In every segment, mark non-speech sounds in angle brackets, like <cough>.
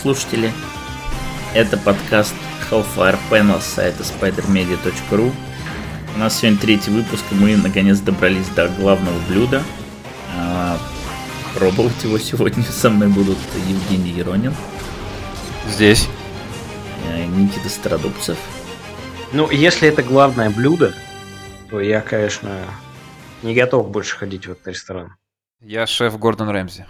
Слушатели. Это подкаст Hellfire Panel с сайта spidermedia.ru. У нас сегодня третий выпуск, и мы наконец добрались до главного блюда. А, пробовать его сегодня <laughs> со мной будут Евгений Еронин. Здесь. э, Никита Стародубцев. Ну, если это главное блюдо, то я, конечно, не готов больше ходить в этот ресторан. Я шеф Гордон Рэмзи.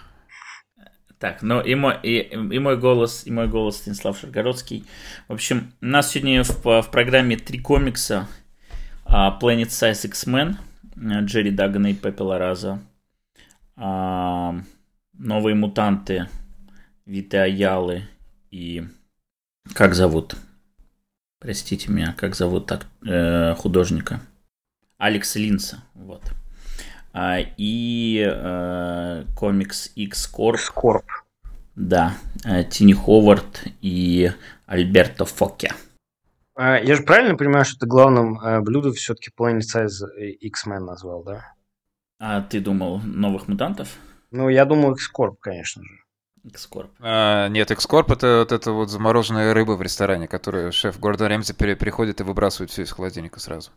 Так, ну и мой, и, и мой голос, и мой голос Станислав Шаргородский. В общем, у нас сегодня в, в программе три комикса а, Planet Size X-Men, Джерри Дагана и Пепе Лараза, а, Новые мутанты Виты Аялы и... Как зовут? Простите меня, как зовут так, э, художника? Алекса Линса, вот. А, и э, комикс X-Corp, Скорб. да, э, Тини Ховард и Альберто Фоке. А, я же правильно понимаю, что ты главным э, блюдом все-таки Planet Size X-Men назвал, да? А ты думал новых мутантов? Ну, я думаю, Скорб, конечно же. X-Corp. А, нет, экскорп это вот эта вот замороженная рыба в ресторане, которую шеф Гордон пере- приходит и выбрасывает все из холодильника сразу.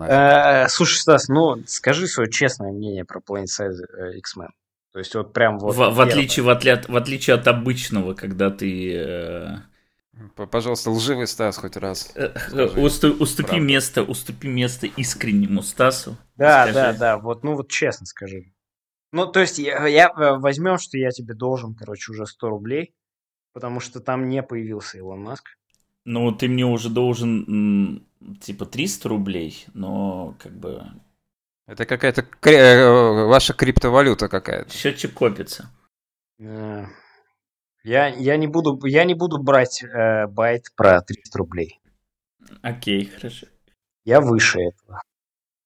Э, слушай, Стас, ну, скажи свое честное мнение про Planet Size э, X-Men. То есть вот прям вот... в, в отличие, в, отля- в отличие от обычного, когда ты э, Пожалуйста, лживый Стас хоть раз. э, Скажи усту- уступи правду. место, уступи место искреннему Стасу. Да, Скажи. да, да, вот, ну вот честно скажи. Ну, то есть я, я возьмем, что я тебе должен, короче, уже 100 рублей, потому что там не появился Илон Маск. Ну, ты мне уже должен типа 300 рублей, но как бы Это какая-то кре- э, ваша криптовалюта какая-то. счетчик копится. Э, Я, я, не буду, я не буду брать э, bait про 300 рублей. Окей, хорошо. Я выше этого.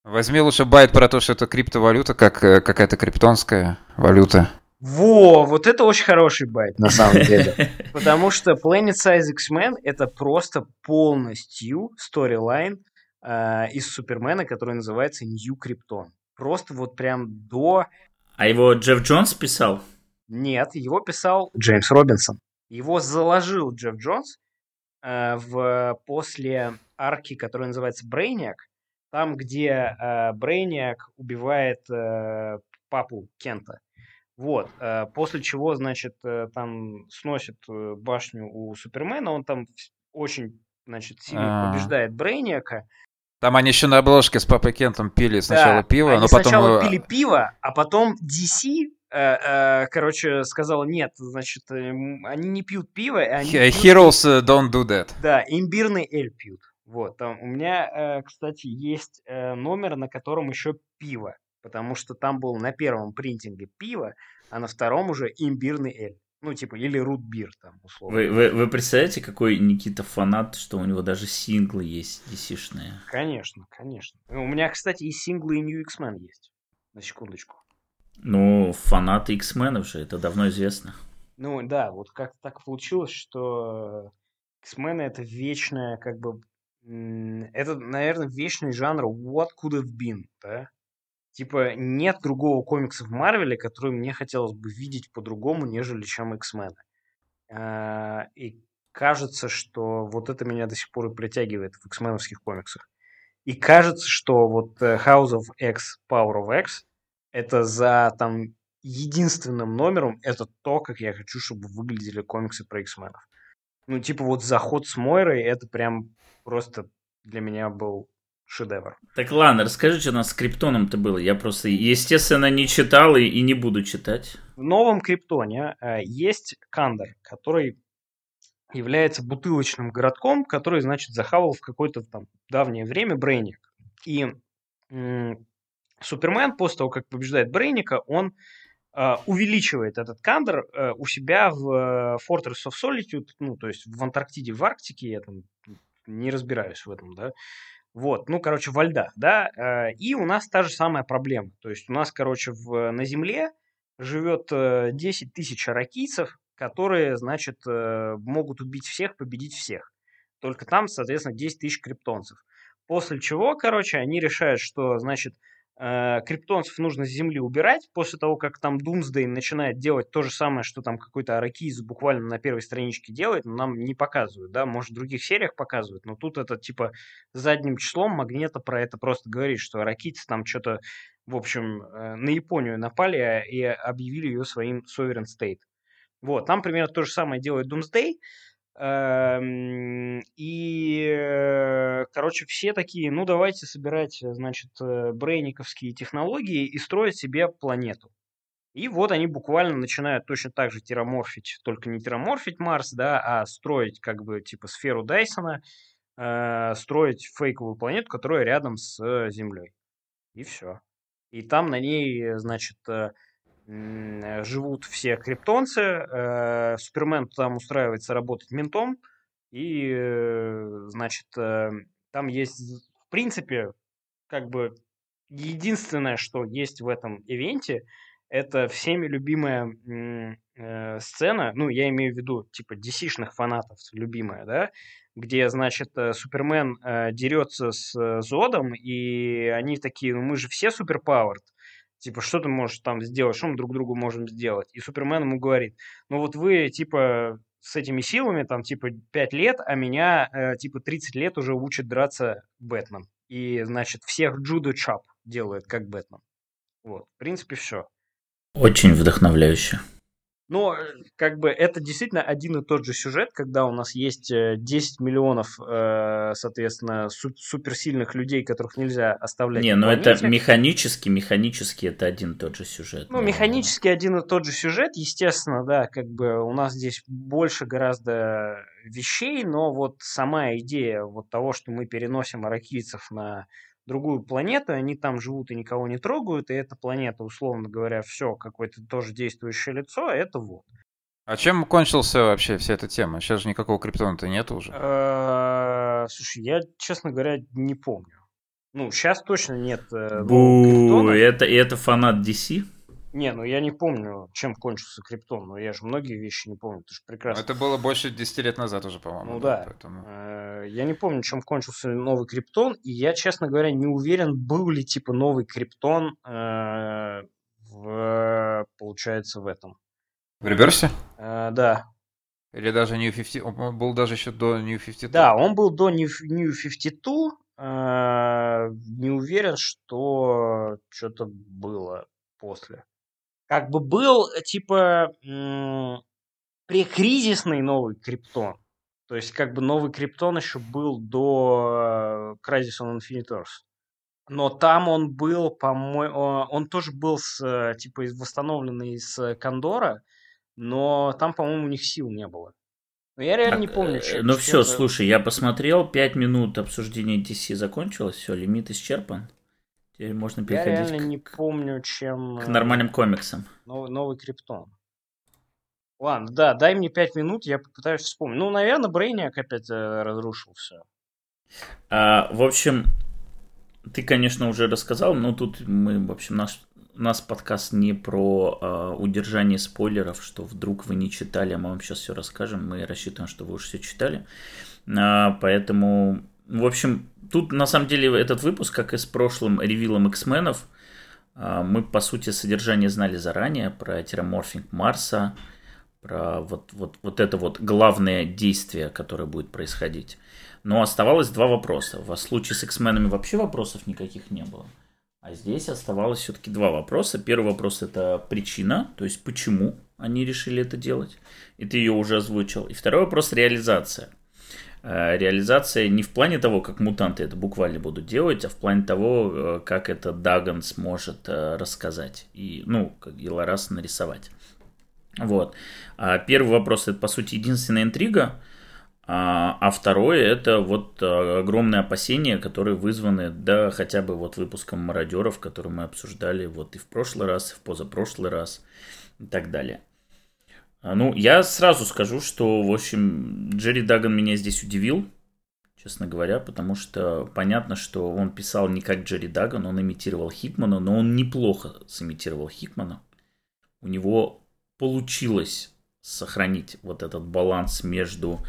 Возьми лучше bait про то, что это криптовалюта, как э, какая-то криптонская валюта. Во, вот это очень хороший bait, на самом деле. <laughs> Потому что Planet Size X-Men это просто полностью storyline э, из Супермена, который называется New Krypton. Просто вот прям до... А его Джефф Джонс писал? Нет, его писал Джеймс Робинсон. Его заложил Джефф Джонс э, в, после арки, которая называется Brainiac. Там, где э, Brainiac убивает э, папу Кента. Вот. э, после чего, значит, э, там сносит э, башню у Супермена. Он там очень, значит, сильно А. побеждает Брейниака. Там они еще на обложке с Папой Кентом пили сначала Да, пиво, они но потом... сначала пили пиво, а потом DC, короче, сказала, нет, значит, э, м, они не пьют пиво, и они he- пьют Heroes э, don't do that. Да, имбирный эль пьют. Вот, там у меня, кстати, есть номер, на котором еще пиво, потому что там был на первом принтинге пиво, а на втором уже имбирный эль. Ну, типа, или рутбир там, условно. Вы, вы, вы представляете, какой Никита фанат, что у него даже синглы есть DC-шные? Конечно, конечно. У меня, кстати, и синглы и New X-Men есть. На секундочку. Ну, фанаты X-менов же, это давно известно. Ну, да, вот как так получилось, что X-Men это вечная, как бы, это, наверное, вечный жанр what could have been, да? Типа, нет другого комикса в Марвеле, который мне хотелось бы видеть по-другому, нежели чем X-Men. А, И кажется, что вот это меня до сих пор и притягивает в X-меновских комиксах. И кажется, что вот э, House of X, Power of X, это за там единственным номером, это то, как я хочу, чтобы выглядели комиксы про X-менов. Ну, типа вот заход с Мойрой, это прям просто для меня был шедевр. Так ладно, расскажи, что у нас с Криптоном-то было. Я просто, естественно, не читал и, и не буду читать. В новом Криптоне э, есть Кандор, который является бутылочным городком, который, значит, захавал в какое-то там давнее время Брейниак. И м, Супермен после того, как побеждает Брейниака, он э, увеличивает этот Кандор э, у себя в э, Fortress of Solitude, ну, то есть в Антарктиде, в Арктике, я там не разбираюсь в этом, да, вот, ну, короче, во льдах, да, э, и у нас та же самая проблема, то есть у нас, короче, в, на Земле живет э, 10 тысяч аракийцев, которые, значит, э, могут убить всех, победить всех. Только там, соответственно, 10 тысяч криптонцев. После чего, короче, они решают, что, значит, э, криптонцев нужно с земли убирать, после того, как там Doomsday начинает делать то же самое, что там какой-то Аракиз буквально на первой страничке делает, но нам не показывают, да, может, в других сериях показывают, но тут это, типа, задним числом Магнета про это просто говорит, что Аракицы там что-то, в общем, э, на Японию напали и объявили ее своим Sovereign State. Вот, там примерно то же самое делает Эм, и, э, короче, все такие, ну, давайте собирать, значит, э, брейниковские технологии и строить себе планету. И вот они буквально начинают точно так же тераморфить, только не тераморфить Марс, да, а строить как бы типа сферу Дайсона, э, строить фейковую планету, которая рядом с Землей. И все. И там на ней, значит, живут все криптонцы. Э, Супермен там устраивается работать ментом. И, э, значит, там есть, в принципе, как бы единственное, что есть в этом ивенте, это всеми любимая э, сцена, ну, я имею в виду, типа, DC-шных фанатов любимая, да, где, значит, Супермен э, дерется с э, Зодом, и они такие, ну, мы же все суперпауэрд, Типа, что ты можешь там сделать, что мы друг другу можем сделать? И Супермен ему говорит, ну вот вы, типа, с этими силами, там, типа, 5 лет, а меня, э, типа, 30 лет уже учит драться Бэтмен. И, значит, всех Джудо Чап делает, как Бэтмен. Вот, в принципе, все. Очень вдохновляюще. Но э, как бы это действительно один и тот же сюжет, когда у нас есть 10 э, миллионов, э, соответственно, суперсильных людей, которых нельзя оставлять. Не, но это механически, механически это один и тот же сюжет. Ну, механически один и тот же сюжет, естественно, да, как бы у нас здесь больше гораздо вещей, но вот сама идея вот того, что мы переносим аракийцев на другую планету, они там живут и никого не трогают, и эта планета, условно говоря, все, какое-то тоже действующее лицо, а это вот. А чем кончился вообще вся эта тема? Сейчас же никакого криптона-то нет уже. Э, слушай, я, честно говоря, не помню. Ну, сейчас точно нет э, Бу, это, это фанат DC? Не, ну я не помню, чем кончился Криптон, но я же многие вещи не помню, ты же прекрасно. Это было больше 10 лет назад уже, по-моему. Ну да, поэтому... Э, я не помню, чем кончился новый Криптон, и я, честно говоря, не уверен, был ли типа новый Криптон э, в, получается, в этом. В реверсе? Э, да. Или даже New 50, он был даже еще до New 52. Да, он был до New, New 52, э, не уверен, что что-то было после как бы был э, типа прекризисный новый криптон. То есть как бы новый криптон еще был до э, Crisis on Infinite Earth. Но там он был, по-моему, он тоже был с, э, типа восстановленный из Кондора, но там, по-моему, у них сил не было. Но я реально так, не помню. Что, ну все, это... слушай, я посмотрел, 5 минут обсуждения DC закончилось, все, лимит исчерпан. Теперь можно переходить Я реально к, не помню, чем... К нормальным комиксам. Новый, новый Криптон. Ладно, да, дай мне пять минут, я попытаюсь вспомнить. Ну, наверное, Брейниак опять э, разрушил все. А, в общем, ты, конечно, уже рассказал, но тут мы, в общем, наш, у нас подкаст не про э, удержание спойлеров, что вдруг вы не читали, а мы вам сейчас все расскажем. Мы рассчитываем, что вы уже все читали. А, поэтому, в общем, тут на самом деле этот выпуск, как и с прошлым ревилом X-менов, а, мы по сути содержание знали заранее про тераморфинг Марса, про вот, вот, вот это вот главное действие, которое будет происходить. Но оставалось два вопроса. В случае с X-менами вообще вопросов никаких не было. А здесь оставалось все-таки два вопроса. Первый вопрос это причина, то есть почему они решили это делать. И ты ее уже озвучил. И второй вопрос реализация. Э, реализация не в плане того, как мутанты это буквально будут делать, а в плане того, э, как это Даган сможет э, рассказать и, ну, как и Ларас нарисовать. Вот. А первый вопрос это, по сути, единственная интрига, а, а второе это вот огромные опасения, которые вызваны, да, хотя бы вот выпуском мародеров, который мы обсуждали вот и в прошлый раз, и в позапрошлый раз и так далее. А, ну, я сразу скажу, что, в общем, Джерри Даган меня здесь удивил, честно говоря, потому что понятно, что он писал не как Джерри Даган, он имитировал Хикмана, но он неплохо сымитировал Хикмана. У него получилось сохранить вот этот баланс между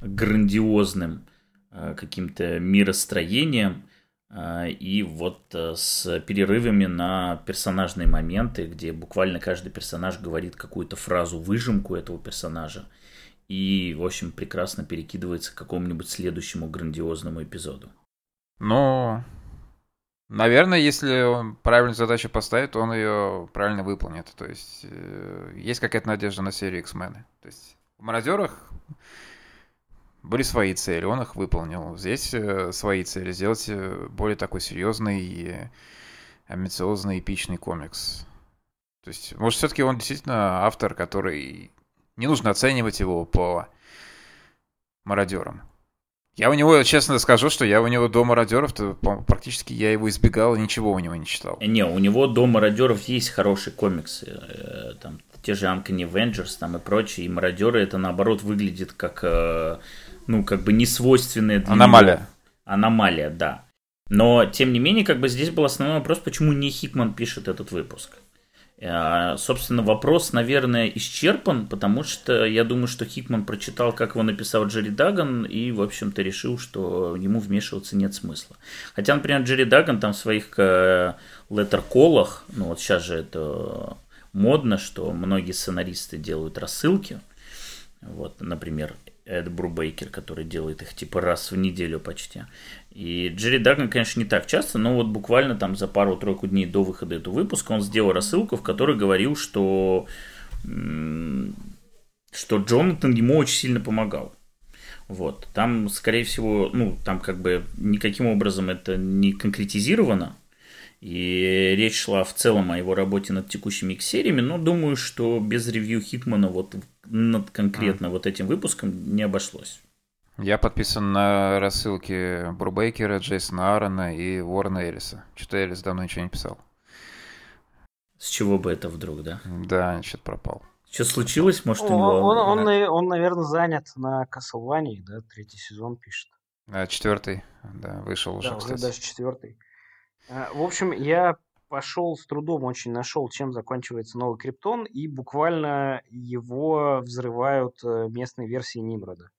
грандиозным э, каким-то миростроением, и вот с перерывами на персонажные моменты, где буквально каждый персонаж говорит какую-то фразу, выжимку этого персонажа, и, в общем, прекрасно перекидывается к какому-нибудь следующему грандиозному эпизоду. Ну, наверное, если он правильную задачу поставит, он ее правильно выполнит. То есть э, есть какая-то надежда на серию X-Men. То есть в Мародерах были свои цели, он их выполнил. Здесь э, свои цели. Сделать э, более такой серьезный, амбициозный, эпичный комикс. То есть, может, все-таки он действительно автор, который не нужно оценивать его по мародерам. Я у него, честно скажу, что я у него до мародеров, практически я его избегал, ничего у него не читал. Не, у него до мародеров есть хорошие комиксы. Э, там те же Uncanny Avengers там и прочие. И мародеры это наоборот выглядит как, э, ну, как бы не свойственное для Аномалия. Него. Аномалия, да. Но, тем не менее, как бы здесь был основной вопрос, почему не Хикман пишет этот выпуск. А, собственно, вопрос, наверное, исчерпан, потому что я думаю, что Хикман прочитал, как его написал Джерри Даган, и, в общем-то, решил, что ему вмешиваться нет смысла. Хотя, например, Джерри Даган там в своих леттерколах, ну вот сейчас же это модно, что многие сценаристы делают рассылки, вот, например, Эд Брубейкер, который делает их типа раз в неделю почти. И Джерри Даган, конечно, не так часто, но вот буквально там за пару-тройку дней до выхода этого выпуска он сделал рассылку, в которой говорил, что, что Джонатан ему очень сильно помогал. Вот. Там, скорее всего, ну, там как бы никаким образом это не конкретизировано, и речь шла в целом о его работе над текущими X-сериями, но думаю, что без ревью Хитмана вот над конкретно а. вот этим выпуском не обошлось. Я подписан на рассылки Брубейкера, Джейсона Аарона и Уоррена Эллиса. Что-то Эллис давно ничего не писал. С чего бы это вдруг, да? Да, что-то пропал. Что случилось, может, у него... Он, он, он, он, наверное, занят на Castlevania, да, третий сезон пишет. А, четвертый, да, вышел уже, Да, уже даже четвертый. А, в общем, я пошел с трудом, очень нашел, чем заканчивается новый Криптон, и буквально его взрывают э, местные версии Нимрода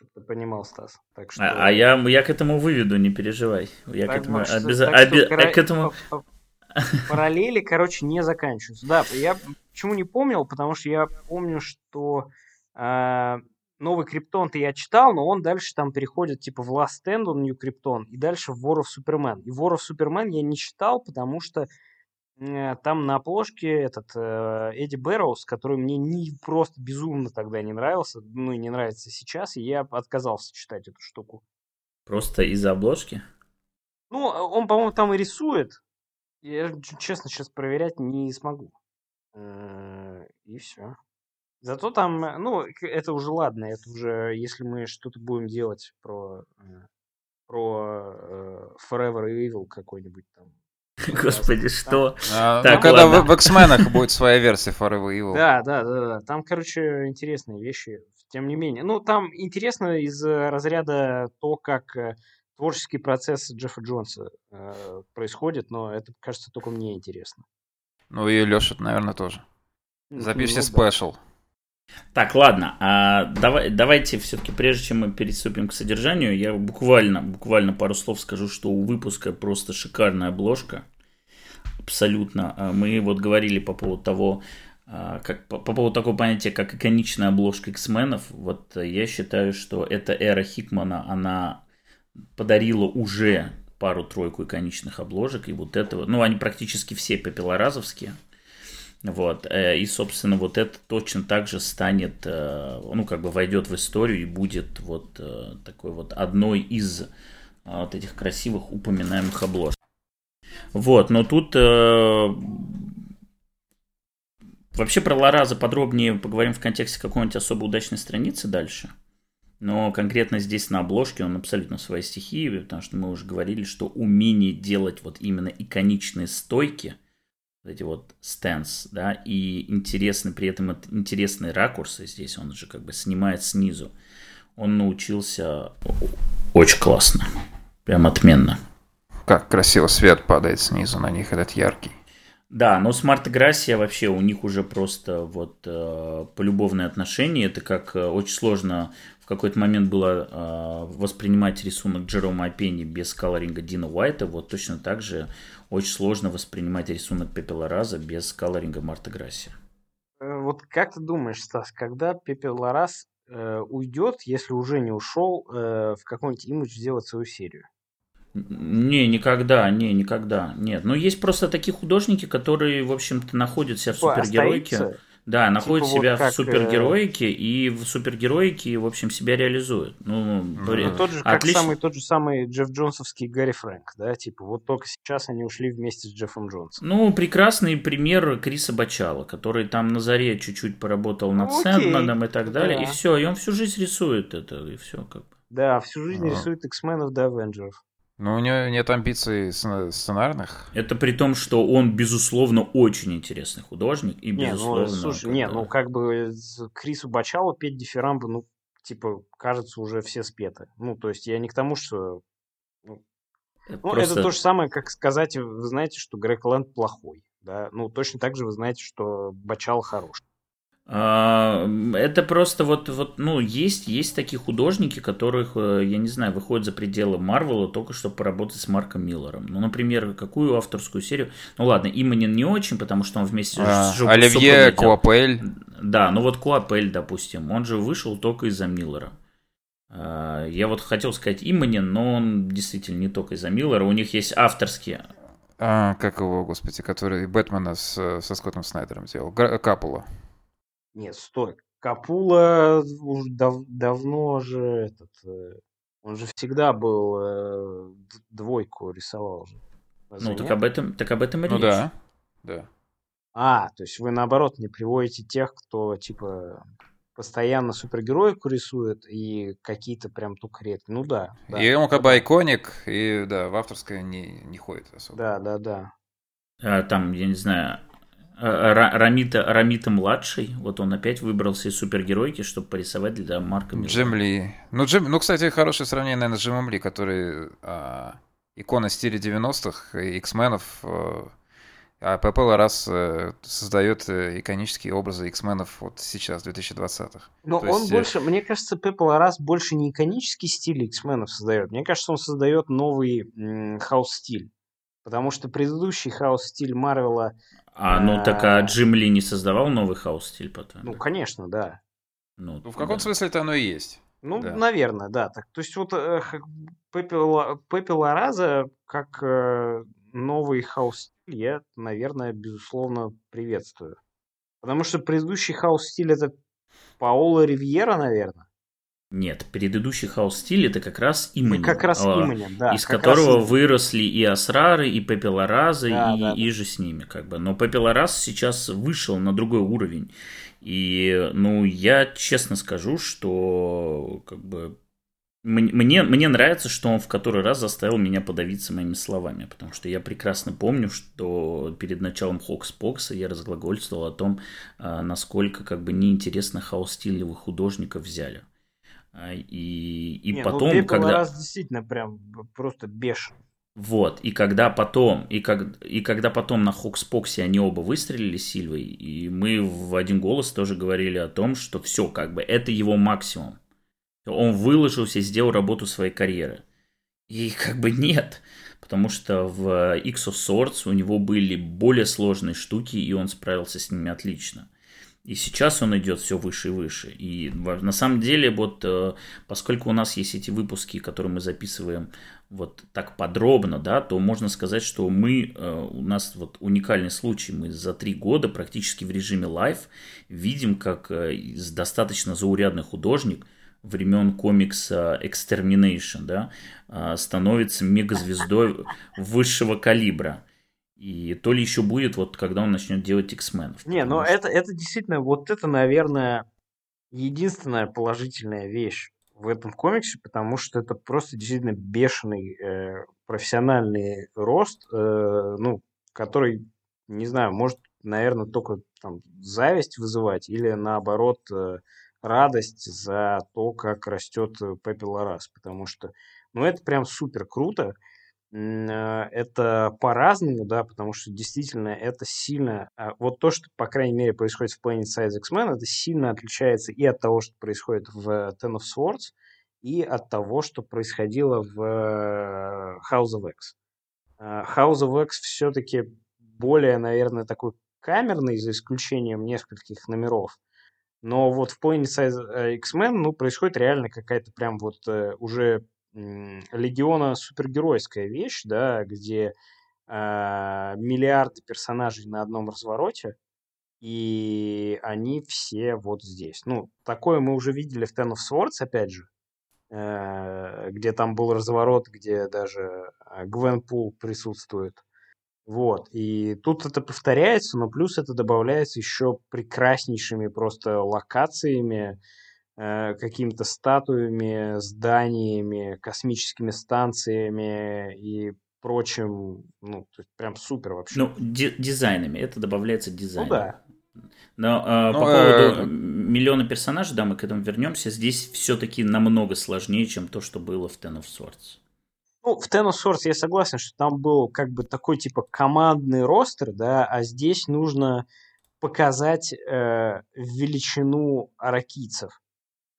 чтобы ты понимал, Стас. Так а, что... а, а я, я к этому выведу, не переживай. Я так, к этому может, обяз... так, оби... кора... к этому... Параллели, короче, не заканчиваются. Да, я почему не помнил, потому что я помню, что э, новый Криптон-то я читал, но он дальше там переходит типа в Last Stand on New Krypton и дальше в War of Superman. И War of Superman я не читал, потому что Э, там на обложке этот э, Эдди Бэрроуз, который мне не просто безумно тогда не нравился, ну и не нравится сейчас, и я отказался читать эту штуку. Просто из-за обложки? Ну, он, по-моему, там и рисует. Я, честно, сейчас проверять не смогу. Э, и все. Зато там, ну, это уже ладно, это уже, если мы что-то будем делать про, про Forever Evil какой-нибудь там, <laughs> Господи, что? А, так, ну, когда в, в X-менах <laughs> будет своя версия Forever Evil. Да, да, да, да. Там, короче, интересные вещи. Тем не менее. Ну, там интересно из разряда то, как э, творческий процесс Джеффа Джонса э, происходит, но это, кажется, только мне интересно. Ну и Леша, наверное, тоже. Запишите ну, спешл. Да. Так, ладно, а давай, давайте все-таки, прежде чем мы переступим к содержанию, я буквально, буквально пару слов скажу, что у выпуска просто шикарная обложка абсолютно. А, мы вот говорили по поводу того, а, как, по, по поводу такого понятия, как иконичная обложка X-менов. Вот я считаю, что эта эра Хикмана, она подарила уже пару-тройку иконичных обложек, и вот этого, ну, они практически все папилоразовские. Вот, э, и, собственно, вот это точно так же станет, э, ну, как бы войдет в историю и будет вот э, такой вот одной из вот этих красивых упоминаемых обложек. Вот, но тут вообще про Лараза подробнее поговорим в контексте какой-нибудь особо удачной страницы дальше. Но конкретно здесь на обложке он абсолютно в своей стихии, потому что мы уже говорили, что умение делать вот именно иконичные стойки, эти вот стенс, да, и интересный при этом интересные ракурсы здесь, он же как бы снимает снизу. Он научился очень классно, прям отменно как красиво свет падает снизу на них, этот яркий. Да, но Smart Gracia вообще у них уже просто вот э, полюбовные отношения. Это как э, очень сложно какой-то момент было э, воспринимать рисунок Джерома Апени без колоринга Дина Уайта, вот точно так же очень сложно воспринимать рисунок Пепела Раза без колоринга Марта Грасси. Э, вот как ты думаешь, Стас, когда Пепел Ларас э, уйдет, если уже не ушел, э, в какой-нибудь имидж сделать свою серию? Не, никогда, не, никогда, нет. Но есть просто такие художники, которые, в общем-то, находят себя в супергеройке. Остается? Да, типа находят типа себя вот как, в супергероике э... и в супергероике, в общем, себя реализуют. Ну, ну тот же, как самый, тот же самый Джефф Джонсовский Гарри Фрэнк, да, типа вот только сейчас они ушли вместе с Джеффом Джонсом. Ну, прекрасный пример Криса Бачала, который там на заре чуть-чуть поработал над ну, Сэндманом и так далее, да. и все, и он всю жизнь рисует это, и все как бы. Да, всю жизнь а. рисует X-менов до Авенджеров. Но у него нет амбиций сценарных. Это при том, что он, безусловно, очень интересный художник. И, не, безусловно, ну, слушай, не, ну, как бы Крису Бачалу петь дифирамбы, ну, типа, кажется, уже все спеты. Ну, то есть я не к тому, что... Ну, это, ну, просто... это то же самое, как сказать, вы знаете, что Грег Лэнд плохой. Да? Ну, точно так же вы знаете, что Бачал хороший. А, это просто вот, вот, ну, есть, есть такие художники, которых, э, я не знаю, выходят за пределы Марвела только чтобы поработать с Марком Миллером. Ну, например, какую авторскую серию? Ну, ладно, Иманин не очень, потому что он вместе а, с Оливье Куапель. Да, ну вот Куапель, допустим, он же вышел только из-за Миллера. А, я вот хотел сказать Иманин, но он действительно не только из-за Миллера. У них есть авторские а, как его, господи, который Бэтмена с, со Скоттом Снайдером делал? Капула. Нет, стой. Капула уже дав- давно же этот... Э, он же всегда был э, двойку рисовал же. Ну, так об этом, так об этом и ну, речь. да, да. А, то есть вы наоборот не приводите тех, кто типа постоянно супергероику рисует и какие-то прям только редкие. Ну да. да. И он как бы иконик, и да, в авторское не, не ходит особо. Да, да, да. А, там, я не знаю, Рамита, Рамита младший, вот он опять выбрался из супергеройки, чтобы порисовать для Марка Миллера. Джим Ли. Ну, Джим, ну, кстати, хорошее сравнение, наверное, с Джимом Ли, который а, икона стиля 90-х, X-менов. А, а Пепе Ларас а, создает э, иконические образы X-менов вот сейчас, в 2020-х. Но То он есть... Э, больше, мне кажется, Пепе Ларас больше не иконический стиль X-менов создает. Мне кажется, он создает новый хаос-стиль. Потому что предыдущий хаос-стиль Марвела а, ну так а Джим Ли не создавал новый хаос-стиль потом? Ну, конечно, да. Ну, ну в каком да. смысле это оно и есть. Ну, да. наверное, да. Так, то есть вот э, Пепе Лараза как э, новый хаос-стиль я, наверное, безусловно приветствую. Потому что предыдущий хаос-стиль это Паоло Ривьера, наверное. Нет, предыдущий хаос-стиль это как раз Иманин. Как раз Иманин, да. Из которого раз... выросли и Асрары, и Пепелоразы, да, и, да, и же с ними. Как бы. Но Пепелораз сейчас вышел на другой уровень. И, ну, я честно скажу, что как бы мне, мне нравится, что он в который раз заставил меня подавиться моими словами, потому что я прекрасно помню, что перед началом Хокспокса я разглагольствовал о том, а, насколько как бы неинтересно хаос-стилевых художников взяли. А, и, и Не, ну, потом, ну, когда... раз действительно прям просто бешен. Вот, и когда потом, и, как, и когда потом на Хокспоксе они оба выстрелили Сильвой, и мы в один голос тоже говорили о том, что все, как бы, это его максимум. Он выложился, сделал работу своей карьеры. И как бы нет, потому что в X of Swords у него были более сложные штуки, и он справился с ними отлично. И сейчас он идет все выше и выше. И на самом деле, вот э, поскольку у нас есть эти выпуски, которые мы записываем вот так подробно, да, то можно сказать, что мы, э, у нас вот уникальный случай, мы за три года практически в режиме live видим, как э, достаточно заурядный художник времен комикса Extermination, да, становится мегазвездой высшего калибра. И то ли еще будет, вот когда он начнет делать X-Men. Не, ну что... это, это действительно, вот это, наверное, единственная положительная вещь в этом комиксе, потому что это просто действительно бешеный э, профессиональный рост, э, ну, который, не знаю, может, наверное, только там зависть вызывать или наоборот э, радость за то, как растет Пепе Ларас, потому что, ну, это прям супер круто. Э, это по-разному, да, потому что действительно это сильно... А, вот то, что, по крайней мере, происходит в Planet Size X-Men, это сильно отличается и от того, что происходит в Ten of Swords, и от того, что происходило в э, House of X. Э, House of X все-таки более, наверное, такой камерный, за исключением нескольких номеров. Но вот в Planet Size X-Men, ну, происходит реально какая-то прям вот уже Легиона супергеройская вещь, да, где э, миллиарды персонажей на одном развороте, и они все вот здесь. Ну, такое мы уже видели в Ten of Swords, опять же, э, где там был разворот, где даже Гвен Пул присутствует. Вот. И тут это повторяется, но плюс это добавляется еще прекраснейшими просто локациями, какими-то статуями, зданиями, космическими станциями и прочим, ну, то есть прям супер вообще. Ну, дизайнами, это добавляется дизайн. Ну да. Но э, ну, по поводу э... миллиона персонажей, да, мы к этому вернемся, здесь все-таки намного сложнее, чем то, что было в Ten of Swords. Ну, в Ten of Swords я согласен, что там был как бы такой типа командный ростер, да, а здесь нужно показать э, величину аракийцев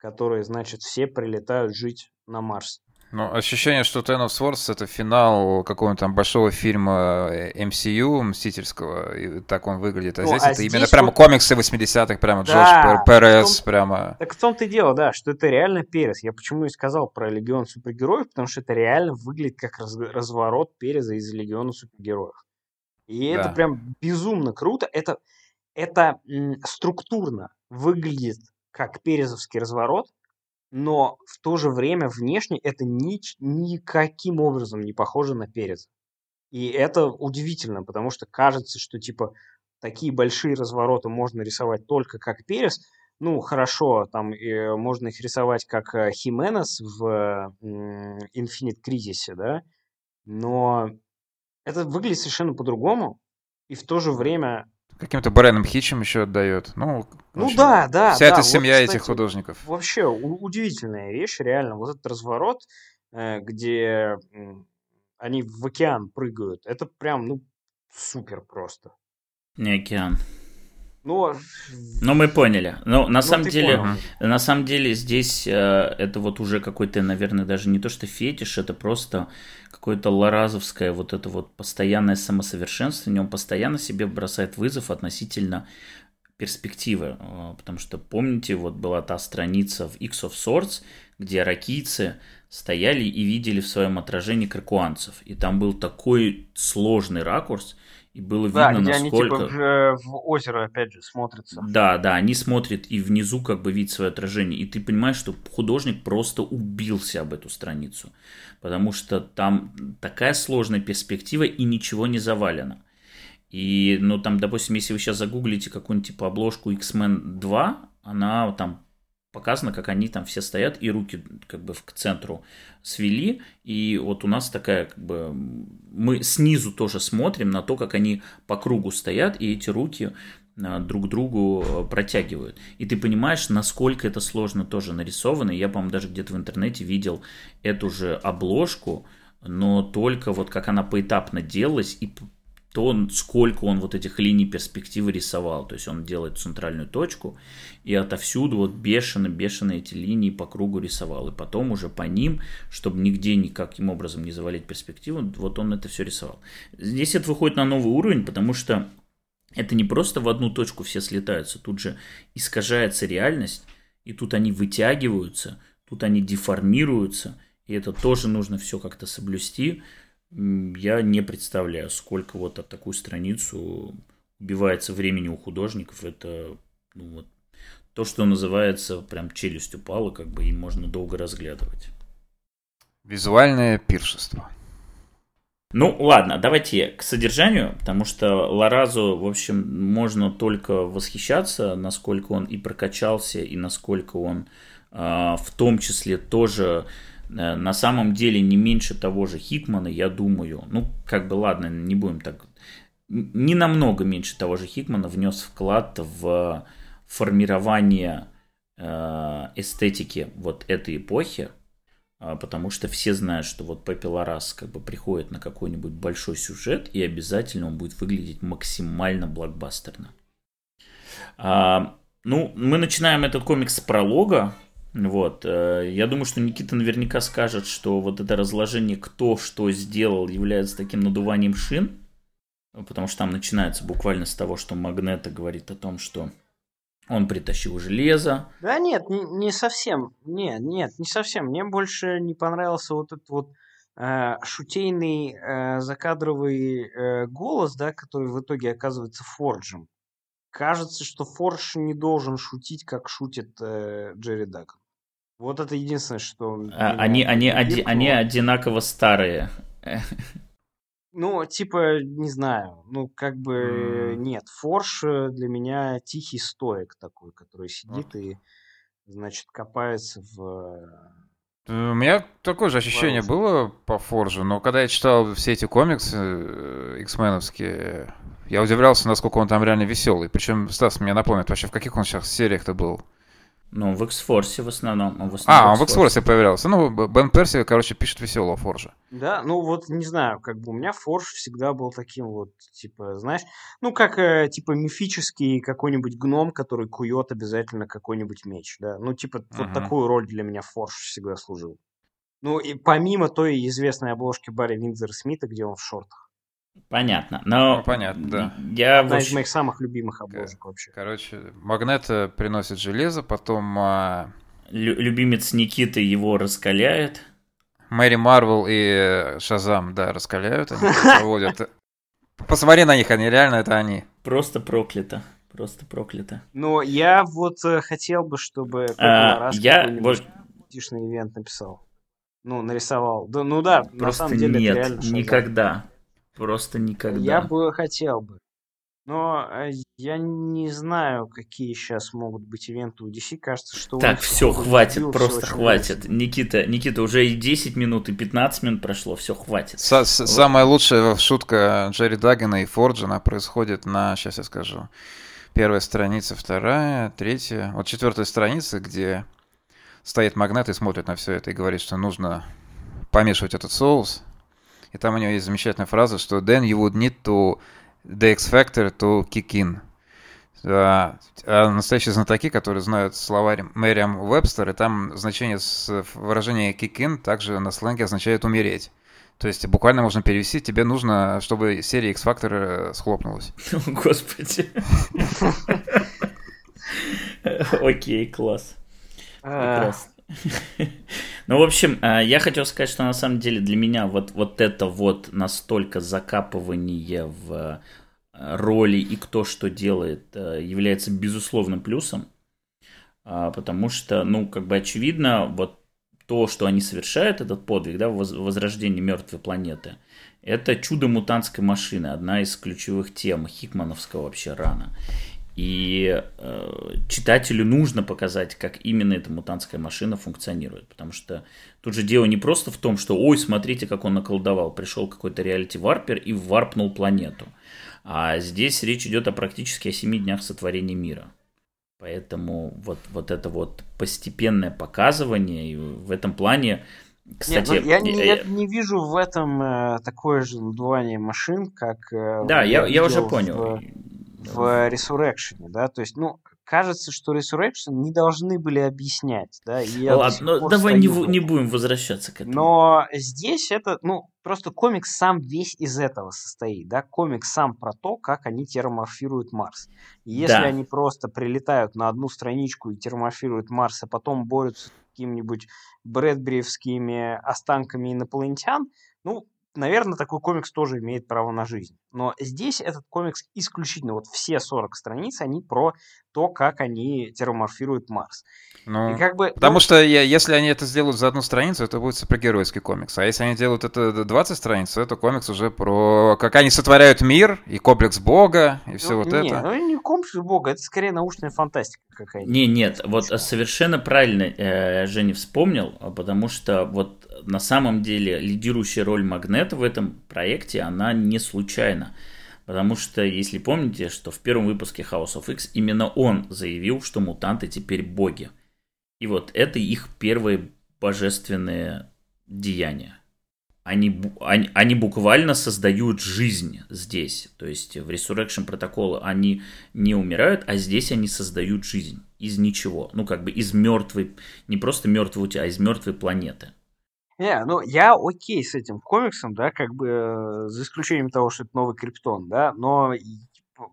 которые, значит, все прилетают жить на Марс. Ну, ощущение, что Ten of Swords это финал какого-нибудь там большого фильма э, MCU, Мстительского, и так он выглядит. А ну, здесь а это здесь именно вот... прямо комиксы 80-х, прямо да, Джордж Перес, том... прямо... Так в том-то и дело, да, что это реально Перес. Я почему и сказал про Легион супергероев, потому что это реально выглядит как раз... разворот Переза из Легиона супергероев. И да. это прям безумно круто. Это, это м, структурно выглядит как перезовский разворот, но в то же время внешне это ни, никаким образом не похоже на перец. И это удивительно, потому что кажется, что типа такие большие развороты можно рисовать только как перец. Ну, хорошо, там э, можно их рисовать как э, Хименес в э, Infinite Crisis, да, но это выглядит совершенно по-другому, и в то же время Каким-то Брэном Хитчем еще отдает. Ну, ну общем, да, да. Вся да, эта семья вот, кстати, этих художников. Вообще удивительная вещь, реально. Вот этот разворот, э, где они в океан прыгают, это прям, ну, супер просто. Не океан. Ну, ну мы поняли. Но на ну, самом деле, понял. на самом деле здесь э, это вот уже какой-то, наверное, даже не то что фетиш, это просто какое-то ларазовское вот это вот постоянное самосовершенствование. Он постоянно себе бросает вызов относительно перспективы. Э, потому что, помните, вот была та страница в X of Swords, где ракийцы стояли и видели в своем отражении кракуанцев. И там был такой сложный ракурс, и было да, видно, где насколько... они типа в, в озеро, опять же, смотрятся. Да, да, они смотрят и внизу как бы видят свое отражение. И ты понимаешь, что художник просто убился об эту страницу. Потому что там такая сложная перспектива и ничего не завалено. И, ну, там, допустим, если вы сейчас загуглите какую-нибудь типа обложку X-Men 2, она там показано, как они там все стоят и руки как бы к центру свели. И вот у нас такая как бы... Мы снизу тоже смотрим на то, как они по кругу стоят, и эти руки а, друг другу а, протягивают. И ты понимаешь, насколько это сложно тоже нарисовано. Я, по-моему, даже где-то в интернете видел эту же обложку, но только вот как она поэтапно делалась и то, сколько он вот этих линий перспективы рисовал. То есть он делает центральную точку и отовсюду вот бешено-бешено эти линии по кругу рисовал. И потом уже по ним, чтобы нигде никаким образом не завалить перспективу, вот он это все рисовал. Здесь это выходит на новый уровень, потому что это не просто в одну точку все слетаются, тут же искажается реальность, и тут они вытягиваются, тут они деформируются, и это тоже нужно все как-то соблюсти я не представляю, сколько вот от такую страницу убивается времени у художников. Это ну, вот, то, что называется прям челюсть упала, как бы и можно долго разглядывать. Визуальное пиршество. Ну, ладно, давайте к содержанию, потому что Ларазу, в общем, можно только восхищаться, насколько он и прокачался, и насколько он э, в том числе тоже Э, на самом деле не меньше того же Хикмана, я думаю, ну, как бы, ладно, не будем так, не намного меньше того же Хикмана внес вклад в формирование э, эстетики вот этой эпохи, а, потому что все знают, что вот Пеппи Ларас как бы приходит на какой-нибудь большой сюжет, и обязательно он будет выглядеть максимально блокбастерно. А, ну, мы начинаем этот комикс с пролога, вот. Э, я думаю, что Никита наверняка скажет, что вот это разложение, кто что сделал, является таким надуванием шин, потому что там начинается буквально с того, что Магнета говорит о том, что он притащил железо. Да нет, не, совсем. Нет, нет, не совсем. Мне больше не понравился вот этот вот э, шутейный э, закадровый э, голос, да, который в итоге оказывается Форджем. Кажется, что Фордж не должен шутить, как шутит э, Джерри Даган. Вот это единственное, что... А, они, они, оди, они одинаково старые. Ну, типа, не знаю. Ну, как бы, mm. нет. Форш э, для меня тихий стоек такой, который сидит okay. и, значит, копается в... Э, у меня такое же ощущение было по Форжу, но когда я читал все эти комиксы X-меновские, я удивлялся, насколько он там реально веселый. Причем, Стас мне напомнит вообще, в каких он сейчас сериях-то был? Ну, в X-Force в основном. В основном а, он в X-Force появлялся. Ну, Бен Перси, короче, пишет веселого Форжа. Да, ну вот, не знаю, как бы у меня Форж всегда был таким вот, типа, знаешь, ну, как, э, типа, мифический какой-нибудь гном, который кует обязательно какой-нибудь меч, да. Ну, типа, uh-huh. вот такую роль для меня Форж всегда служил. Ну, и помимо той известной обложки Барри Виндзера Смита, где он в шортах. Понятно, но... Ну, понятно, да. Я Одна из моих самых любимых обложек вообще. Короче, Магнет приносит железо, потом... А... Лю- любимец Никиты его раскаляет. Мэри Марвел и Шазам, да, раскаляют, они проводят. Посмотри на них, они реально это они. Просто проклято. Просто проклято. Но я вот э, хотел бы, чтобы а, я вот ивент написал. Ну, нарисовал. Да, ну да, Просто на самом деле нет, это реально никогда. Просто никогда. Я бы хотел бы. Но э, я не знаю, какие сейчас могут быть ивенты у DC. Кажется, что... Так, все, хватит, просто хватит. Никита, Никита, уже и 10 минут, и 15 минут прошло, все, хватит. С вот. Самая лучшая шутка Джерри Даггана и Форджина происходит на, сейчас я скажу, первая страница, вторая, третья. Вот четвертая страница, где стоит магнат и смотрит на все это и говорит, что нужно помешивать этот соус, и там у него есть замечательная фраза, что then you would need to the X Factor to kick in. А, настоящие знатоки, которые знают словарь Мэриам Вебстер, и там значение с выражение kick in также на сленге означает умереть. То есть буквально можно перевести, тебе нужно, чтобы серия X-Factor э, схлопнулась. <laughs> О, Господи. <laughs> Окей, класс. А. Прекрасно. <laughs> Ну, в общем, э, я хотел сказать, что на самом деле для меня вот, вот это вот настолько закапывание в э, роли и кто что делает э, является безусловным плюсом, потому что, ну, как бы очевидно, вот то, что они совершают, этот подвиг, да, возрождение мертвой планеты, это чудо мутантской машины, одна из ключевых тем Хикмановского вообще рана. И э, читателю нужно показать, как именно эта мутантская машина функционирует. Потому что тут же дело не просто в том, что ой, смотрите, как он наколдовал. Пришел какой-то реалити-варпер и варпнул планету. А здесь речь идет о практически о семи днях сотворения мира. Поэтому вот, вот это вот постепенное показывание, и в этом плане, кстати... Нет, ну, я, не, я не вижу в этом э, такое же надувание машин, как... Э, да, я, я уже понял. В в Resurrection, да, то есть, ну, кажется, что Resurrection не должны были объяснять, да. И Ладно, ну, давай не, не будем возвращаться к этому. Но здесь это, ну, просто комикс сам весь из этого состоит, да, комикс сам про то, как они терморфируют Марс. И если да. они просто прилетают на одну страничку и терморфируют Марс, а потом борются с какими-нибудь брэдбриевскими останками инопланетян, ну, наверное, такой комикс тоже имеет право на жизнь. Но здесь этот комикс исключительно, вот все 40 страниц, они про то, как они термоморфируют Марс. Ну, и как бы, потому ну, что я, если они это сделают за одну страницу, это будет супергеройский комикс. А если они делают это 20 страниц, то это комикс уже про как они сотворяют мир, и комплекс Бога, и все ну, вот не, это. Ну, не комплекс Бога, это скорее научная фантастика какая-то. Не, нет, вот совершенно правильно э, Женя вспомнил, потому что вот на самом деле лидирующая роль Магнета в этом проекте, она не случайна. Потому что, если помните, что в первом выпуске House of X именно он заявил, что мутанты теперь боги. И вот это их первые божественные деяния. Они, они, они буквально создают жизнь здесь. То есть в Resurrection протоколы они не умирают, а здесь они создают жизнь из ничего. Ну, как бы из мертвой, не просто мертвой, а из мертвой планеты. Не, ну я окей с этим комиксом, да, как бы э, за исключением того, что это новый Криптон, да, но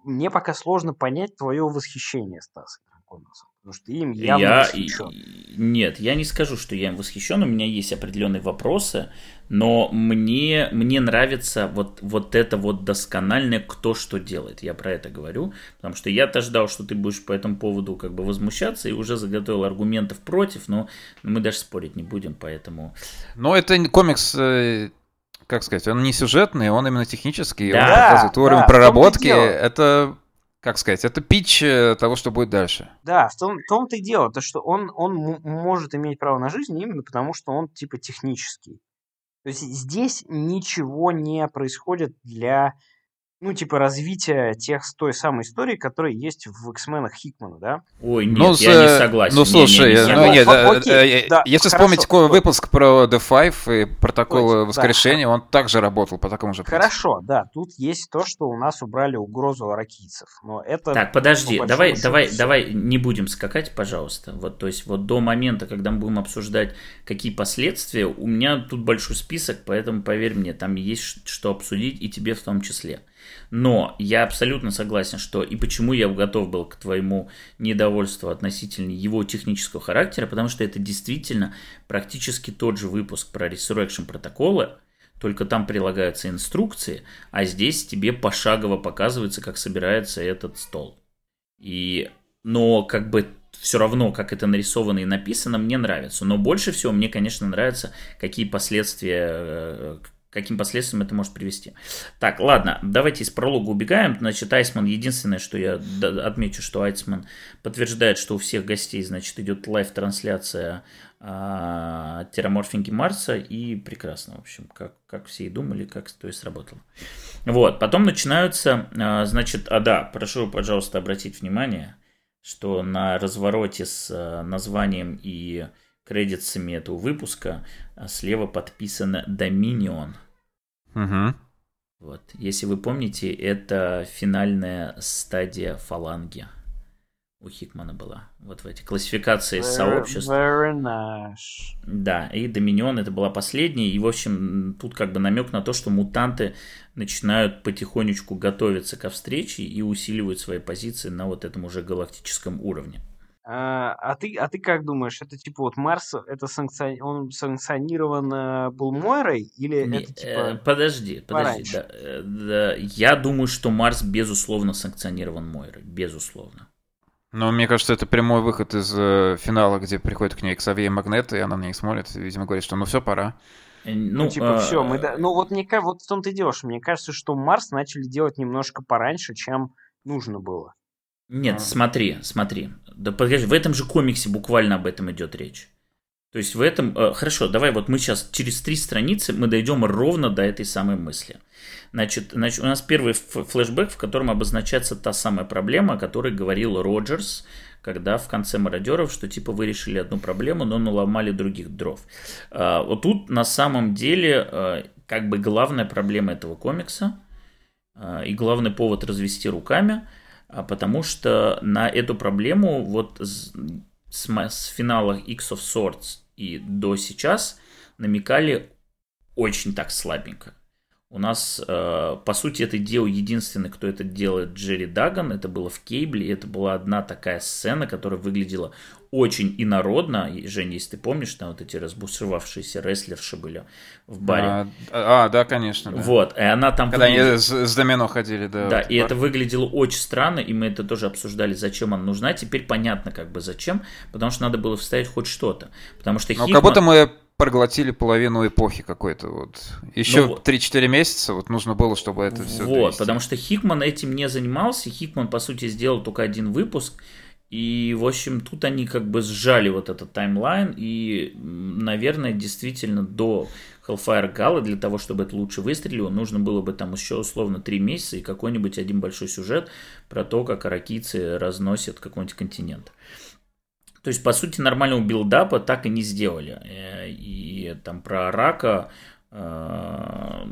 мне пока сложно понять твое восхищение, Стас, этим комиксом. Потому что им явно я... восхищен. Нет, я не скажу, что я им восхищен, у меня есть определенные вопросы, но мне, мне нравится вот, вот это вот доскональное кто что делает. Я про это говорю, потому что я-то ждал, что ты будешь по этому поводу как бы возмущаться и уже заготовил аргументов против, но мы даже спорить не будем, поэтому... Но это комикс э, как сказать, он не сюжетный, он именно технический, да, он показывает уровень да, проработки. Это, как сказать, это пич э, того, что будет дальше. Да, в том, в том-то и дело, то, что он, он может иметь право на жизнь именно потому, что он типа технический. То есть здесь ничего не происходит для ну, типа, развития тех, той самой истории, которая есть в X-менах Хикмана, да? Ой, нет, ну, я не согласен. Ну, слушай, не, не, не ну, нет, Окей, э, э, да, если хорошо. вспомнить такой выпуск про The Five и протокол Ой, воскрешения, да. он также работал по такому же принципу. Хорошо, да, тут есть то, что у нас убрали угрозу аракийцев, но это... Так, подожди, давай, давай, все. давай не будем скакать, пожалуйста. Вот, то есть, вот до момента, когда мы будем обсуждать, какие последствия, у меня тут большой список, поэтому, поверь мне, там есть что обсудить, и тебе в том числе. Но я абсолютно согласен, что и почему я готов был к твоему недовольству относительно его технического характера, потому что это действительно практически тот же выпуск про Resurrection протоколы, только там прилагаются инструкции, а здесь тебе пошагово показывается, как собирается этот стол. И, но как бы все равно, как это нарисовано и написано, мне нравится. Но больше всего мне, конечно, нравится, какие последствия, э, каким последствиям это может привести. Так, ладно, давайте из пролога убегаем. Значит, Айсман, единственное, что я отмечу, что Айсман подтверждает, что у всех гостей, значит, идет live-трансляция а, терраморфинга Марса, и прекрасно, в общем, как, как все и думали, как то и сработало. Вот, потом начинаются, а, значит, а да, прошу, пожалуйста, обратить внимание, что на развороте с а, названием и кредитсами этого выпуска слева подписано Dominion. Угу. Вот. Если вы помните, это финальная стадия фаланги у Хикмана была. Вот в эти классификации very, сообществ. Very nice. Да, и Доминион это была последняя. И, в общем, тут как бы намек на то, что мутанты начинают потихонечку готовиться ко встрече и усиливают свои позиции на вот этом уже галактическом уровне. А, а, ты, а ты как думаешь, это типа вот Марс, это санкци... он санкционирован э, был Мойрой или Не, это типа... Э, подожди, подожди. Да, э, да, я думаю, что Марс безусловно санкционирован Мойрой, безусловно. Ну, мне кажется, это прямой выход из э, финала, где приходит к ней Ксавье Магнет, и она на них смотрит, и, видимо, говорит, что ну все, пора. Э, ну, ну типа, а... все, мы... Ну, вот мне вот в том-то и дело, что мне кажется, что Марс начали делать немножко пораньше, чем нужно было. Нет, а. смотри, смотри. Да подожди, в этом же комиксе буквально об этом идет речь. То есть в этом... Э, хорошо, давай вот мы сейчас через три страницы мы дойдем ровно до этой самой мысли. Значит, значит у нас первый флешбэк, в котором обозначается та самая проблема, о которой говорил Роджерс, когда в конце мародеров, что типа вы решили одну проблему, но наломали других дров. А, вот тут на самом деле э, как бы главная проблема этого комикса э, и главный повод развести руками – потому что на эту проблему вот с, с финала X of Swords и до сейчас намекали очень так слабенько. У нас, э, по сути, это делал единственный, кто это делает, Джерри Даган. Это было в Кейбле. Это была одна такая сцена, которая выглядела очень инородно. И, Женя, если ты помнишь, там вот эти разбушевавшиеся рестлерши были в баре. А, а да, конечно. Да. Вот, и она там... Когда выглядела... они с, с домено ходили, да. Да, вот и бар. это выглядело очень странно, и мы это тоже обсуждали, зачем она нужна. Теперь понятно, как бы зачем, потому что надо было вставить хоть что-то. Потому что Ну, Хикман... как будто мы проглотили половину эпохи какой-то. Вот. Еще ну, 3-4 месяца вот нужно было, чтобы это все Вот, довести. потому что Хикман этим не занимался. Хикман, по сути, сделал только один выпуск. И, в общем, тут они как бы сжали вот этот таймлайн. И, наверное, действительно до Hellfire Gala для того, чтобы это лучше выстрелило, нужно было бы там еще условно 3 месяца и какой-нибудь один большой сюжет про то, как аракийцы разносят какой-нибудь континент. То есть, по сути, нормального билдапа так и не сделали. Э, и там про рака э,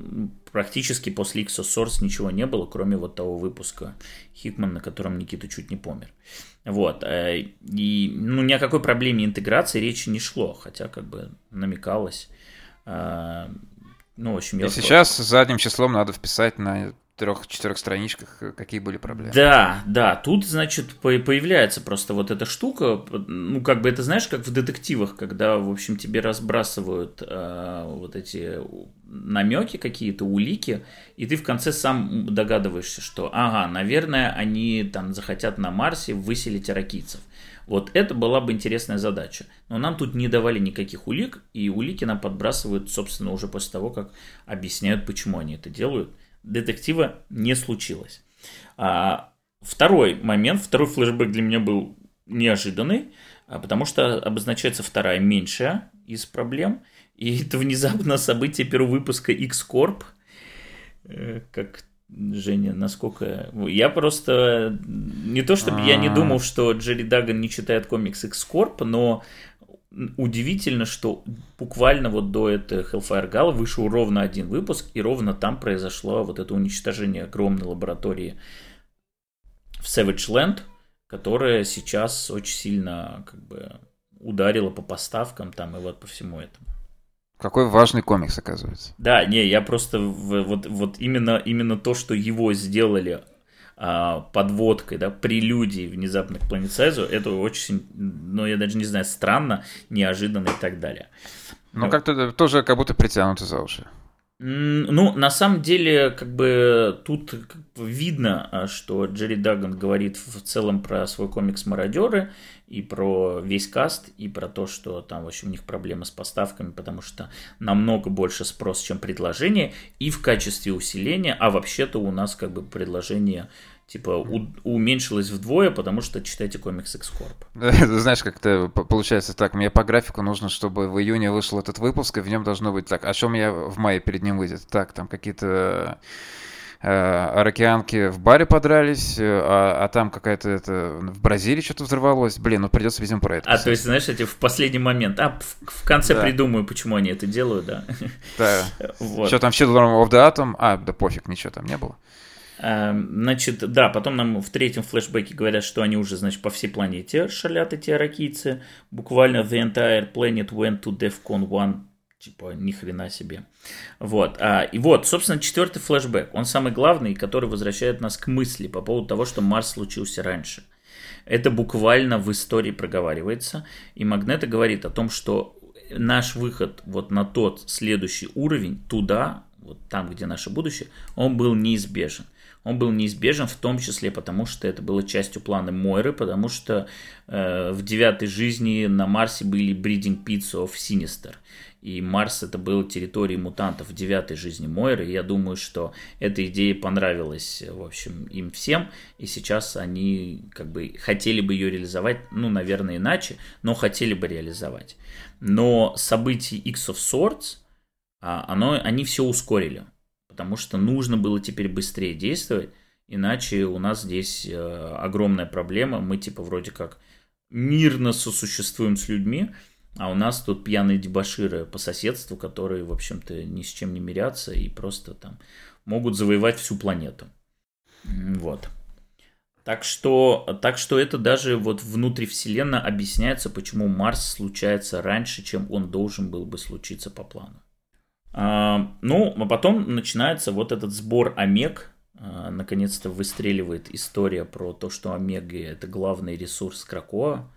практически после X Source ничего не было, кроме вот того выпуска Хикман, на котором Никита чуть не помер. Вот. Э, и ну, ни о какой проблеме интеграции речи не шло, хотя как бы намекалось. Ну, в общем, я... И сейчас задним числом надо вписать на трех-четырех страничках, э, какие были проблемы. Да, да, тут, значит, появляется просто вот эта штука, ну, как бы это, знаешь, как в детективах, когда, в общем, тебе разбрасывают э, вот эти намеки какие-то, улики, и ты в конце сам догадываешься, что, ага, наверное, они там захотят на Марсе выселить аракийцев. Вот это была бы интересная задача. Но нам тут не давали никаких улик, и улики нам подбрасывают, собственно, уже после того, как объясняют, почему они это делают – детектива не случилось. А, второй момент, второй флешбэк для меня был неожиданный, а, потому что обозначается вторая меньшая из проблем. И <laughs> это внезапно событие первого выпуска X-Corp. Э, как Женя, насколько... Я просто... Не то, чтобы я не а. думал, что Джерри Даган не читает комикс X-Corp, но удивительно, что буквально вот до этого Hellfire Gala вышел ровно один выпуск, и ровно там произошло вот это уничтожение огромной лаборатории в Savage Land, которая сейчас очень сильно как бы ударила по поставкам там и вот по всему этому. Какой важный комикс, оказывается. Да, не, я просто вот, вот именно, именно то, что его сделали подводкой, да, прелюдией внезапно к планетсайзу, это очень, ну, я даже не знаю, странно, неожиданно и так далее. Ну, как-то тоже как будто притянуты за уши. Ну, на самом деле, как бы тут видно, а, что Джерри Даган говорит в целом про свой комикс «Мародеры», и про весь каст, и про то, что там, в общем, у них проблемы с поставками, потому что намного больше спрос, чем предложение, и в качестве усиления, а вообще-то у нас как бы предложение типа у, уменьшилось вдвое, потому что читайте комикс X-Corp. <laughs> Знаешь, как-то получается так, мне по графику нужно, чтобы в июне вышел этот выпуск, и в нем должно быть так, а что у меня в мае перед ним выйдет? Так, там какие-то аракианки в баре подрались, э, а, а там какая-то это в Бразилии что-то взорвалось. Блин, ну придется, видимо, про это. А, то есть, знаешь, эти в последний момент. А, в, в конце да. придумаю, почему они это делают, да. Да. <laughs> Вот. Что там, Children of the Atom? А, да пофиг, ничего там не было. Эм, значит, да, потом нам в третьем флешбеке говорят, что они уже, значит, по всей планете шалят эти аракийцы. Буквально the entire planet went to DEFCON 1. Типа, ни хрена себе. Вот. А, и вот, собственно, четвертый флешбэк. Он самый главный, который возвращает нас к мысли по поводу того, что Марс случился раньше. Это буквально в истории проговаривается. И Магнета говорит о том, что наш выход вот на тот следующий уровень, туда, вот там, где наше будущее, он был неизбежен он был неизбежен, в том числе потому, что это было частью плана Мойры, потому что э, в девятой жизни на Марсе были breeding pits of Sinister. И Марс это была территорией мутантов в девятой жизни Мойры. И я думаю, что эта идея понравилась, в общем, им всем. И сейчас они как бы хотели бы ее реализовать, ну, наверное, иначе, но хотели бы реализовать. Но события X of Swords, а, оно, они все ускорили потому что нужно было теперь быстрее действовать, иначе у нас здесь э, огромная проблема, мы типа вроде как мирно сосуществуем с людьми, а у нас тут пьяные дебаширы по соседству, которые, в общем-то, ни с чем не мирятся и просто там могут завоевать всю планету. Вот. Так что, так что это даже вот внутри Вселенной объясняется, почему Марс случается раньше, чем он должен был бы случиться по плану. А, ну, а потом начинается вот этот сбор Омег. А, наконец-то выстреливает история про то, что Омега это главный ресурс Кракоа,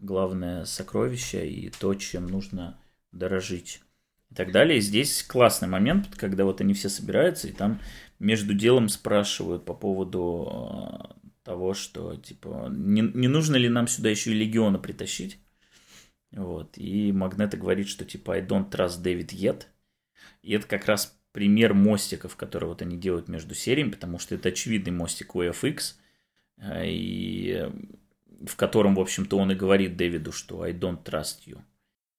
главное сокровище и то, чем нужно дорожить и так далее. И здесь классный момент, когда вот они все собираются, и там между делом спрашивают по поводу того, что, типа, не, не нужно ли нам сюда еще и легиона притащить. Вот. И Магнета говорит, что, типа, I don't trust David yet. И это как раз пример мостиков, которые вот они делают между сериями, потому что это очевидный мостик UFX, э, и э, в котором, в общем-то, он и говорит Дэвиду, что I don't trust you.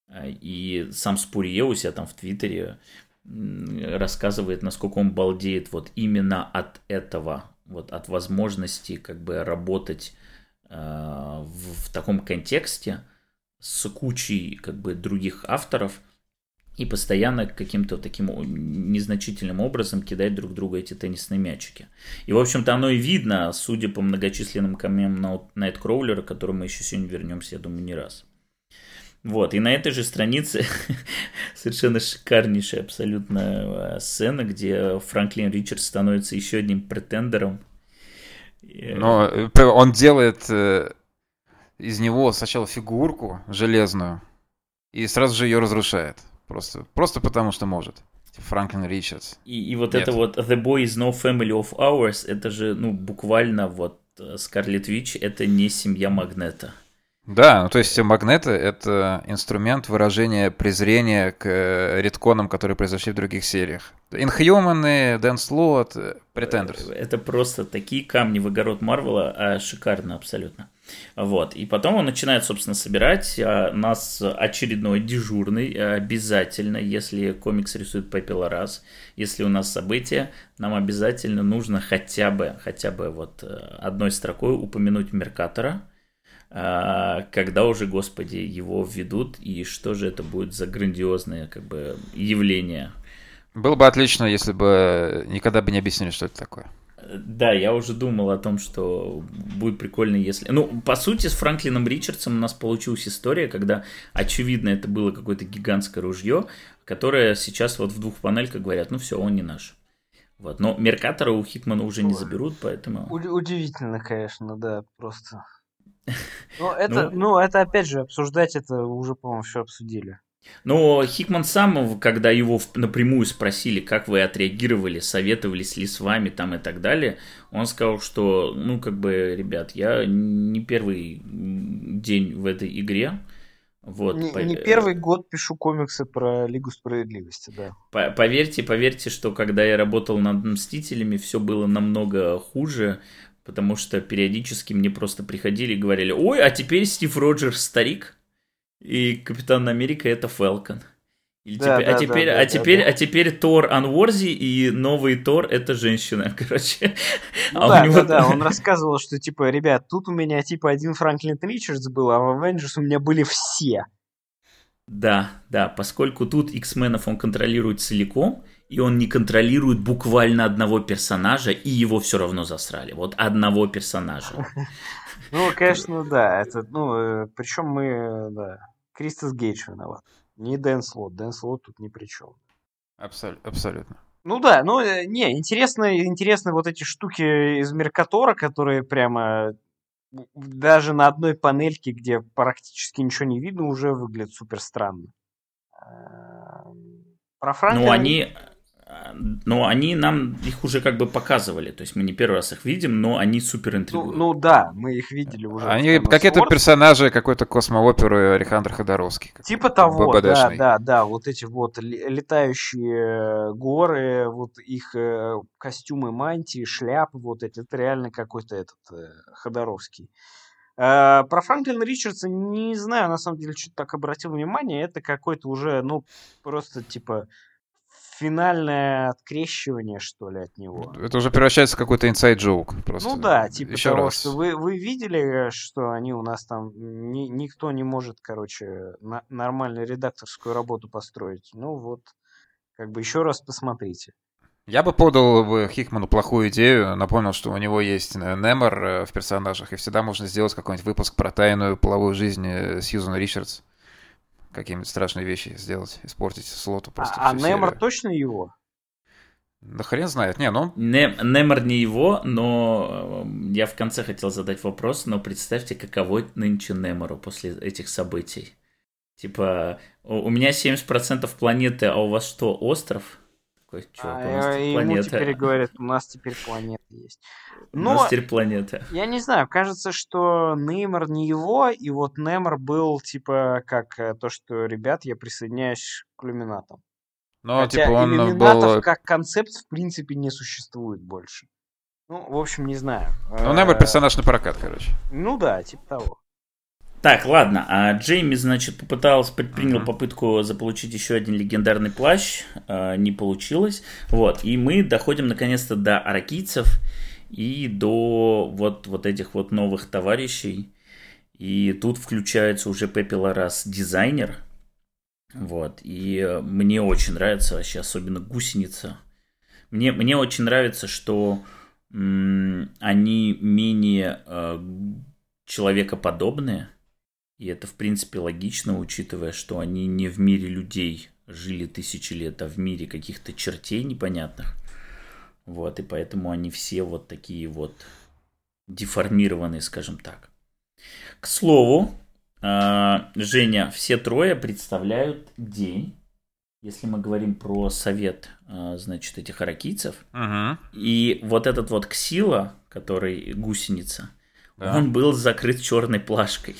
Э, и сам Спурье у себя там в Твиттере рассказывает, насколько он балдеет вот именно от этого, вот от возможности как бы работать в таком контексте с кучей как бы других авторов и постоянно каким-то таким незначительным образом кидать друг друга эти теннисные мячики. И, в общем-то, оно и видно, судя по многочисленным камням на Найткроулера, к которому мы еще сегодня вернемся, я думаю, не раз. Вот, и на этой же странице <laughs> совершенно шикарнейшая абсолютно э, сцена, где Франклин Ричардс становится еще одним претендером. Но э, он делает э, из него сначала фигурку железную и сразу же ее разрушает. Просто, просто потому что может. Типа Франклин Ричардс. И, и вот Нет. это вот The Boy is no family of ours, это же, ну, буквально вот Скарлетт Вич, это не семья Магнета. Да, ну то есть магнеты — это инструмент выражения презрения к э, редконам, которые произошли в других сериях. Инхьюманы, Дэн Слот, Претендерс. Это просто такие камни в огород Марвела, а шикарно абсолютно. Вот. И потом он начинает, собственно, собирать. А нас очередной дежурный обязательно, если комикс рисует Пепела раз, если у нас событие, нам обязательно нужно хотя бы, хотя бы вот э, одной строкой упомянуть Меркатора, а, когда уже, господи, его введут, и что же это будет за грандиозное как бы явление. Было бы отлично, если бы никогда бы не объяснили, что это такое. Да, я уже думал о том, что будет прикольно, если... Ну, по сути, с Франклином Ричардсом у нас получилась история, когда, очевидно, это было какое-то гигантское ружье, которое сейчас вот в двух панельках говорят, ну все, он не наш. Вот. Но Меркатора у Хитмана уже не заберут, поэтому... Удивительно, конечно, да, просто. <laughs> Ну, это, ну, ну, это опять же, обсуждать это уже, по-моему, все обсудили. Но Хикман сам, когда его напрямую спросили, как вы отреагировали, советовались ли с вами там и так далее, он сказал, что, ну, как бы, ребят, я не первый день в этой игре, вот, не, по... не первый год пишу комиксы про Лигу Справедливости, да. По поверьте, поверьте, что когда я работал над Мстителями, все было намного хуже потому что периодически мне просто приходили и говорили, ой, а теперь Стив Роджерс старик, и Капитан Америка это Фелкон. Или да, теперь, да, а теперь, да, а теперь, да. а теперь Тор Анворзи и новый Тор это женщина, <laughs> короче. Ну, а да, него... да, да, он рассказывал, что типа, ребят, тут у меня типа один Франклин Ричардс был, а в Avengers у меня были все. Да, да, поскольку тут X-менов он контролирует целиком, и он не контролирует буквально одного персонажа, и его все равно засрали. Вот одного персонажа. <laughs> Ну, конечно, да. Это, ну, э, причем мы, да, Кристос Гейдж виноват. Не Дэн Слот. Дэн Слот тут ни при чем. Абсолютно. Ну да, ну э, не, интересно, интересны вот эти штуки из Меркатора, которые прямо даже на одной панельке, где практически ничего не видно, уже выглядят супер странно. Эм, про Франка... Ну, они, но они нам их уже как бы показывали. То есть мы не первый раз их видим, но они супер интригуют. Ну, ну да, мы их видели уже. Они какие-то персонажи какой-то космооперы Александр Ходоровский. Типа того, да, да, да. Вот эти вот летающие горы, вот их э, костюмы, мантии, шляпы, вот эти, это реально какой-то этот э, Ходоровский. Э, про Франклина Ричардса не знаю, на самом деле, что-то так обратил внимание. Это какой-то уже, ну, просто типа финальное открещивание, что ли, от него. Это уже превращается в какой-то. Просто. Ну да, типа Еще того, раз. что вы, вы видели, что они у нас там, ни, никто не может, короче, на, нормальную редакторскую работу построить. Ну вот, как бы еще раз посмотрите. Я бы подал бы Хикману плохую идею, напомнил, что у него есть э, Немор э, в персонажах, и всегда можно сделать какой-нибудь выпуск про тайную половую жизнь э, Сьюзан Ричардс какие-нибудь страшные вещи сделать, испортить слоту просто. А, а Немор точно его? Да хрен знает. Не, ну... Не, Немор не его, но э, я в конце хотел задать вопрос, но представьте, каково нынче Немору после этих событий. Типа, у меня 70% планеты, а у вас что, остров? Такой, чувак, а, у нас ему планета. теперь говорят, у нас теперь планета есть. Но, у нас теперь планета. Я не знаю, кажется, что Неймар не его, и вот Неймар был, типа, как э, то, что, ребят, я присоединяюсь к иллюминатам. Но, Хотя типа, он иллюминатов был... как концепт, в принципе, не существует больше. Ну, в общем, не знаю. Ну, Неймар персонаж на прокат, короче. Ну да, типа того. Так, ладно, а Джейми, значит, попытался, предпринял uh-huh. попытку заполучить еще один легендарный плащ, а, не получилось, вот, и мы доходим наконец-то до аракийцев и до вот, вот этих вот новых товарищей, И тут включается уже Пеппи Ларас дизайнер. Вот. И мне очень нравится вообще, особенно гусеница. Мне, мне очень нравится, что м- они менее э, человекоподобные. И это, в принципе, логично, учитывая, что они не в мире людей жили тысячи лет, а в мире каких-то чертей непонятных. Вот, и поэтому они все вот такие вот деформированные, скажем так. К слову, а, Женя, все трое представляют день, если мы говорим про совет, а, значит, этих аракийцев. Угу. И вот этот вот Ксила, который гусеница, Да. он был закрыт черной плашкой.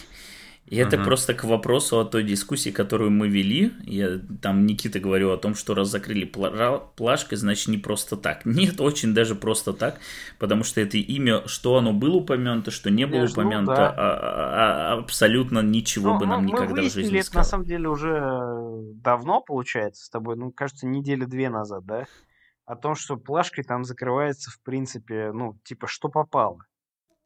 И это Мгм. просто к вопросу о той дискуссии, которую мы вели. Я там Никита говорил о том, что раз закрыли пла- плашкой, значит не просто так. <laughs> Нет, очень даже просто так, потому что это имя, что оно было упомянуто, что не было Конечно, ну упомянуто, да. а- а- абсолютно ничего Ну, бы мы- нам мы никогда в выяснили жизни не это на самом деле уже давно, получается, с тобой, ну, кажется, недели две назад, да? О том, что плашкой там закрывается, в принципе, ну, типа, что попало.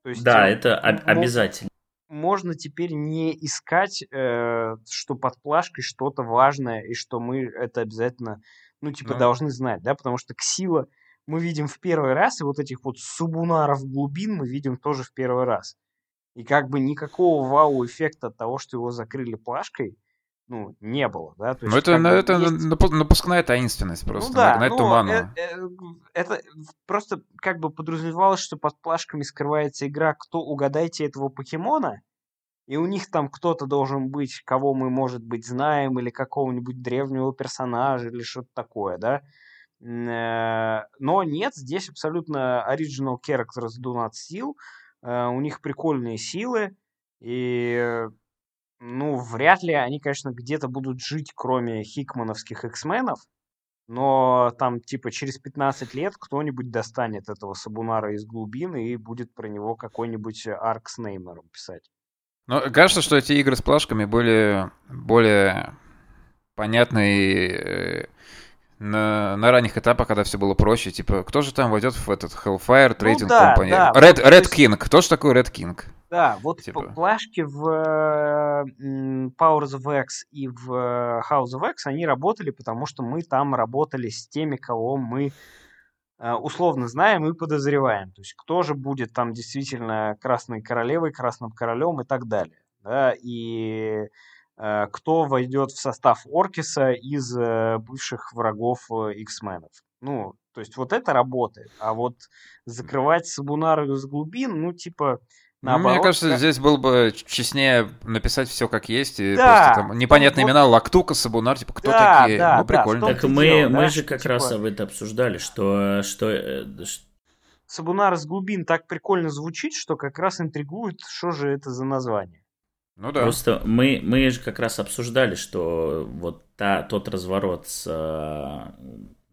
То есть Да, э, это об- обязательно. Можно теперь не искать, э, что под плашкой что-то важное, и что мы это обязательно, ну, типа, Ну. должны знать, да, потому что Ксила мы видим в первый раз, и вот этих вот субунаров глубин мы видим тоже в первый раз. И как бы никакого вау-эффекта от того, что его закрыли плашкой, ну, не было, да. То Ну, есть, это, как ну, это есть- напу- напускная таинственность просто, ну да, нагнать ну, туману. э- э, это просто как бы подразумевалось, что под плашками скрывается игра «Кто угадайте этого покемона?» И у них там кто-то должен быть, кого мы, может быть, знаем, или какого-нибудь древнего персонажа, или что-то такое, да? Э, Но нет, здесь абсолютно original characters do not steal. Э, У них прикольные силы, и ну, вряд ли они, конечно, где-то будут жить, кроме хикмановских X-менов, но там, типа, через 15 лет кто-нибудь достанет этого Сабунара из глубины и будет про него какой-нибудь арк с Неймером писать. Ну, кажется, что эти игры с плашками были более понятны э, на, на ранних этапах, когда все было проще. Типа, кто же там войдет в этот Hellfire Trading Ну да, Company? да, Red, Red есть- King. Кто же такой Red King? Да, вот Типа. плашки в Powers of X и в э, House of X, они работали, потому что мы там работали с теми, кого мы э, условно знаем и подозреваем. То есть кто же будет там действительно Красной Королевой, Красным Королем и так далее. Да? И кто войдет в состав Оркиса из э, бывших врагов э, X-менов. Ну, то есть вот это работает. А вот закрывать Сабунару из глубин, ну, типа, Ну, наоборот... мне кажется, ка- здесь было бы честнее написать все как есть. И Да, просто там непонятные ну, вот- имена, Лактука, Сабунар, типа, кто Да, такие? да, ну, да, прикольно. том- Так мы, дело, мы да, же что, как раз типа- об это обсуждали, что, что, э, ш- Сабунар из глубин так прикольно звучит, что как раз интригует, что же это за название. Ну да. Просто мы, мы же как раз обсуждали, что вот та, тот разворот с э,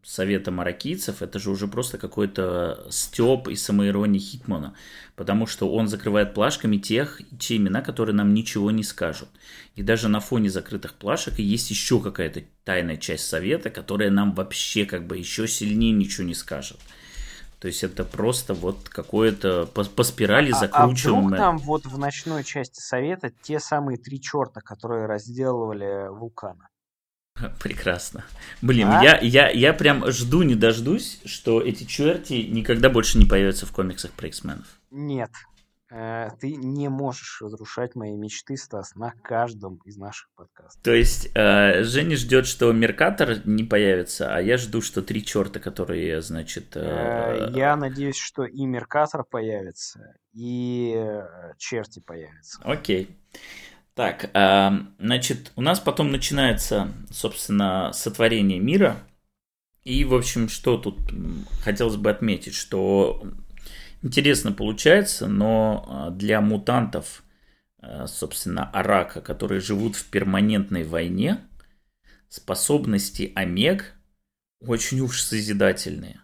советом аракийцев, это же уже просто какой-то степ и самоирония Хикмана, потому что он закрывает плашками тех, те имена, которые нам ничего не скажут. И даже на фоне закрытых плашек есть еще какая-то тайная часть совета, которая нам вообще как бы еще сильнее ничего не скажет. То есть это просто вот какое-то по, по спирали А- А, вдруг закручиваемое. там вот в ночной части совета те самые три черта, которые разделывали вулкана? <laughs> Прекрасно. Блин, А? я, я, я прям жду не дождусь, что эти черти никогда больше не появятся в комиксах про X-менов. Нет. Э, Ты не можешь разрушать мои мечты, Стас, на каждом из наших подкастов. То есть э, Женя ждет, что Меркатор не появится, а я жду, что три черта, которые, значит... Э, э, Я надеюсь, что и Меркатор появится, и э, черти появятся. Окей. Так, э, значит, у нас потом начинается, собственно, сотворение мира. И, в общем, что тут хотелось бы отметить, что интересно получается, но э, для мутантов, э, собственно, Арака, которые живут в перманентной войне, способности Омег очень уж созидательные.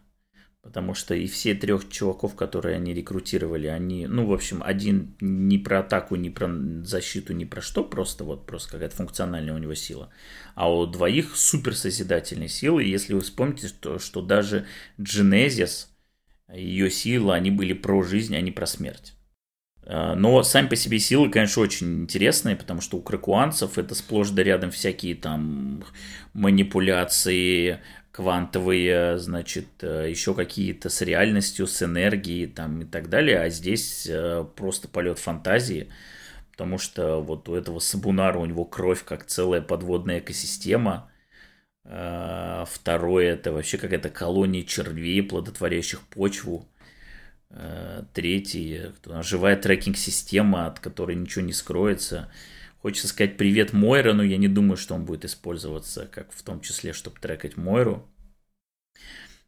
Потому что и все трех чуваков, которые они рекрутировали, они, ну, в общем, один не про атаку, не про защиту, не про что, просто вот просто какая-то функциональная у него сила. А у двоих супер созидательные силы. Если вы вспомните, что, что даже Genesis, ее сила, они были про жизнь, а не про смерть. Э, но сами по себе силы, конечно, очень интересные, потому что у кракуанцев это сплошь да рядом всякие там манипуляции, квантовые, значит, э, еще какие-то с реальностью, с энергией там и так далее, а здесь э, просто полет фантазии, потому что вот у этого Сабунара у него кровь как целая подводная экосистема, второе это вообще какая-то колония червей, плодотворящих почву, Э, третий, живая трекинг-система, от которой ничего не скроется. Хочется сказать привет Мойра, но я не думаю, что он будет использоваться, как в том числе, чтобы трекать Мойру.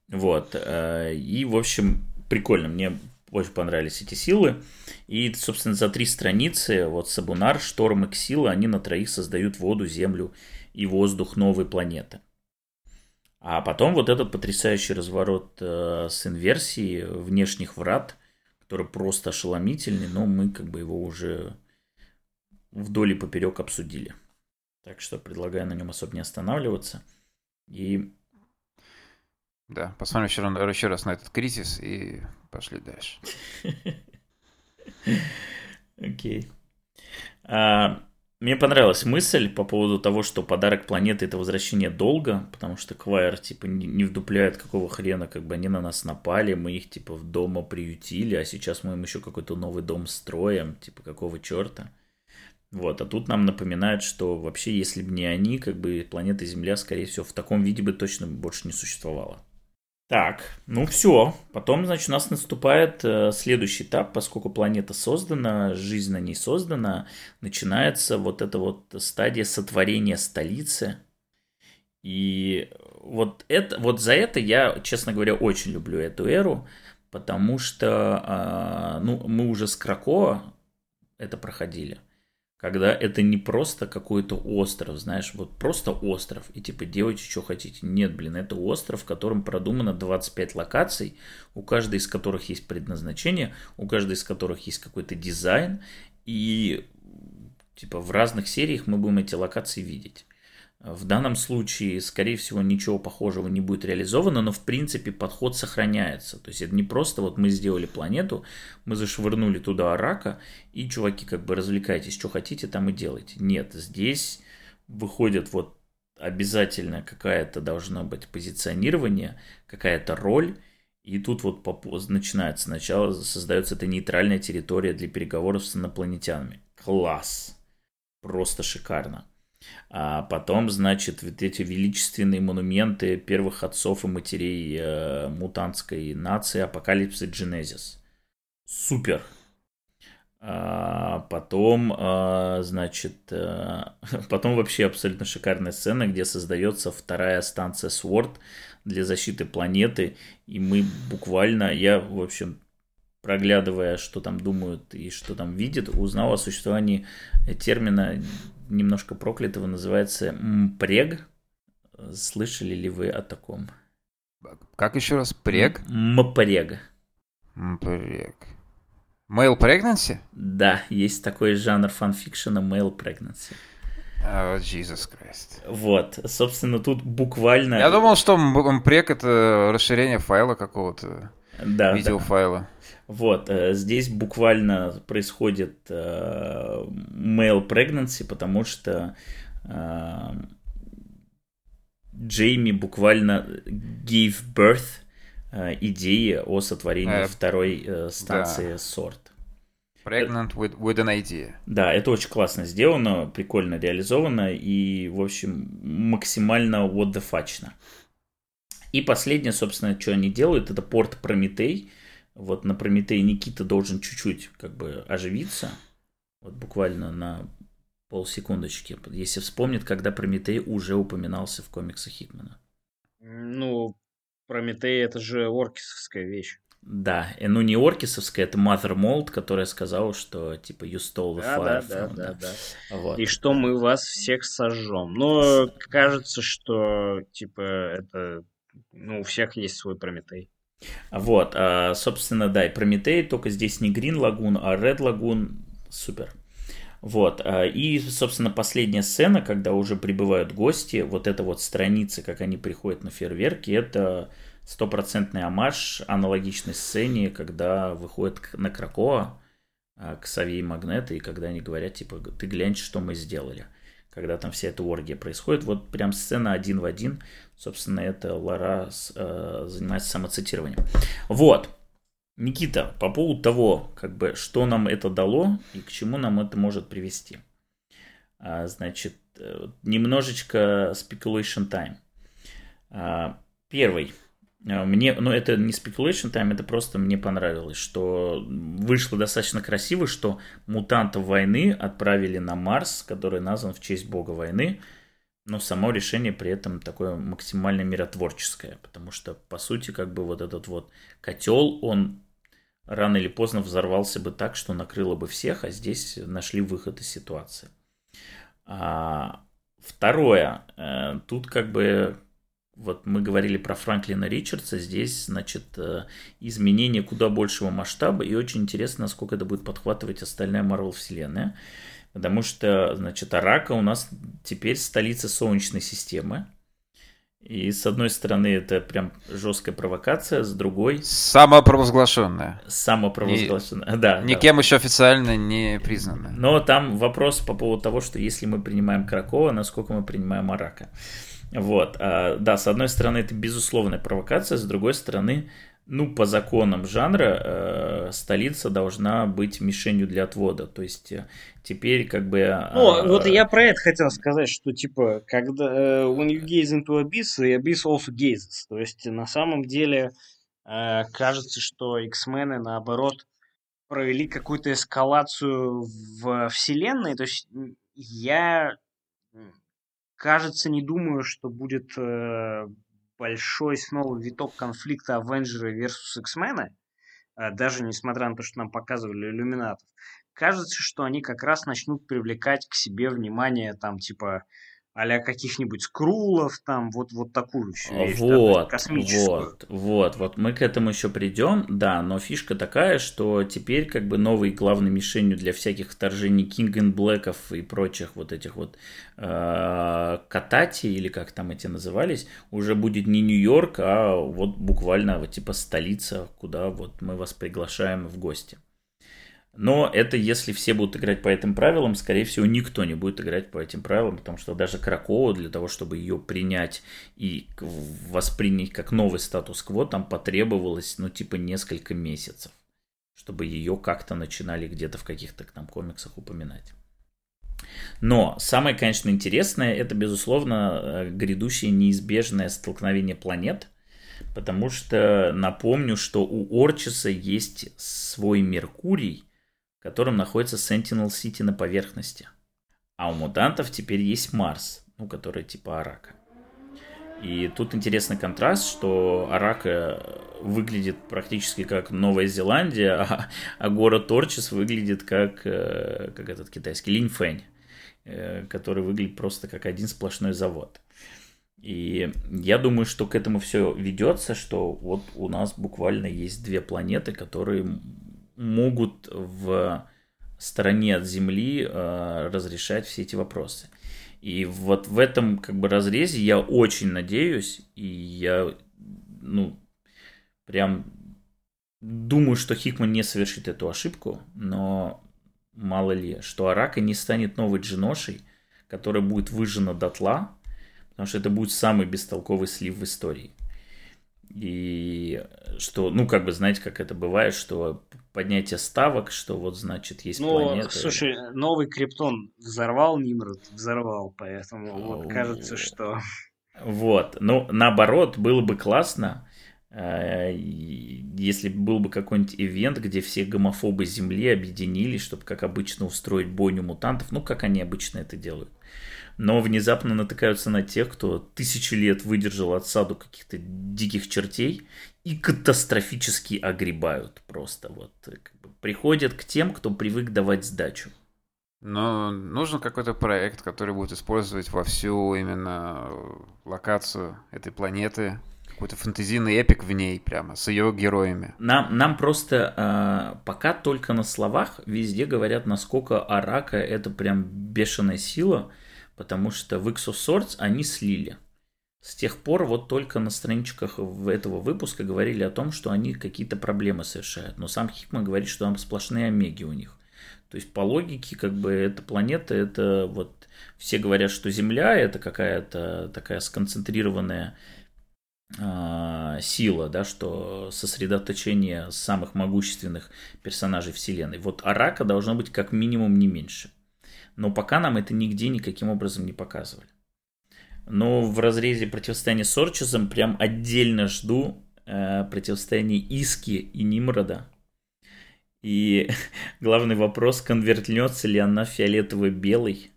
Вот. Э, и, в общем, прикольно. Мне очень понравились эти силы. И, собственно, за три страницы вот Сабунар, Шторм и Ксила, они на троих создают воду, землю и воздух новой планеты. А потом вот этот потрясающий разворот э, с инверсией внешних врат, который просто ошеломительный, но мы как бы его уже вдоль и поперек обсудили. Так что предлагаю на нем особо не останавливаться. И... Да, посмотрим еще, раз, еще раз на этот кризис и пошли дальше. <laughs> Окей. А, мне понравилась мысль по поводу того, что подарок планеты это возвращение долга, потому что Квайр типа не вдупляет какого хрена, как бы они на нас напали, мы их типа в дома приютили, а сейчас мы им еще какой-то новый дом строим, типа какого черта. Вот, а тут нам напоминают, что вообще, если бы не они, как бы планета Земля, скорее всего, в таком виде бы точно больше не существовала. Так, ну все. Потом, значит, у нас наступает э, следующий этап, поскольку планета создана, жизнь на ней создана, начинается вот эта вот стадия сотворения столицы. И вот, это, вот за это я, честно говоря, очень люблю эту эру, потому что э, ну, мы уже с Кракоа это проходили – когда это не просто какой-то остров, знаешь, вот просто остров, и типа делайте, что хотите. Нет, блин, это остров, в котором продумано 25 локаций, у каждой из которых есть предназначение, у каждой из которых есть какой-то дизайн, и типа в разных сериях мы будем эти локации видеть. В данном случае, скорее всего, ничего похожего не будет реализовано, но в принципе подход сохраняется. То есть это не просто вот мы сделали планету, мы зашвырнули туда рака, и чуваки как бы развлекайтесь, что хотите, там и делайте. Нет, здесь выходит вот обязательно какая-то должна быть позиционирование, какая-то роль, и тут вот начинается сначала создается эта нейтральная территория для переговоров с инопланетянами. Класс! Просто шикарно. А потом, значит, вот эти величественные монументы первых отцов и матерей э, мутантской нации Апокалипсис Дженезис. Супер. А потом, а, значит, а, <laughs> потом вообще абсолютно шикарная сцена, где создается вторая станция Sword для защиты планеты, и мы буквально, я, в общем, проглядывая, что там думают и что там видят, узнал о существовании термина немножко проклятого, называется МПРЕГ. Слышали ли вы о таком? Как еще раз? Прег? МПРЕГ. МПРЕГ. Male pregnancy? Да, есть такой жанр фанфикшена male pregnancy. Oh, Jesus Christ. Вот, собственно, тут буквально... Я думал, что МПРЕГ это расширение файла какого-то. Да, видеофайла. Да. Вот, э, здесь буквально происходит э, male pregnancy, потому что э, Джейми буквально gave birth э, идее о сотворении э, второй э, станции да. Сорт. Pregnant with, with an idea. Да, это очень классно сделано, прикольно реализовано и, в общем, максимально what the fudge. И последнее, собственно, что они делают, это порт Прометей, вот на Прометей Никита должен чуть-чуть как бы оживиться, вот буквально на полсекундочки, если вспомнит, когда Прометей уже упоминался в комиксах Хикмана. Ну, Прометей это же оркисовская вещь. Да, и, ну не оркисовская, это Mother Mold, которая сказала, что типа you stole the да, fire да, from, да, да, да. Вот. И что мы вас всех сожжем. Но кажется, что типа это, ну у всех есть свой Прометей. Вот, а, собственно, да, и Прометей, только здесь не Green Lagoon, а Red Lagoon, супер. Вот, а, и, собственно, последняя сцена, когда уже прибывают гости, вот эта вот страница, как они приходят на фейерверки, это стопроцентный амаш аналогичной сцене, когда выходит на Кракоа а, к Саве и Магнета, и когда они говорят, типа, ты глянь, что мы сделали. Когда там вся эта оргия происходит, вот прям сцена один в один, собственно, это Лара э, занимается самоцитированием. Вот. Никита, по поводу того, как бы, что нам это дало и к чему нам это может привести. А, значит, э, немножечко speculation time. А, первый. А, мне, ну это не speculation time, это просто мне понравилось, что вышло достаточно красиво, что мутантов войны отправили на Марс, который назван в честь бога войны, но само решение при этом такое максимально миротворческое, потому что, по сути, как бы вот этот вот котел, он рано или поздно взорвался бы так, что накрыло бы всех, а здесь нашли выход из ситуации. А, второе, э, тут как бы вот мы говорили про Франклина Ричардса, здесь, значит, э, изменение куда большего масштаба, и очень интересно, насколько это будет подхватывать остальная Марвел вселенная, потому что, значит, Арака у нас теперь столица Солнечной системы, и с одной стороны это прям жесткая провокация, с другой... Самопровозглашенная. Самопровозглашенная, да. Никем да. еще официально не признанная. Но там вопрос по поводу того, что если мы принимаем Кракова, насколько мы принимаем Арака. Вот, а, да, с одной стороны, это безусловная провокация, с другой стороны, ну, по законам жанра, э, столица должна быть мишенью для отвода. То есть э, теперь как бы... Ну, э, вот я про это хотел сказать, что типа, когда э, when you gaze into abyss, abyss also gazes. То есть на самом деле э, кажется, что X-мены наоборот провели какую-то эскалацию в вселенной. То есть я Кажется, не думаю, что будет э, большой снова виток конфликта Авенджеры versus X-Men, э, даже несмотря на то, что нам показывали иллюминатов. Кажется, что они как раз начнут привлекать к себе внимание, там, типа, а каких-нибудь скрулов, там, вот, вот такую вещь. Вот, да, вот, вот, вот, мы к этому еще придем, да, но фишка такая, что теперь как бы новой главной мишенью для всяких вторжений King and Blackов и прочих вот этих вот э, катати, или как там эти назывались, уже будет не Нью-Йорк, а вот буквально вот типа столица, куда вот мы вас приглашаем в гости. Но это если все будут играть по этим правилам, скорее всего, никто не будет играть по этим правилам, потому что даже Кракова для того, чтобы ее принять и воспринять как новый статус-кво, там потребовалось, ну, типа, несколько месяцев, чтобы ее как-то начинали где-то в каких-то там комиксах упоминать. Но самое, конечно, интересное, это, безусловно, э, грядущее неизбежное столкновение планет, потому что напомню, что у Орчиса есть свой Меркурий – которым находится Sentinel-Сити на поверхности. А у мутантов теперь есть Марс, ну, который типа Арака. И тут интересный контраст, что Арака выглядит практически как Новая Зеландия, а, а город Торчес выглядит как, э, как этот китайский Линьфэнь, э, который выглядит просто как один сплошной завод. И я думаю, что к этому все ведется, что вот у нас буквально есть две планеты, которые могут в стороне от Земли э, разрешать все эти вопросы. И вот в этом как бы разрезе я очень надеюсь, и я, ну, прям думаю, что Хикман не совершит эту ошибку, но мало ли, что Арака не станет новой джиношей, которая будет выжжена дотла, потому что это будет самый бестолковый слив в истории. И что, ну, как бы, знаете, как это бывает, что поднятие ставок, что вот, значит, есть ну, планета. слушай, новый Криптон взорвал Нимрод, взорвал, поэтому вот кажется, что... Вот, ну, наоборот, было бы классно, э, если был бы какой-нибудь ивент, где все гомофобы Земли объединились, чтобы, как обычно, устроить бойню мутантов, ну, как они обычно это делают но внезапно натыкаются на тех, кто тысячи лет выдержал отсаду каких-то диких чертей и катастрофически огребают просто. Вот как бы, приходят к тем, кто привык давать сдачу. Но нужен какой-то проект, который будет использовать во всю именно локацию этой планеты, какой-то фэнтезийный эпик в ней прямо, с ее героями. Нам, нам просто э, пока только на словах везде говорят, насколько Арака это прям бешеная сила, потому что в X of Swords они слили. С тех пор вот только на страничках этого выпуска говорили о том, что они какие-то проблемы совершают. Но сам Хикман говорит, что там сплошные омеги у них. То есть по логике, как бы эта планета, это вот все говорят, что Земля это какая-то такая сконцентрированная э, сила, да, что сосредоточение самых могущественных персонажей Вселенной. Вот Арака должно быть как минимум не меньше. Но пока нам это нигде никаким образом не показывали. Но в разрезе противостояния с Орчизом прям отдельно жду э, противостояние Иски и Нимрода. И <laughs> главный вопрос, конвертнется ли она фиолетово-белый,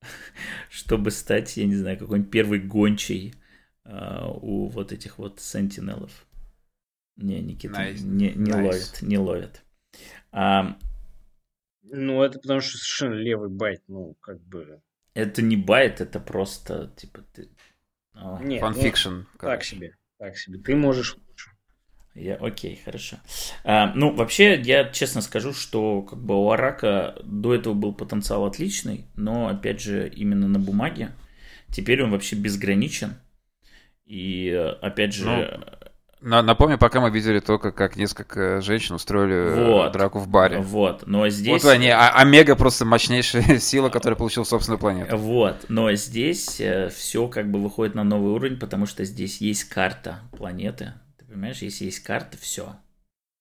<laughs> чтобы стать, я не знаю, какой-нибудь первый гончей э, у вот этих вот сентинелов. Не, Никита, nice. не, не nice. ловит, не ловит. А, ну, это потому что совершенно левый bait, ну, как бы... Это не bait, это просто, типа, ты... Нет, Fan fiction. Ну, так себе, так себе. Ты можешь лучше. Я, окей, хорошо. А, ну, вообще, я честно скажу, что как бы у Арака до этого был потенциал отличный, но, опять же, именно на бумаге. Теперь он вообще безграничен. И, опять же, ну, Напомню, пока мы видели только, как несколько женщин устроили э, вот, драку в баре. Вот, но здесь... Вот они, а, Омега просто мощнейшая <laughs> сила, которая получила собственную планету. Вот, но здесь э, все как бы выходит на новый уровень, потому что здесь есть карта планеты. Ты понимаешь, если есть карта, все.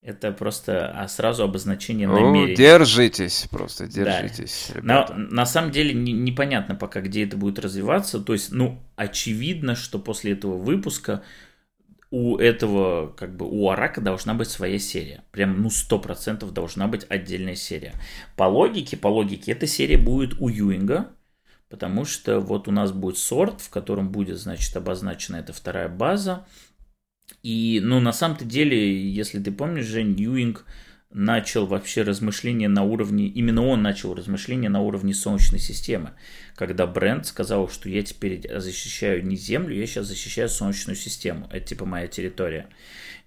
Это просто а сразу обозначение намерений. Держитесь, просто держитесь. Да. На, на самом деле не, непонятно пока, где это будет развиваться. То есть, ну, очевидно, что после этого выпуска у этого, как бы, у Арака должна быть своя серия. Прям, ну, сто процентов должна быть отдельная серия. По логике, по логике, эта серия будет у Юинга, потому что вот у нас будет сорт, в котором будет, значит, обозначена эта вторая база. И, ну, на самом-то деле, если ты помнишь, Жень, Юинг начал вообще размышления на уровне, именно он начал размышления на уровне Солнечной системы, когда бренд сказал, что я теперь защищаю не Землю, я сейчас защищаю Солнечную систему, это типа моя территория.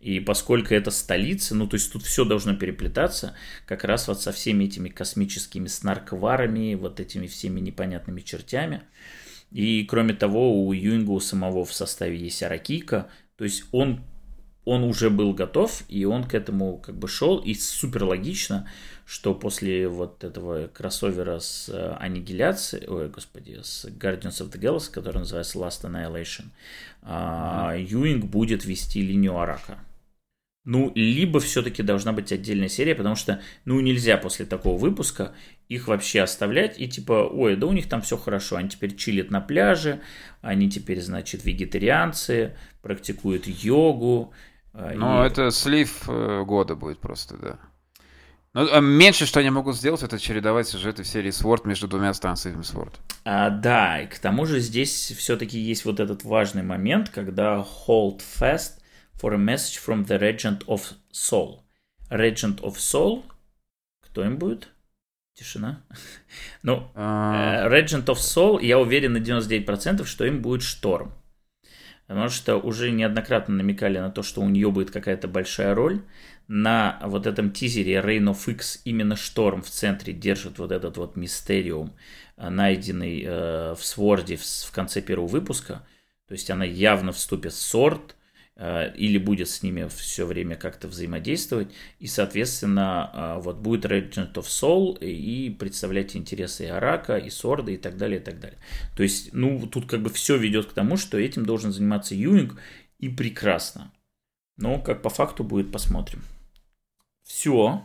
И поскольку это столица, ну то есть тут все должно переплетаться, как раз вот со всеми этими космическими снаркварами, вот этими всеми непонятными чертями. И кроме того, у Юинга у самого в составе есть Аракика, то есть он он уже был готов, и он к этому как бы шел, и супер логично, что после вот этого кроссовера с э, Аннигиляцией, ой, господи, с Guardians of the Galaxy, который называется Last Annihilation, mm-hmm. Юинг будет вести линию Арака. Ну, либо все-таки должна быть отдельная серия, потому что, ну, нельзя после такого выпуска их вообще оставлять и типа, ой, да у них там все хорошо, они теперь чилят на пляже, они теперь, значит, вегетарианцы, практикуют йогу, ну, и... это слив э, года будет просто, да. Ну, меньше, что они могут сделать, это чередовать сюжеты в серии Sword между двумя станциями Sword. А, да, и к тому же здесь все-таки есть вот этот важный момент, когда hold fast for a message from the Regent of Soul. Regent of Soul, кто им будет? Тишина. <laughs> ну, uh... Regent of Soul, я уверен на 99%, что им будет Шторм. Потому что уже неоднократно намекали на то, что у нее будет какая-то большая роль. На вот этом тизере Reign of X именно Шторм в центре держит вот этот вот мистериум, э, найденный э, в Сворде в, в конце первого выпуска. То есть она явно вступит в Сорд, Э, или будет с ними все время как-то взаимодействовать, и, соответственно, э, вот будет Regent of Soul и представлять интересы и Арака, и Сорда, и так далее, и так далее. То есть, ну, тут как бы все ведет к тому, что этим должен заниматься Юинг, и прекрасно. Но как по факту будет, посмотрим. Все.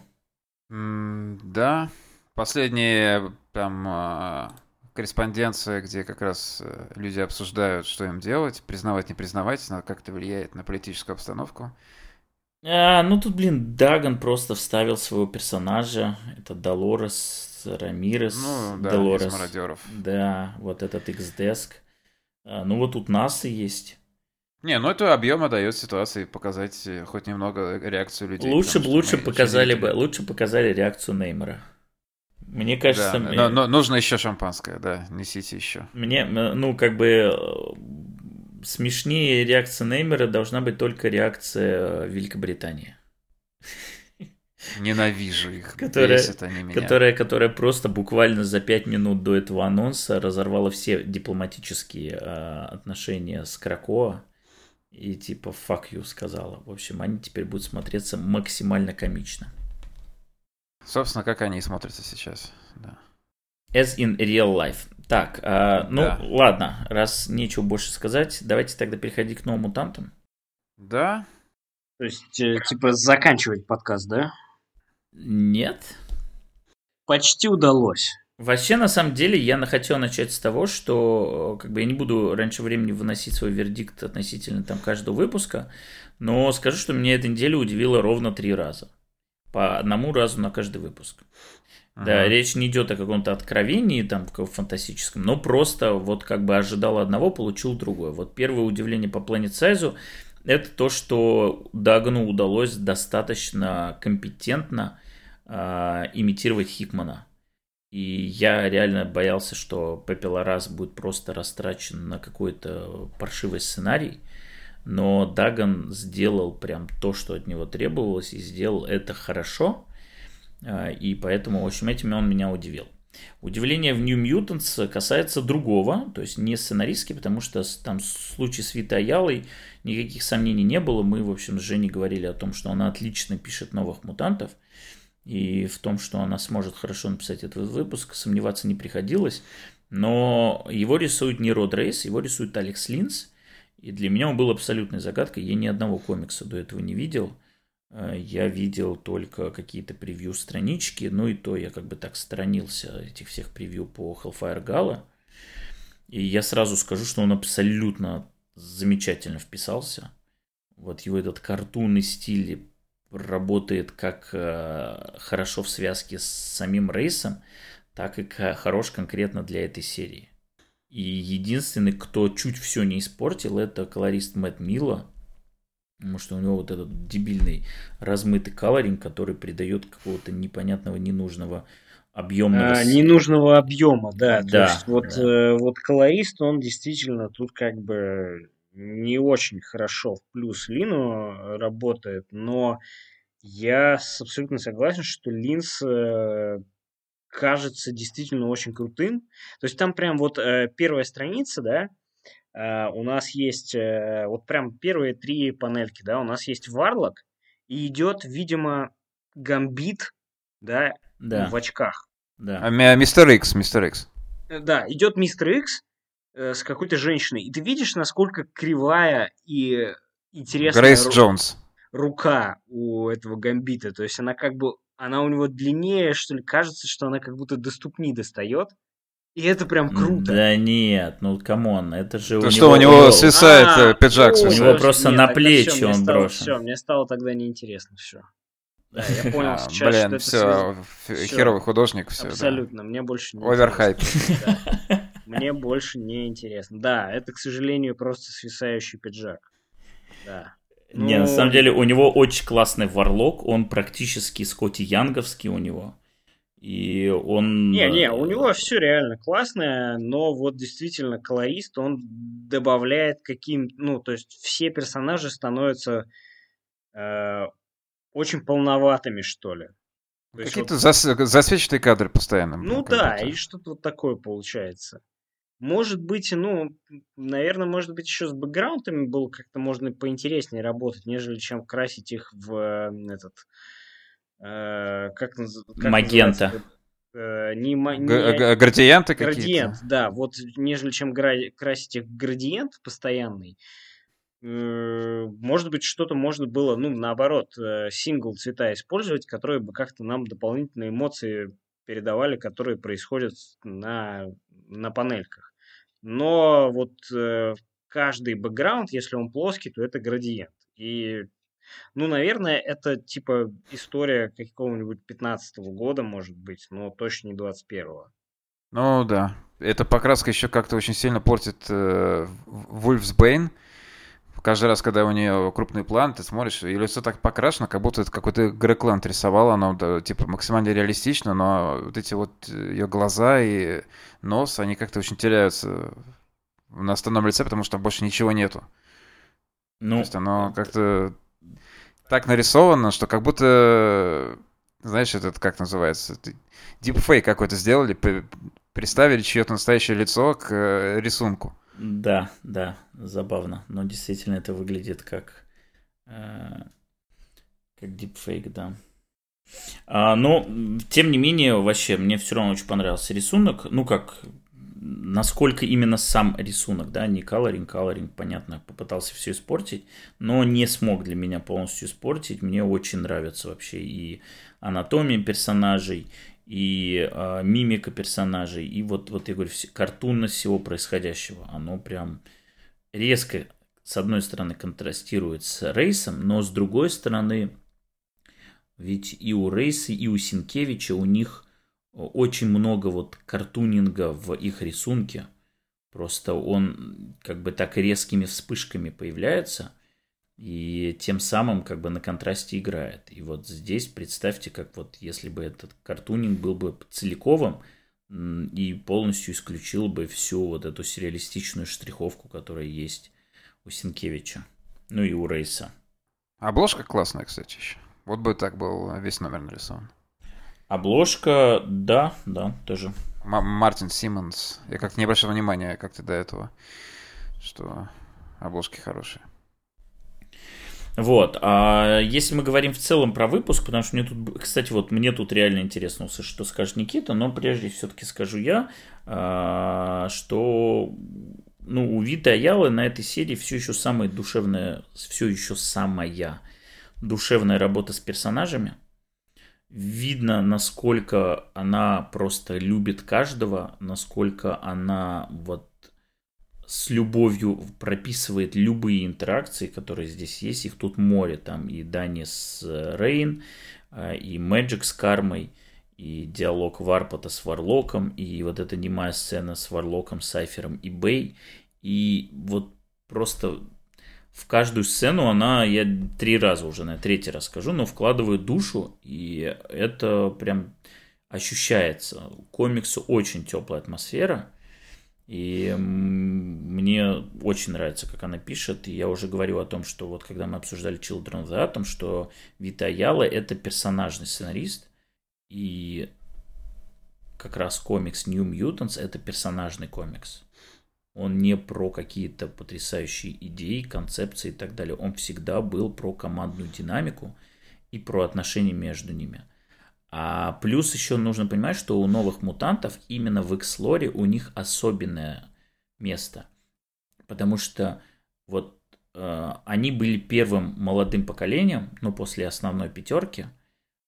Mm, да. Последние там корреспонденция, где как раз э, люди обсуждают, что им делать, признавать, не признавать, как это влияет на политическую обстановку. А, ну тут, блин, Даган просто вставил своего персонажа. Это Долорес Рамирес. Ну, да, Долорес. мародеров. Да, вот этот X-Desk. А, ну вот тут НАСА есть. Не, ну это объема дает ситуации показать э, хоть немного реакцию людей. Лучше бы лучше показали бы, лучше показали реакцию Неймера. Мне кажется... Да, но, но нужно еще шампанское, да, несите еще. Мне, ну, как бы э, смешнее реакция Неймера должна быть только реакция Великобритании. Ненавижу их, которая, они меня. Которая, которая просто буквально за пять минут до этого анонса разорвала все дипломатические э, отношения с Кракоа и типа fuck you сказала. В общем, они теперь будут смотреться максимально комично. Собственно, как они смотрятся сейчас. Да. As in real life. Так, э, ну Да. ладно, раз нечего больше сказать, давайте тогда переходить к новым мутантам. Да, То есть, э, типа, заканчивать подкаст, да? Нет. Почти удалось. Вообще, на самом деле, я на- хотел начать с того, что э, как бы я не буду раньше времени выносить свой вердикт относительно там каждого выпуска, но скажу, что меня эта неделя удивила ровно три раза. По одному разу на каждый выпуск. Да, Ага. речь не идет о каком-то откровении там фантастическом, но просто вот как бы ожидал одного, получил другое. Вот первое удивление по Planet Size это то, что Дагну удалось достаточно компетентно а, имитировать Хикмана. И я реально боялся, что Пепелорас будет просто растрачен на какой-то паршивый сценарий. Но Даган сделал прям то, что от него требовалось, и сделал это хорошо. А, И поэтому, в общем, этим он меня удивил. Удивление в New Mutants касается другого, то есть не сценаристски, потому что там случае с Витой Аялой никаких сомнений не было. Мы, в общем, с Женей говорили о том, что она отлично пишет новых мутантов. И в том, что она сможет хорошо написать этот выпуск, сомневаться не приходилось. Но его рисует не Род Рейс, его рисует Алекс Линс. И для меня он был абсолютной загадкой. Я ни одного комикса до этого не видел. Э, Я видел только какие-то превью странички, ну и то я как бы так сторонился этих всех превью по Hellfire Gala. И я сразу скажу, что он абсолютно замечательно вписался. Вот его этот картунный стиль работает как э, хорошо в связке с самим рейсом, так и хорош конкретно для этой серии. И единственный, кто чуть все не испортил, это колорист Мэтт Милла, потому что у него вот этот дебильный размытый колоринг, который придает какого-то непонятного, ненужного объемного... А, ненужного объема, да. То Да, есть вот, да. э, вот колорист, он действительно тут как бы не очень хорошо в плюс Лину работает, но я абсолютно согласен, что Линс э, кажется действительно очень крутым. То есть там прям вот э, первая страница, да, э, у нас есть э, вот прям первые три панельки, да, у нас есть Варлок, и идет, видимо, Гамбит, да, Да, в очках. да. А, ми- Мистер Икс, Мистер Икс. Э, Да, идет мистер Икс э, с какой-то женщиной, и ты видишь, насколько кривая и интересная Грейс ру- Джонс. рука у этого гамбита. То есть она как бы, она у него длиннее, что ли, кажется, что она как будто до ступни достает. И это прям круто. Да нет, ну come on, это же То, у что у него... него О, свисает А, э, пиджак. о, У него просто на плечи он брошен. Все, мне стало тогда неинтересно все. Да, я <laughs> понял А, сейчас, что Блин, это все, херовый художник, все. Абсолютно, мне больше не Overhype. <laughs> Мне больше не интересно. Да, это, к сожалению, просто свисающий пиджак. Да. Не, на Ну, самом деле у него очень классный варлок, он практически Скотти Янговский у него. И он... Не, не, э, у него все реально классное, но вот действительно колорист, он добавляет каким, ну, то есть все персонажи становятся э, очень полноватыми, что ли. Какие-то вот- зас- засвеченные кадры постоянно. Ну да, и что-то вот такое получается. Может быть, ну, наверное, может быть, еще с бэкграундами было как-то можно поинтереснее работать, нежели чем красить их в этот... э, как, наз- как Магента. называется? Э, не, не- Градиенты какие-то. Градиент, да, вот нежели чем гра- красить их в градиент постоянный, э, может быть, что-то можно было, ну, наоборот, э, сингл цвета использовать, которые бы как-то нам дополнительные эмоции передавали, которые происходят на, на панельках. Но вот э, каждый бэкграунд, если он плоский, то это градиент. И, ну, наверное, это типа история какого-нибудь 15 года, может быть, но точно не 21-го. Ну да. Эта покраска еще как-то очень сильно портит э, Wolfsbane. Каждый раз, когда у нее крупный план, ты смотришь, и лицо так покрашено, как будто это какой-то Грег Лэнд рисовал, оно да, типа максимально реалистично, но вот эти вот ее глаза и нос, они как-то очень теряются на остальном лице, потому что там больше ничего нету. То Ну, есть оно как-то так нарисовано, что как будто, знаешь, этот, как называется, дипфейк какой-то сделали, приставили чье-то настоящее лицо к э, рисунку. Да, да, забавно. Но действительно это выглядит как... э, как дипфейк, да. А, но, тем не менее, вообще, мне все равно очень понравился рисунок. Ну, как, насколько именно сам рисунок, да, не колоринг, колоринг, понятно, попытался все испортить, но не смог для меня полностью испортить. Мне очень нравится вообще и анатомия персонажей, и э, мимика персонажей, и вот, вот я говорю, картунность всего происходящего, оно прям резко, с одной стороны, контрастирует с Рейсом, но с другой стороны, ведь и у Рейса, и у Синкевича у них очень много вот картунинга в их рисунке. Просто он как бы так резкими вспышками появляется – и тем самым как бы на контрасте играет. И вот здесь представьте, как вот если бы этот картунинг был бы целиковым и полностью исключил бы всю вот эту сюрреалистичную штриховку, которая есть у Синкевича, ну и у Рейса. Обложка классная, кстати, еще. Вот бы так был весь номер нарисован. Обложка, да, да, тоже. М- Мартин Симмонс. Я как-то не обращал внимания как-то до этого, что обложки хорошие. Вот. А если мы говорим в целом про выпуск, потому что мне тут, кстати, вот мне тут реально интересно, что скажет Никита, но прежде все-таки скажу я, а, что ну, у Вита Аялы на этой серии все еще самая душевная, все еще самая душевная работа с персонажами. Видно, насколько она просто любит каждого, насколько она вот с любовью прописывает любые интеракции, которые здесь есть. Их тут море. Там и Дани с э, Рейн, э, и Мэджик с Кармой, и диалог Варпота с Варлоком, и вот эта немая сцена с Варлоком, Сайфером и Бэй. И вот просто в каждую сцену она, я три раза уже, на третий раз скажу, но вкладываю душу, и это прям ощущается. Комиксу очень теплая атмосфера – и мне очень нравится, как она пишет. Я уже говорил о том, что вот когда мы обсуждали Children of the Atom, что Вита Яла это персонажный сценарист. И как раз комикс New Mutants это персонажный комикс. Он не про какие-то потрясающие идеи, концепции и так далее. Он всегда был про командную динамику и про отношения между ними. А плюс еще нужно понимать, что у новых мутантов именно в X-лоре у них особенное место. Потому что вот э, они были первым молодым поколением, ну, после основной пятерки.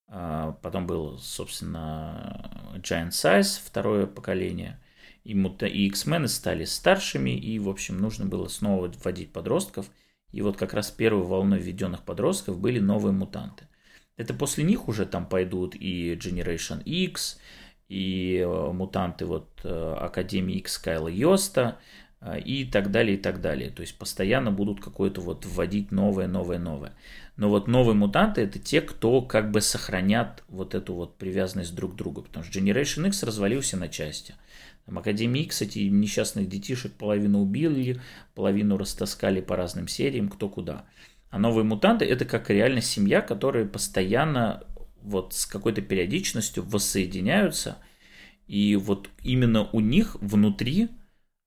Э, потом был, собственно, Giant Size, второе поколение. И, и X-мены стали старшими, и, в общем, нужно было снова вводить подростков. И вот как раз первой волной введенных подростков были новые мутанты. Это после них уже там пойдут и Generation X, и э, мутанты вот э, Академии X Кайла Йоста, э, и так далее, и так далее. То есть постоянно будут какое-то вот вводить новое, новое, новое. Но вот новые мутанты это те, кто как бы сохранят вот эту вот привязанность друг к другу. Потому что Generation X развалился на части. Там Академия X, эти несчастных детишек половину убили, половину растаскали по разным сериям, кто куда. А новые мутанты это как реально семья, которые постоянно вот с какой-то периодичностью воссоединяются. И вот именно у них внутри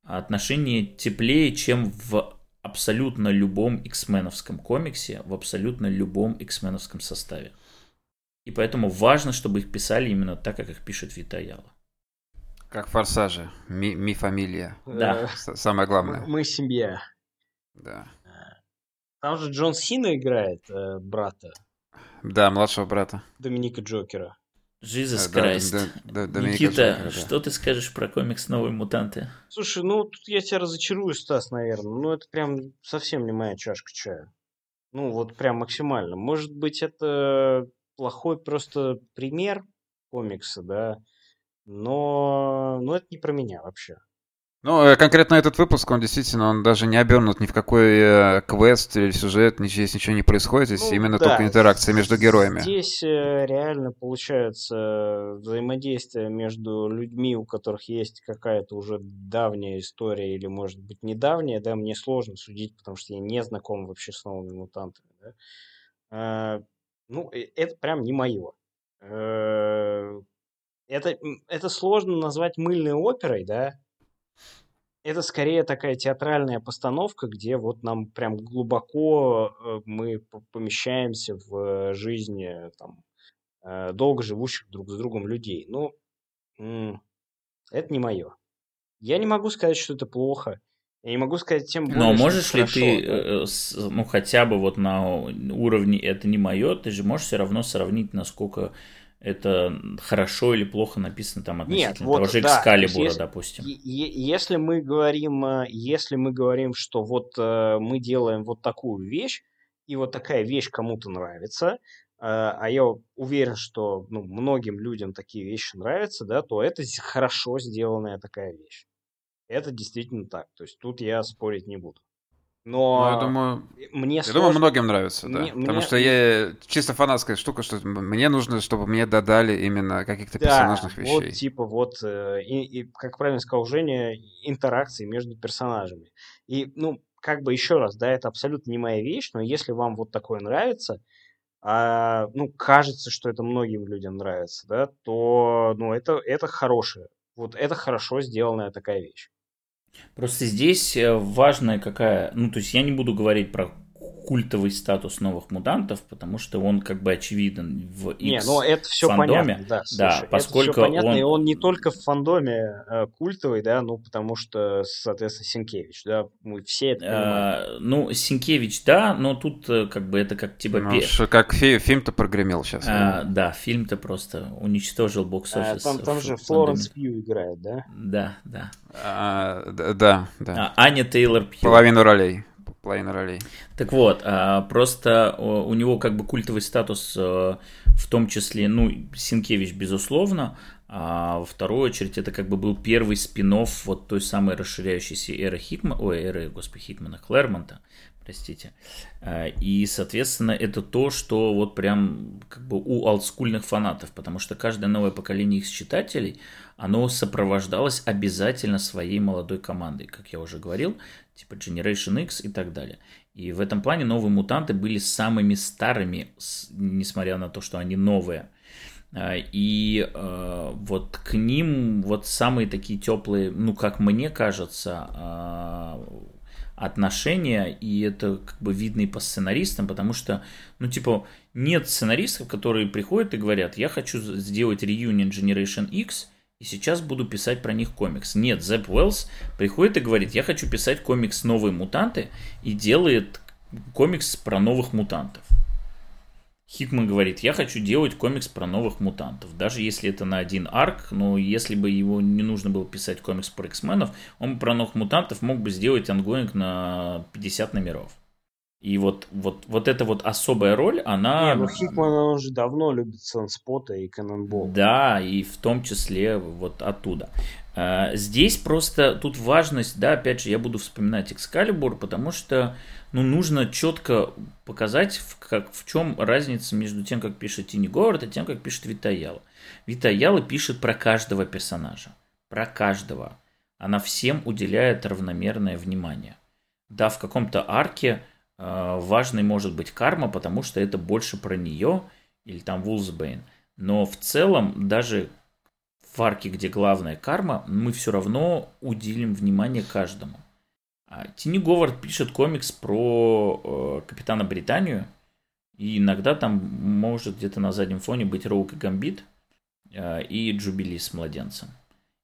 отношения теплее, чем в абсолютно любом X-меновском комиксе, в абсолютно любом X-меновском составе. И поэтому важно, чтобы их писали именно так, как их пишет Вита Яла. Как форсажи. Ми, ми фамилия. Да. Самое главное. Мы семья. Да. Там же Джон Сина играет э, брата. Да, младшего брата. Доминика Джокера. Jesus Christ. Да, да, да, Никита, Джокера, да. что ты скажешь про комикс «Новые мутанты»? Слушай, ну тут я тебя разочарую, Стас, наверное. Ну это прям совсем не моя чашка чая. Ну вот прям максимально. Может быть это плохой просто пример комикса, да, но, но это не про меня вообще. Ну, э, конкретно этот выпуск, он действительно, он даже не обернут ни в какой э, квест или сюжет, здесь ничего не происходит, здесь ну, именно да, только интеракция между героями. Здесь э, реально получается взаимодействие между людьми, у которых есть какая-то уже давняя история или, может быть, недавняя, да, мне сложно судить, потому что я не знаком вообще с новыми мутантами, да. А, ну, это прям не мое. Это, это сложно назвать мыльной оперой, да, это скорее такая театральная постановка, где вот нам прям глубоко э, мы помещаемся в жизни там, э, долго живущих друг с другом людей. Ну, это не мое. Я не могу сказать, что это плохо. Я не могу сказать тем более, Но можешь ли хорошо, ты, да? ну хотя бы вот на уровне это не мое, ты же можешь все равно сравнить, насколько это хорошо или плохо написано там относительно Нет, вот, того же да, Excalibur, если, допустим. Если мы говорим, э, если мы говорим, что вот э, мы делаем вот такую вещь, и вот такая вещь кому-то нравится, э, а я уверен, что ну, многим людям такие вещи нравятся, да, то это хорошо сделанная такая вещь. Это действительно так. То есть тут я спорить не буду. Но ну, я думаю, мне я сложно... думаю, многим нравится, да. Мне, Потому мне... что я чисто фанатская штука, что мне нужно, чтобы мне додали именно каких-то да, персонажных вещей. Вот типа вот э, и, и как правильно сказал Женя, интеракции между персонажами. И ну как бы еще раз, да, это абсолютно не моя вещь, но если вам вот такое нравится, а, ну кажется, что это многим людям нравится, да, то ну это это хорошее, вот это хорошо сделанная такая вещь. Просто здесь э, важная какая... Ну, то есть я не буду говорить про культовый статус новых мутантов, потому что он как бы очевиден в X Не, ну это все фандоме. понятно, да. Слушай, да, поскольку это все понятно, он... и он не только в фандоме э, культовый, да, ну потому что, соответственно, Синкевич, да, мы все это понимаем. А, ну, Синкевич, да, но тут э, как бы это как типа... Ну, что, как фи- фильм-то прогремел сейчас. А, да, фильм-то просто уничтожил бокс-офис. А, там, там же Флоренс Пью играет, да? Да, да. А, да, да. А, Аня Тейлор Пью. Половину ролей половина ролей. Так вот, а, просто у него как бы культовый статус э, в том числе, ну, Синкевич, безусловно, а во вторую очередь это как бы был первый спин вот той самой расширяющейся эры Хикмана, ой, эры, господи, Хикмана, Клэрмонта, простите. А, и, соответственно, это то, что вот прям как бы у олдскульных фанатов, потому что каждое новое поколение их читателей, оно сопровождалось обязательно своей молодой командой, как я уже говорил, типа Generation X и так далее. И в этом плане новые мутанты были самыми старыми, несмотря на то, что они новые. А, и э, вот к ним вот самые такие теплые, ну, как мне кажется, э, отношения, и это как бы видно и по сценаристам, потому что, ну, типа, нет сценаристов, которые приходят и говорят, я хочу сделать реюнион Generation X, и сейчас буду писать про них комикс. Нет, Зеб Уэллс приходит и говорит, я хочу писать комикс «Новые мутанты» и делает комикс про новых мутантов. Хикман говорит, я хочу делать комикс про новых мутантов. Даже если это на один arc, но если бы его не нужно было писать комикс про X-Men ов, он про новых мутантов мог бы сделать ongoing на 50 номеров. И вот, вот, вот эта вот особая роль, она... Не, ну Хикман, он же давно любит Санспота и Канонбол. Да, и в том числе вот оттуда. А, здесь просто тут важность, да, опять же, я буду вспоминать Экскалибур, потому что, ну, нужно четко показать, в, как, в чем разница между тем, как пишет Тини Говард, и тем, как пишет Витаяла. Витаяла пишет про каждого персонажа, про каждого. Она всем уделяет равномерное внимание. Да, в каком-то арке важной может быть карма, потому что это больше про нее, или там Вулсбейн. Но в целом, даже в арке, где главная карма, мы все равно уделим внимание каждому. А Тини Говард пишет комикс про э, Капитана Британию, и иногда там может где-то на заднем фоне быть Роук и Гамбит э, и Джубили с младенцем.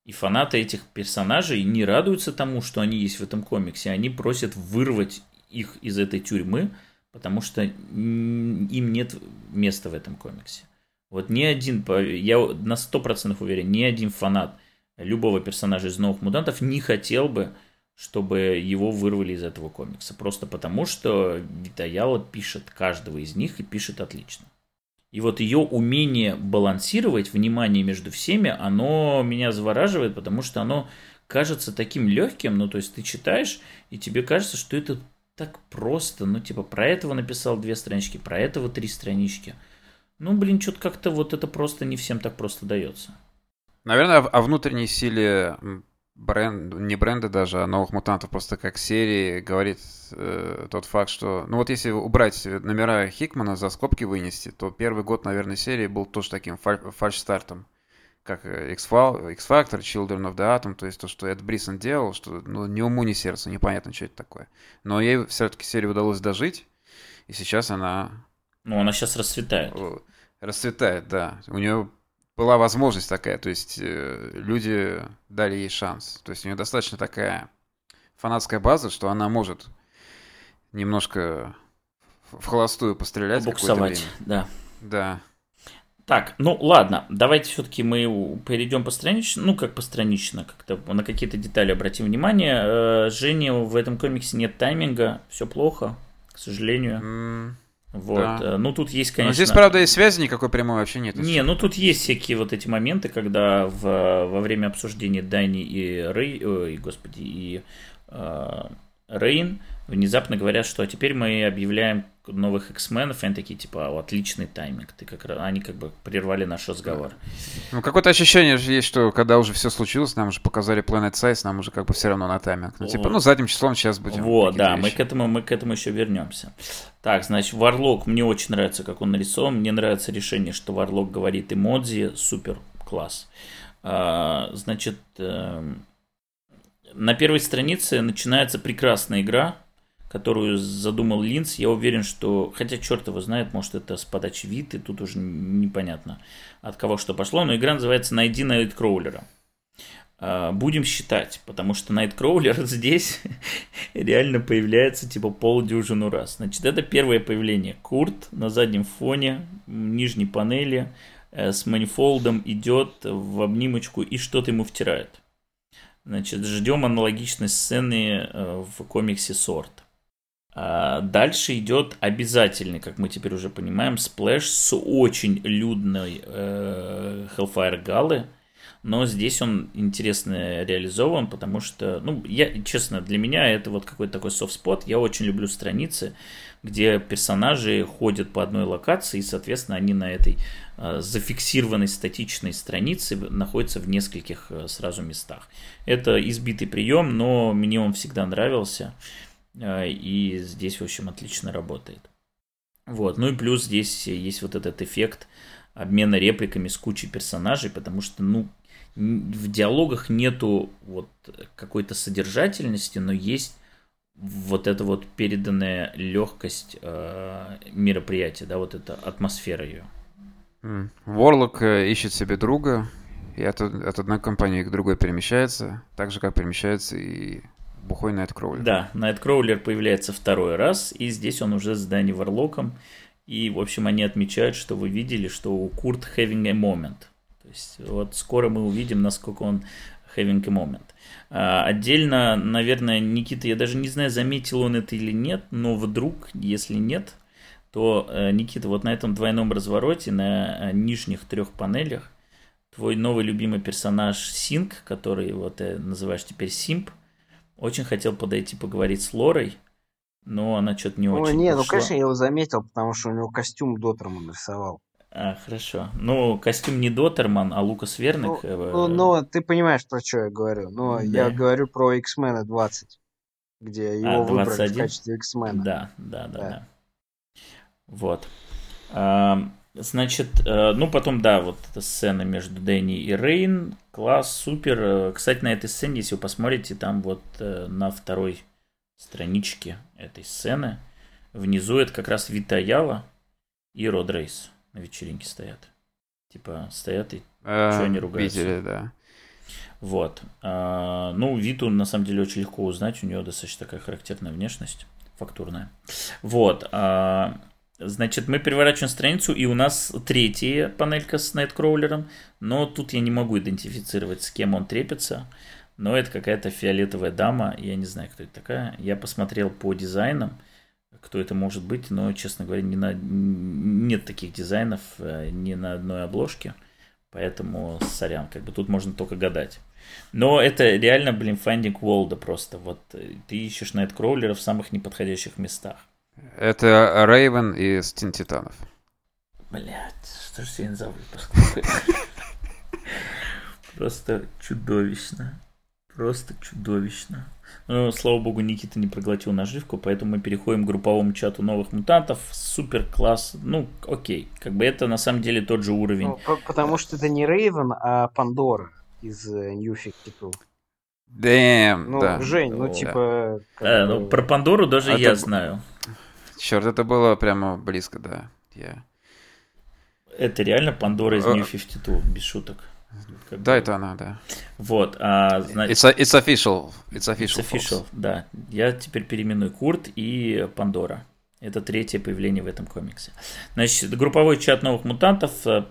И фанаты этих персонажей не радуются тому, что они есть в этом комиксе. Они просят вырвать их из этой тюрьмы, потому что им нет места в этом комиксе. Вот ни один, я на 100% уверен, ни один фанат любого персонажа из «Новых мутантов» не хотел бы, чтобы его вырвали из этого комикса. Просто потому, что Витаяла пишет каждого из них и пишет отлично. И вот ее умение балансировать внимание между всеми, оно меня завораживает, потому что оно кажется таким легким, ну то есть ты читаешь, и тебе кажется, что это так просто. Ну, типа, про этого написал две странички, про этого три странички. Ну, блин, что-то как-то вот это просто не всем так просто дается. Наверное, о внутренней силе бренд, не бренда даже, а новых мутантов просто как серии говорит э, тот факт, что, ну вот если убрать номера Хикмана за скобки вынести, то первый год, наверное, серии был тоже таким фальш-стартом как X-Factor, Children of the Atom, то есть то, что Эд Брисон делал, что ну, ни уму, ни сердцу, непонятно, что это такое. Но ей все-таки серию удалось дожить, и сейчас она... Ну, она сейчас расцветает. расцветает, да. У нее была возможность такая, то есть э, люди дали ей шанс. То есть у нее достаточно такая фанатская база, что она может немножко в холостую пострелять. Буксовать, да. Да. Так, ну ладно, давайте все-таки мы перейдем постранично, ну как постранично, как-то на какие-то детали обратим внимание. Э, Женя, в этом комиксе нет тайминга, все плохо, к сожалению. Mm, вот, да. Э, ну тут есть, конечно... Но здесь, правда, и связи никакой прямой вообще нет. Не, ну тут есть всякие вот эти моменты, когда в, во время обсуждения Дани и Рэй, ой, господи, и э, Рейн внезапно говорят, что теперь мы объявляем новых X-менов, и они такие, типа, о, отличный тайминг. Ты как они как бы прервали наш разговор. Ну, какое-то ощущение же есть, что когда уже все случилось, нам уже показали Planet Size, нам уже как бы все равно на тайминг. Ну, типа, ну, задним числом сейчас будем. Вот, да, мы к этому, мы к этому еще вернемся. Так, значит, Варлок, мне очень нравится, как он нарисован. Мне нравится решение, что Варлок говорит эмодзи, супер, класс. А, значит, э, на первой странице начинается прекрасная игра, которую задумал Линц, я уверен, что, хотя черт его знает, может это с подачи Виты, тут уже непонятно от кого что пошло, но игра называется «Найди Найткроулера». А, будем считать, потому что Найткроулер <laughs> здесь реально появляется типа полдюжину раз. Значит, это первое появление. Курт на заднем фоне, нижней панели, э, с Manifold'ом идет в обнимочку и что-то ему втирает. Значит, ждем аналогичной сцены э, в комиксе S.W.O.R.D.. А дальше идет обязательный, как мы теперь уже понимаем, splash с очень людной э, Hellfire Галы. Но здесь он интересно реализован, потому что, ну, я, честно, для меня это вот какой-то такой софт-спот. Я очень люблю страницы, где персонажи ходят по одной локации, и, соответственно, они на этой э, зафиксированной статичной странице находятся в нескольких э, сразу местах. Это избитый прием, но мне он всегда нравился. И здесь, в общем, отлично работает. Вот. Ну и плюс здесь есть вот этот эффект обмена репликами с кучей персонажей, потому что, ну, в диалогах нету вот какой-то содержательности, но есть вот эта вот переданная легкость э, мероприятия, да, вот эта атмосфера ее. Ворлок э, ищет себе друга, и от, от одной компании к другой перемещается, так же, как перемещается и бухой Найткроулер. Да, Найткроулер появляется второй раз, и здесь он уже с Дани Варлоком. И, в общем, они отмечают, что вы видели, что у Курт having a moment. То есть, вот скоро мы увидим, насколько он having a moment. А, отдельно, наверное, Никита, я даже не знаю, заметил он это или нет, но вдруг, если нет, то, э, Никита, вот на этом двойном развороте, на э, нижних трех панелях, твой новый любимый персонаж Синк, который вот ты называешь теперь Симп, очень хотел подойти поговорить с Лорой, но она что-то не очень. Ой, не, ну, пошла. ну конечно я его заметил, потому что у него костюм Дотерман рисовал. А, хорошо. Ну, костюм не Дотерман, а Лукас Верник. Ну, э, ну, ну, ты понимаешь, про что я говорю. Ну, да. я говорю про X-Men 20, где его а, выбрали в качестве X-Men. Да, да, да, да. да. Вот. Значит, э, ну потом, да, вот эта сцена между Дэнни и Рейн, класс, супер. Э, кстати, на этой сцене, если вы посмотрите, там вот э, на второй страничке этой сцены внизу это как раз Вита Яла и Род Рейс на вечеринке стоят. Типа стоят и а, что они ругаются. Видели, да. Вот. А, ну, Виту на самом деле очень легко узнать, у нее достаточно такая характерная внешность, фактурная. Вот. А, Значит, мы переворачиваем страницу, и у нас третья панелька с найткроулером, но тут я не могу идентифицировать, с кем он трепится. Но это какая-то фиолетовая дама, я не знаю, кто это такая. Я посмотрел по дизайнам, кто это может быть, но, честно говоря, не на... нет таких дизайнов э, ни на одной обложке. Поэтому, сорян, как бы тут можно только гадать. Но это реально, блин, фандинг Волда просто. Вот э, ты ищешь найткроулера в самых неподходящих местах. Это Рейвен из Тин Титанов. Блять, что же сегодня за выпуск? Просто чудовищно. Просто чудовищно. Ну, слава богу, Никита не проглотил наживку, поэтому мы переходим к групповому чату новых мутантов. Супер класс. Ну, окей. Как бы это на самом деле тот же уровень. Ну, потому что это не Рейвен, а Пандора из э, New 52. Дэм, ну, да. Жень, ну, типа... А, ну, про Пандору даже а я ты... знаю. Черт, это было прямо близко, да. Я... Это реально Пандора из New 52, без шуток. Как да, бы. это она, да. Вот. А, значит, it's, a, it's official. It's official. It's official, да. Я теперь переименую Курт и Пандора. Это третье появление в этом комиксе. Значит, групповой чат новых мутантов, э,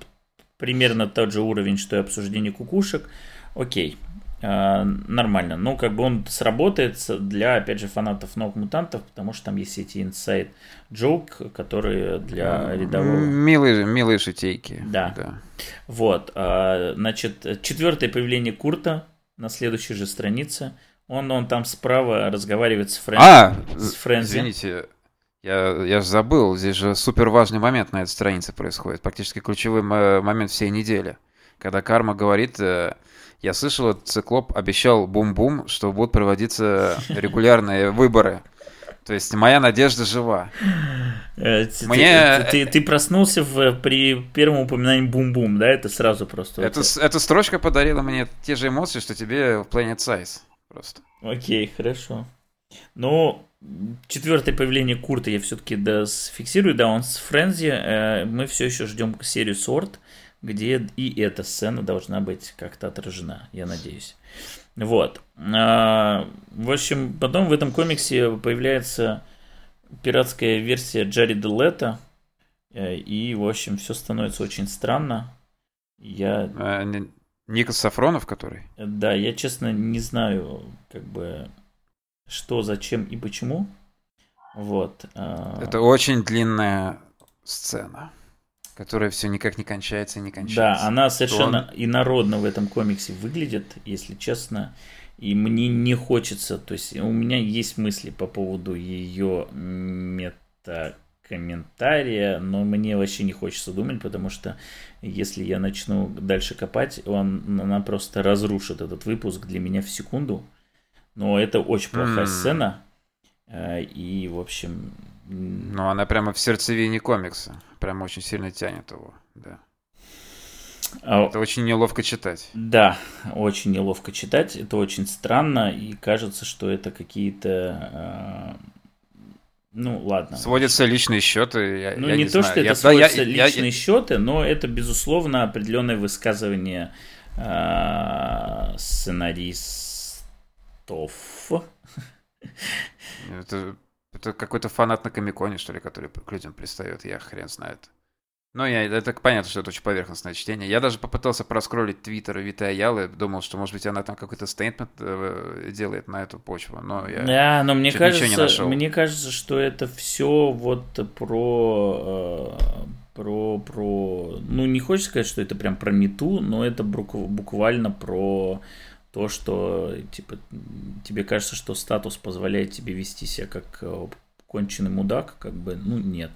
примерно тот же уровень, что и обсуждение кукушек. Окей, э, нормально. Ну, как бы он сработает для, опять же, фанатов новых мутантов, потому что там есть эти инсайд джок, которые для рядового... Милые, милые шутейки. Да. да. Вот. А, значит, четвертое появление Курта на следующей же странице. Он, он там справа разговаривает с Фрэнзи. А, с Фрэнзи. извините, я, я же забыл, здесь же супер важный момент на этой странице происходит, практически ключевой момент всей недели. Когда Карма говорит, э, я слышал, циклоп обещал бум-бум, что будут проводиться регулярные выборы. То есть моя надежда жива. Э, Мне... Ты, ты, ты проснулся в, при первом упоминании бум-бум, да? Это сразу просто... Это, эта строчка подарила мне те же эмоции, что тебе в Planet Size. Просто. Окей, хорошо. Ну, четвертое появление Курта я все-таки да, сфиксирую, да, он с Френзи. Э, мы все еще ждем серию Сорт, где и эта сцена должна быть как-то отражена, я надеюсь. Вот. А, в общем, потом в этом комиксе появляется пиратская версия Джареда Лето, э, и, в общем, все становится очень странно. Я... А, Никас Сафронов, который? Да, я, честно, не знаю, как бы что, зачем и почему. Вот. А, Это очень длинная сцена, которая все никак не кончается и не кончается. Да, она совершенно он... инородно в этом комиксе выглядит, если честно. И мне не хочется, то есть у меня есть мысли по поводу ее мета комментария, но мне вообще не хочется думать, потому что если я начну дальше копать, он, она просто разрушит этот выпуск для меня в секунду. Но это очень плохая mm. сцена. Э, и, в общем... Ну, она прямо в сердцевине комикса. Прямо очень сильно тянет его, да. А... Это очень неловко читать. Да, очень неловко читать. Это очень странно. И кажется, что это какие-то... Э... Ну, ладно. Сводятся личные счеты. Я, ну, я не, не то, знаю. что это я, сводятся я, личные я, счеты, но это, безусловно, определенное высказывание э, сценариста Тофф. Это, это какой-то фанат на Комиконе, что ли, который к людям пристает, я хрен знает. Ну, я, это понятно, что это очень поверхностное чтение. Я даже попытался проскролить твиттер Виты Аялы, думал, что, может быть, она там какой-то стейтмент э, делает на эту почву, но я Да, но мне кажется, мне кажется, что это все вот про, э, про, про... Ну, не хочется сказать, что это прям про мету, но это буквально про то, что типа тебе кажется, что статус позволяет тебе вести себя как э, конченый мудак, как бы, ну, нет.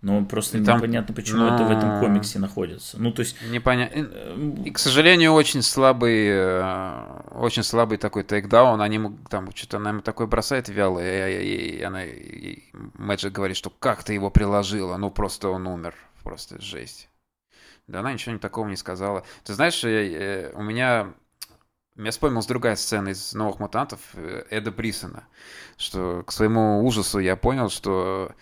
Но просто и непонятно, почему но... это в этом комиксе находится. Ну, то есть... Непонятно. Э, и, к сожалению, очень слабый, э, очень слабый такой тейкдаун. Они там что-то она ему такое бросает вялое, и, и она, и Мэджик говорит, что как ты его приложила, ну, просто он умер. Просто жесть. Да она ничего такого не сказала. Ты знаешь, у меня меня вспомнилась другая сцена из «Новых мутантов» э, Эда Брисона, что к своему ужасу я понял, что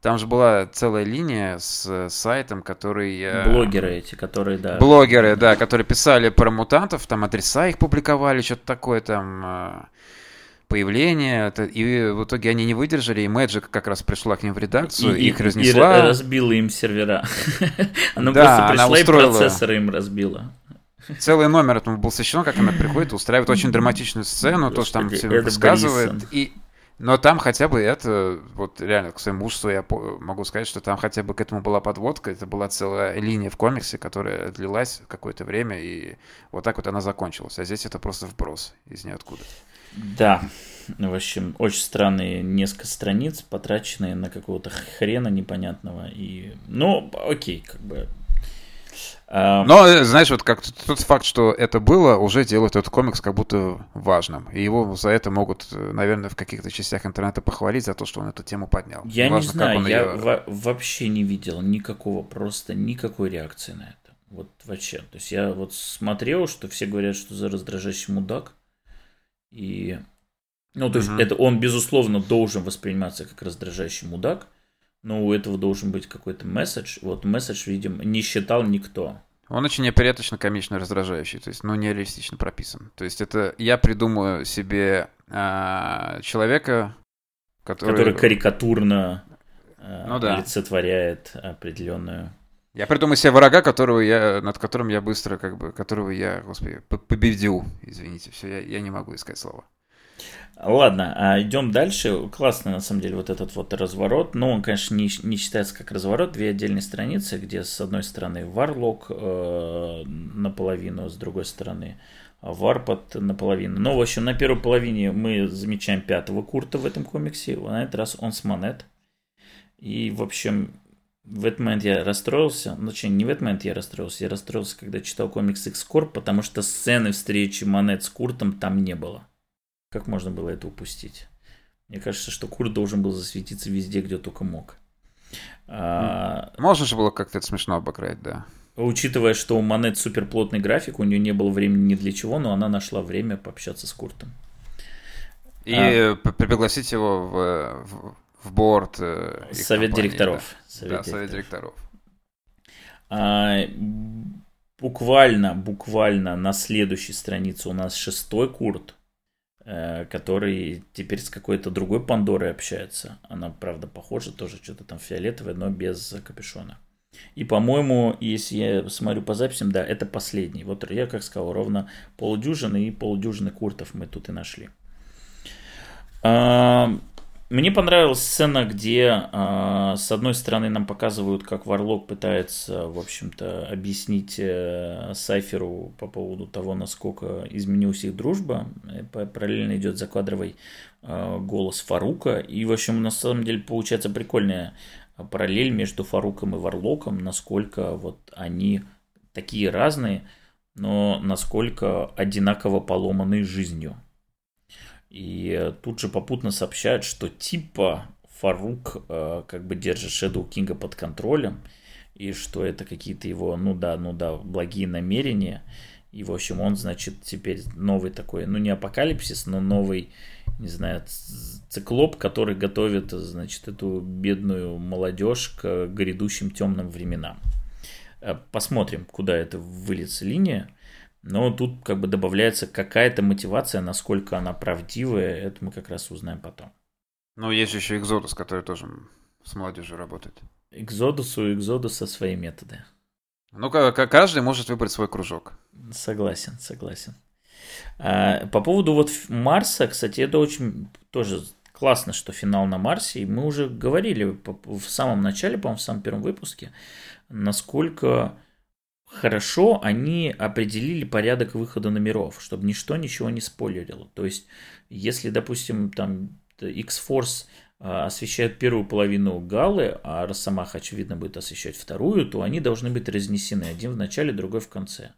там же была целая линия с сайтом, который... Э, Блогеры эти, которые, да. Блогеры, да, которые писали про мутантов, там адреса их публиковали, что-то такое там э, появление, и в итоге они не выдержали, и Magic как раз пришла к ним в редакцию, и, их разнесла. И разбила им сервера. <laughs> Она просто пришла и процессоры им разбила. Целый номер этому был посвящен, как она приходит, устраивает очень драматичную сцену, то, что там все высказывает. И, но там хотя бы это, вот реально, к своему ужасу я могу сказать, что там хотя бы к этому была подводка, это была целая линия в комиксе, которая длилась какое-то время, и вот так вот она закончилась. А здесь это просто вброс из ниоткуда. Да, в общем, очень странные несколько страниц, потраченные на какого-то хрена непонятного. И, ну, окей, как бы Но, э, знаешь, вот как тот факт, что это было, уже делает этот комикс как будто важным. И его за это могут, э, наверное, в каких-то частях интернета похвалить за то, что он эту тему поднял. Я не, не знаю, я ее... вообще не видел никакого, просто никакой реакции на это. Вот вообще. То есть я вот смотрел, что все говорят, что за раздражающий мудак. И... Ну, то есть угу. это он, безусловно, должен восприниматься как раздражающий мудак. Но у этого должен быть какой-то месседж. Вот месседж, видимо, не считал никто. Он очень неприятно комично раздражающий, то есть, ну, нереалистично прописан. То есть это я придумаю себе а, человека, который... Который карикатурно а, ну, да. олицетворяет определенную... Я придумаю себе врага, которого я, над которым я быстро, как бы, которого я, господи, победил. Извините, все, я, я не могу искать слова. Ладно, а идем дальше. Классный, на самом деле, вот этот вот разворот. Но он, конечно, не, не считается как разворот. Две отдельные страницы, где с одной стороны варлок э, наполовину, с другой стороны варпот наполовину. Но, в общем, на первой половине мы замечаем пятого Курта в этом комиксе. На этот раз он с монет. И, в общем, в этот момент я расстроился. Ну, точнее, не в этот момент я расстроился. Я расстроился, когда читал комикс X-Corp, потому что сцены встречи монет с Куртом там не было. Как можно было это упустить? Мне кажется, что Курт должен был засветиться везде, где только мог. А... Можно же было как-то это смешно обыграть, да. Учитывая, что у Монет суперплотный график, у нее не было времени ни для чего, но она нашла время пообщаться с Куртом. И а... пригласить его в, в, в борт. Э, совет компании, директоров. Да, совет, да, директоров. совет директоров. А, буквально, буквально на следующей странице у нас шестой Курт который теперь с какой-то другой Пандорой общается. Она, правда, похожа, тоже что-то там фиолетовое, но без капюшона. И, по-моему, если я смотрю по записям, да, это последний. Вот я, как сказал, ровно полдюжины и полдюжины куртов мы тут и нашли. Мне понравилась сцена, где э, с одной стороны нам показывают, как Варлок пытается, в общем-то, объяснить э, Сайферу по поводу того, насколько изменилась их дружба. И параллельно идет закадровый э, голос Фарука. И, в общем, на самом деле получается прикольная параллель между Фаруком и Варлоком, насколько вот они такие разные, но насколько одинаково поломаны жизнью. И тут же попутно сообщают, что типа Фарук э, как бы держит Shadow Кинга под контролем, и что это какие-то его, ну да, ну да, благие намерения. И, в общем, он, значит, теперь новый такой, ну не апокалипсис, но новый, не знаю, циклоп, который готовит, значит, эту бедную молодежь к грядущим темным временам. Э, посмотрим, куда это выльется линия. Но тут как бы добавляется какая-то мотивация, насколько она правдивая, это мы как раз узнаем потом. Ну, есть еще Экзодус, который тоже с молодежью работает. Экзодусу у Экзодуса свои методы. Ну, каждый может выбрать свой кружок. Согласен, согласен. А, по поводу вот Марса, кстати, это очень тоже классно, что финал на Марсе. И мы уже говорили в самом начале, по-моему, в самом первом выпуске, насколько хорошо они определили порядок выхода номеров, чтобы ничто ничего не спойлерило. То есть, если, допустим, там X-Force а, освещает первую половину Галы, а Росомаха, очевидно, будет освещать вторую, то они должны быть разнесены. Один в начале, другой в конце.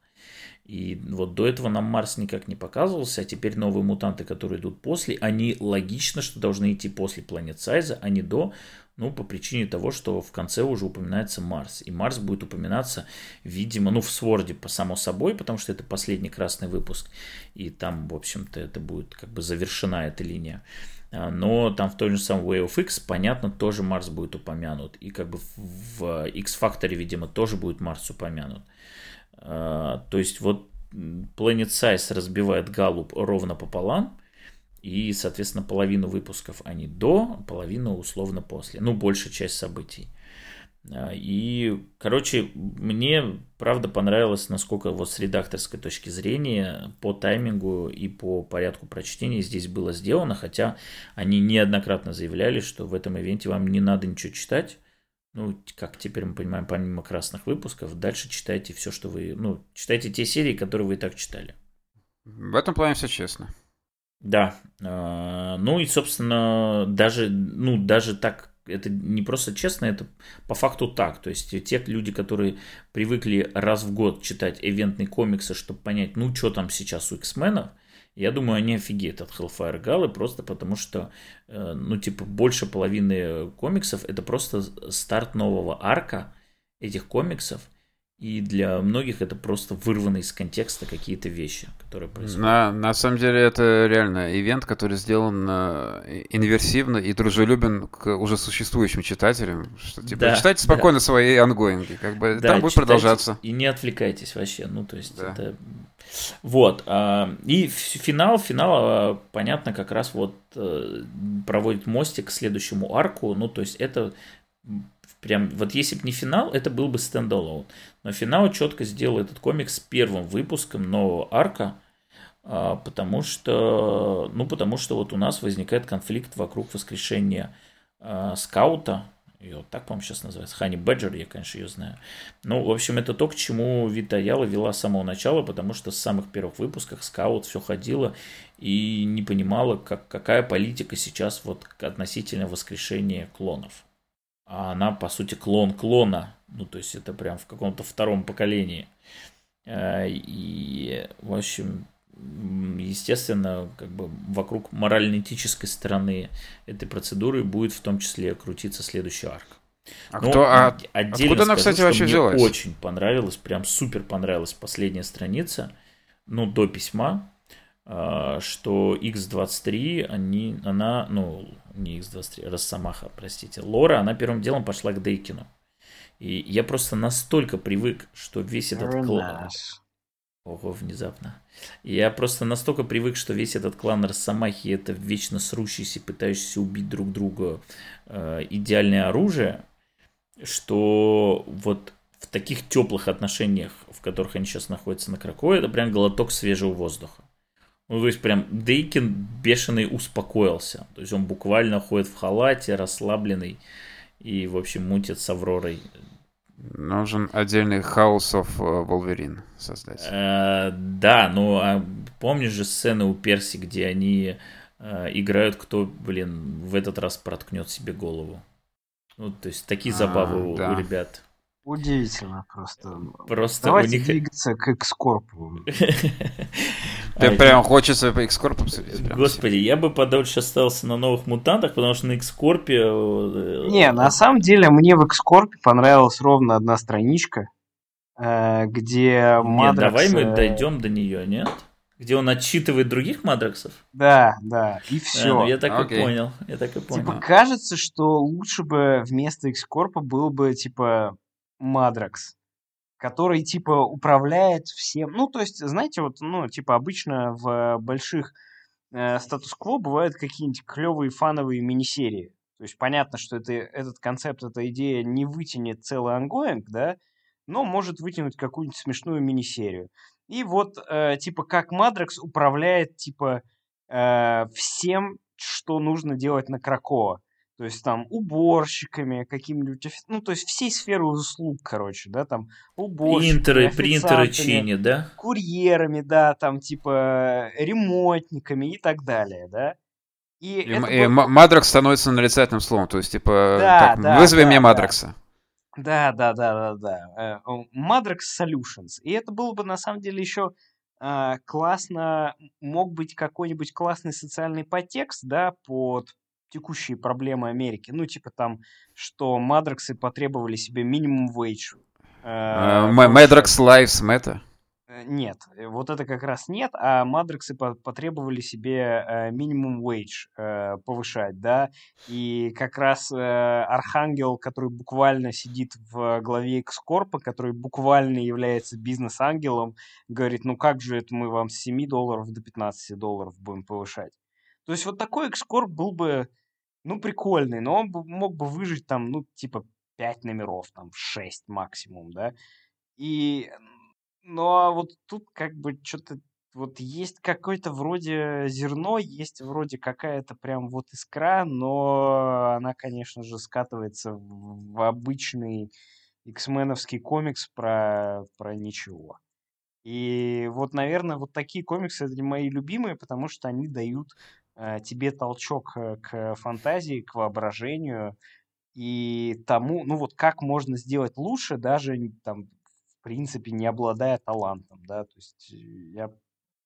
И вот до этого нам Марс никак не показывался, а теперь новые мутанты, которые идут после, они логично, что должны идти после Планет Сайза, а не до, ну, по причине того, что в конце уже упоминается Марс. И Марс будет упоминаться, видимо, ну, в Сворде, по само собой, потому что это последний красный выпуск. И там, в общем-то, это будет как бы завершена эта линия. А, но там в той же самой Way of X, понятно, тоже Марс будет упомянут. И как бы в X-Factor, видимо, тоже будет Марс упомянут. А, то есть вот Planet Size разбивает Галлуп ровно пополам, и, соответственно, половину выпусков они до, половину условно после. Ну, большая часть событий. А, и, короче, мне правда понравилось, насколько вот с редакторской точки зрения по таймингу и по порядку прочтения здесь было сделано, хотя они неоднократно заявляли, что в этом ивенте вам не надо ничего читать. Ну, как теперь мы понимаем, помимо красных выпусков, дальше читайте все, что вы... Ну, читайте те серии, которые вы и так читали. В этом плане все честно. Да. А, ну и, собственно, даже, ну, даже так, это не просто честно, это по факту так. То есть те люди, которые привыкли раз в год читать эвентные комиксы, чтобы понять, ну, что там сейчас у X-менов, я думаю, они офигеют от Hellfire Gala, просто потому что, э, ну, типа, больше половины комиксов это просто старт нового арка этих комиксов. И для многих это просто вырванные из контекста какие-то вещи, которые происходят. На, на самом деле это реально ивент, который сделан э, инверсивно и дружелюбен к уже существующим читателям. Что, типа, да, читайте спокойно да. свои ангоинги, как бы да, там будет продолжаться. И не отвлекайтесь вообще, ну то есть да. это... Вот, а, и финал, финал, а, понятно, как раз вот э, проводит мостик к следующему арку, ну то есть это прям, вот если бы не финал, это был бы standalone. Но финал четко сделал этот комикс первым выпуском нового арка, а, потому что, ну, потому что вот у нас возникает конфликт вокруг воскрешения а, Скаута, ее так, по-моему, сейчас называется, Honey Badger, я, конечно, ее знаю. Ну, в общем, это то, к чему Вита Аяла вела с самого начала, потому что с самых первых выпусков Скаут все ходила и не понимала, как, какая политика сейчас вот относительно воскрешения клонов а она, по сути, клон клона. Ну, то есть это прям в каком-то втором поколении. Э, и, в общем, естественно, как бы вокруг морально-этической стороны этой процедуры будет в том числе крутиться следующий арк. А Но кто, а отдельно откуда она, кстати, вообще мне взялась? очень понравилось, прям супер понравилась последняя страница, ну, до письма, что X23, они, она, ну, не X23, Росомаха, простите, Лора, она первым делом пошла к Дейкину. И я просто настолько привык, что весь этот клан... Ого, внезапно. Я просто настолько привык, что весь этот клан Росомахи это вечно срущийся, пытающийся убить друг друга э, идеальное оружие, что вот в таких теплых отношениях, в которых они сейчас находятся на Кракове, это прям глоток свежего воздуха. Ну, то есть, прям Дейкин бешеный успокоился. То есть, он буквально ходит в халате, расслабленный и, в общем, мутит с Авророй. Нужен отдельный House of Wolverine создать. Э, да, ну, а помнишь же сцены у Перси, где они э, играют, кто, блин, в этот раз проткнет себе голову. Ну, то есть, такие забавы а, да. у ребят. Удивительно просто. Просто Давайте у них... двигаться к экскорпу. <laughs> Ты прям хочется по экскорпу Господи, я бы подольше остался на новых мутантах, потому что на экскорпе... Э, Не, на самом деле мне в экскорпе понравилась ровно одна страничка, э, где Мадракс... давай мы дойдем до нее, нет? Где он отчитывает других Мадраксов? Да, да, и все. А, ну я так okay. и понял, я так и понял. Типа кажется, что лучше бы вместо экскорпа был бы, типа, Мэдрокс, который, типа, управляет всем. Ну, то есть, знаете, вот, ну, типа, обычно в больших э, статус-кво бывают какие-нибудь клевые фановые мини-серии. То есть, понятно, что это, этот концепт, эта идея не вытянет целый ongoing, да, но может вытянуть какую-нибудь смешную мини-серию. И вот, э, типа, как Мэдрокс управляет, типа, э, всем, что нужно делать на Кракоа то есть там уборщиками, какими-нибудь, ну, то есть всей сферы услуг, короче, да, там уборщиками, Принтеры, принтеры чинят, да? Курьерами, да, там типа ремонтниками и так далее, да. И, и, и был... Мадракс становится нарицательным словом, то есть типа да, так, да, вызови да, мне Мадракса. Да, да, да, да, да. Madrax э, Solutions. И это было бы на самом деле еще а, классно, мог быть какой-нибудь классный социальный подтекст, да, под текущие проблемы Америки. Ну, типа там, что Мадраксы потребовали себе минимум вейдж. Мадракс Lives Matter? Нет, э, вот это как раз нет, а Мадраксы потребовали себе э, минимум вейдж э, повышать, да, и как раз Архангел, который буквально сидит в главе Экскорпа, который буквально является бизнес-ангелом, говорит, ну как же это мы вам с 7 долларов до 15 долларов будем повышать. То есть вот такой экскорп был бы ну, прикольный, но он мог бы выжить там, ну, типа, 5 номеров, там, 6 максимум, да. И, ну, а вот тут как бы что-то, вот есть какое-то вроде зерно, есть вроде какая-то прям вот искра, но она, конечно же, скатывается в, обычный X-меновский комикс про, про ничего. И вот, наверное, вот такие комиксы это мои любимые, потому что они дают тебе толчок э, к фантазии, к воображению и тому, ну вот как можно сделать лучше, даже там в принципе не обладая талантом, да, то есть э, я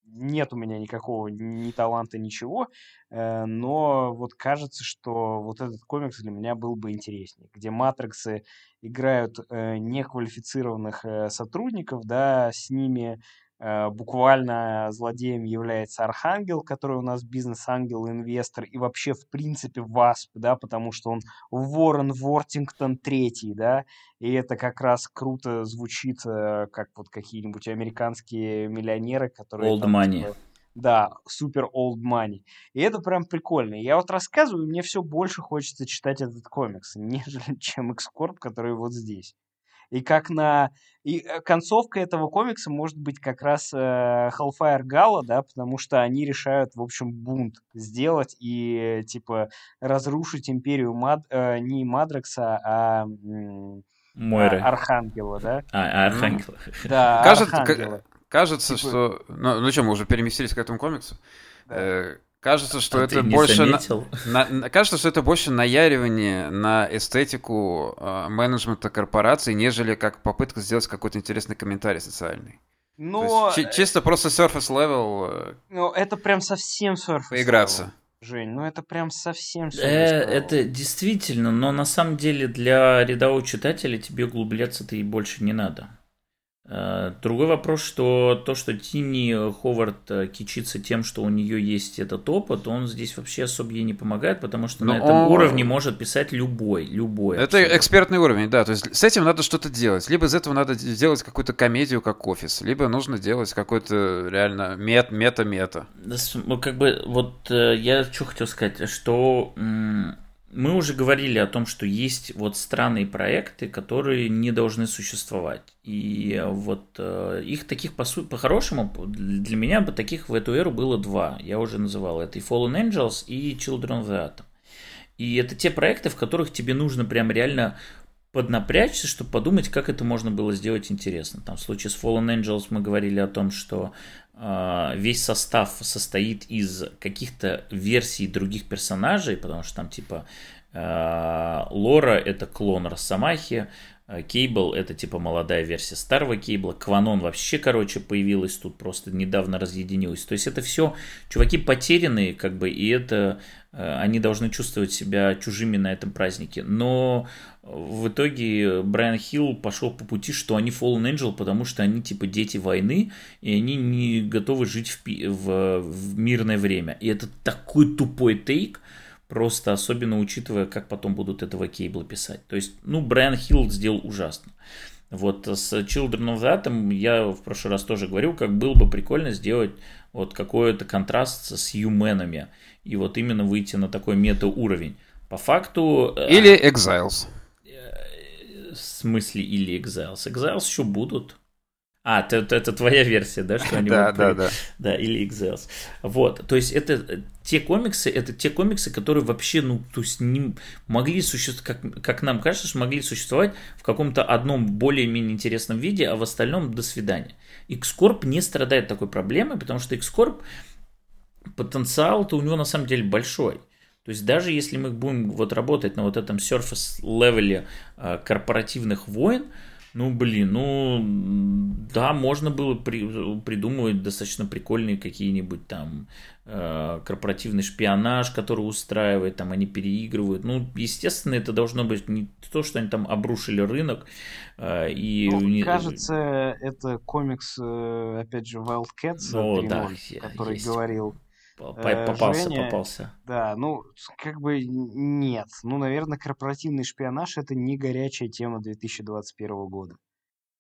нет у меня никакого ни таланта, ничего, э, но вот кажется, что вот этот комикс для меня был бы интереснее, где матриксы играют э, неквалифицированных э, сотрудников, да, с ними Э, буквально злодеем является Архангел, который у нас бизнес-ангел, инвестор, и вообще, в принципе, ВАСП, да, потому что он Ворон Вортингтон третий, да, и это как раз круто звучит, э, как вот какие-нибудь американские миллионеры, которые... Old там, money. Типа, да, супер old money. И это прям прикольно. Я вот рассказываю, мне все больше хочется читать этот комикс, <laughs> нежели чем X-Corp, который вот здесь. И как на... И э, концовка этого комикса может быть как раз э, Hellfire Gala, да, потому что они решают, в общем, бунт сделать и, типа, разрушить империю Мад... э, не Мадрекса, а... Мойры. А, Архангела, да? А, Архангела. Да, Кажется, Архангела. Кажется, типа... что... Ну, ну что, мы уже переместились к этому комиксу? Да. Э, Кажется, что а это больше... На, на, кажется, что это больше наяривание на эстетику э, менеджмента корпорации, нежели как попытка сделать какой-то интересный комментарий социальный. Но... Есть, чисто просто surface level... Э, ну, это прям совсем surface Поиграться. Level. Жень, ну это прям совсем... Э, это действительно, но на самом деле для рядового читателя тебе углубляться-то и больше не надо. Э, другой вопрос, что то, что Тини Ховард э, кичится тем, что у нее есть этот опыт, он здесь вообще особо ей не помогает, потому что Но на этом он... уровне может писать любой, любой. Это абсолютно. экспертный уровень, да, то есть с этим надо что-то делать. Либо из этого надо сделать какую-то комедию, как офис, либо нужно делать какой-то реально мет, мета-мета. Ну, как бы, вот э, я что хотел сказать, что мы уже говорили о том, что есть вот странные проекты, которые не должны существовать. И вот э, их таких по сути, по-хорошему, для меня бы таких в эту эру было два. Я уже называл это и Fallen Angels, и Children of the Atom. И это те проекты, в которых тебе нужно прям реально поднапрячься, чтобы подумать, как это можно было сделать интересно. Там в случае с Fallen Angels мы говорили о том, что э, весь состав состоит из каких-то версий других персонажей, потому что там типа э, Лора это клон Росомахи, Кейбл это типа молодая версия старого Кейбла, Кванон вообще, короче, появилась тут просто недавно разъединилась. То есть это все чуваки потерянные, как бы, и это Э, они должны чувствовать себя чужими на этом празднике. Но в итоге Брайан Хилл пошел по пути, что они Fallen Angel, потому что они типа дети войны, и они не готовы жить в, в, в мирное время. И это такой тупой тейк, просто особенно учитывая, как потом будут этого Кейбла писать. То есть, ну, Брайан Хилл сделал ужасно. Вот с Children of the Atom я в прошлый раз тоже говорил, как было бы прикольно сделать вот какой-то контраст с Юменами и вот именно выйти на такой мета-уровень. По факту... Э, или Exiles. Э, в смысле или Exiles? Exiles еще будут. А, это, это, твоя версия, да, что они <laughs> да, да, да. Да, или Exiles. Вот, то есть это те комиксы, это те комиксы, которые вообще, ну, то есть не могли существовать, как, как нам кажется, что могли существовать в каком-то одном более-менее интересном виде, а в остальном до свидания. X-Corp не страдает такой проблемой, потому что X-Corp потенциал-то у него на самом деле большой. То есть даже если мы будем вот работать на вот этом surface левеле э, корпоративных войн, ну, блин, ну, да, можно было при, придумывать достаточно прикольные какие-нибудь там э, корпоративный шпионаж, который устраивает, там они переигрывают. Ну, естественно, это должно быть не то, что они там обрушили рынок. Э, и ну, не... кажется, это комикс, э, опять же, Wildcats, ну, да, который есть. говорил попался, Женя, попался. Да, ну, как бы нет. Ну, наверное, корпоративный шпионаж это не горячая тема 2021 года.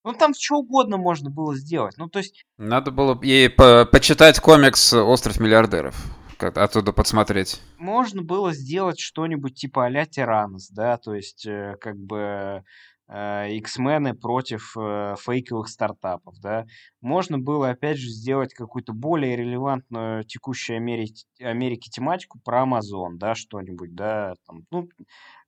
Ну, там что угодно можно было сделать. Ну, то есть... Надо было ей по почитать комикс «Остров миллиардеров». Как оттуда подсмотреть. Можно было сделать что-нибудь типа а-ля Тиранос, да, то есть э, как бы X-мены э, против э, фейковых стартапов, да. Можно было, опять же, сделать какую-то более релевантную текущей Америке, Америке тематику про Amazon, да, что-нибудь, да, там, ну...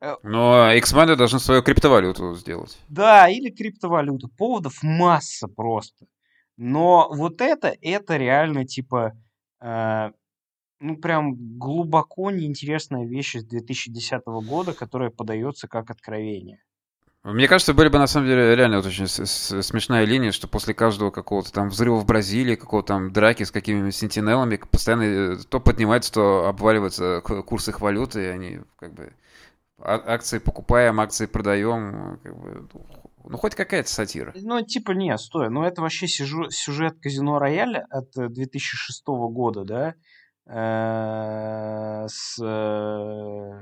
Э, Но X-мены должны свою криптовалюту сделать. Да, или криптовалюту. Поводов масса просто. Но вот это, это реально, типа, э, ну, прям глубоко неинтересная вещь из 2010 года, которая подается как откровение. Мне кажется, были бы на самом деле реально вот очень смешная линия, что после каждого какого-то там взрыва в Бразилии, какого-то там драки с какими-нибудь сентинелами, постоянно э, то поднимается, то обваливается курс их валюты, и они как бы а, акции покупаем, акции продаем, как бы, ну, хоть какая-то сатира. Ну, типа, не, стой, ну это вообще сюжет казино Рояля от 2006 э, года, да, с э,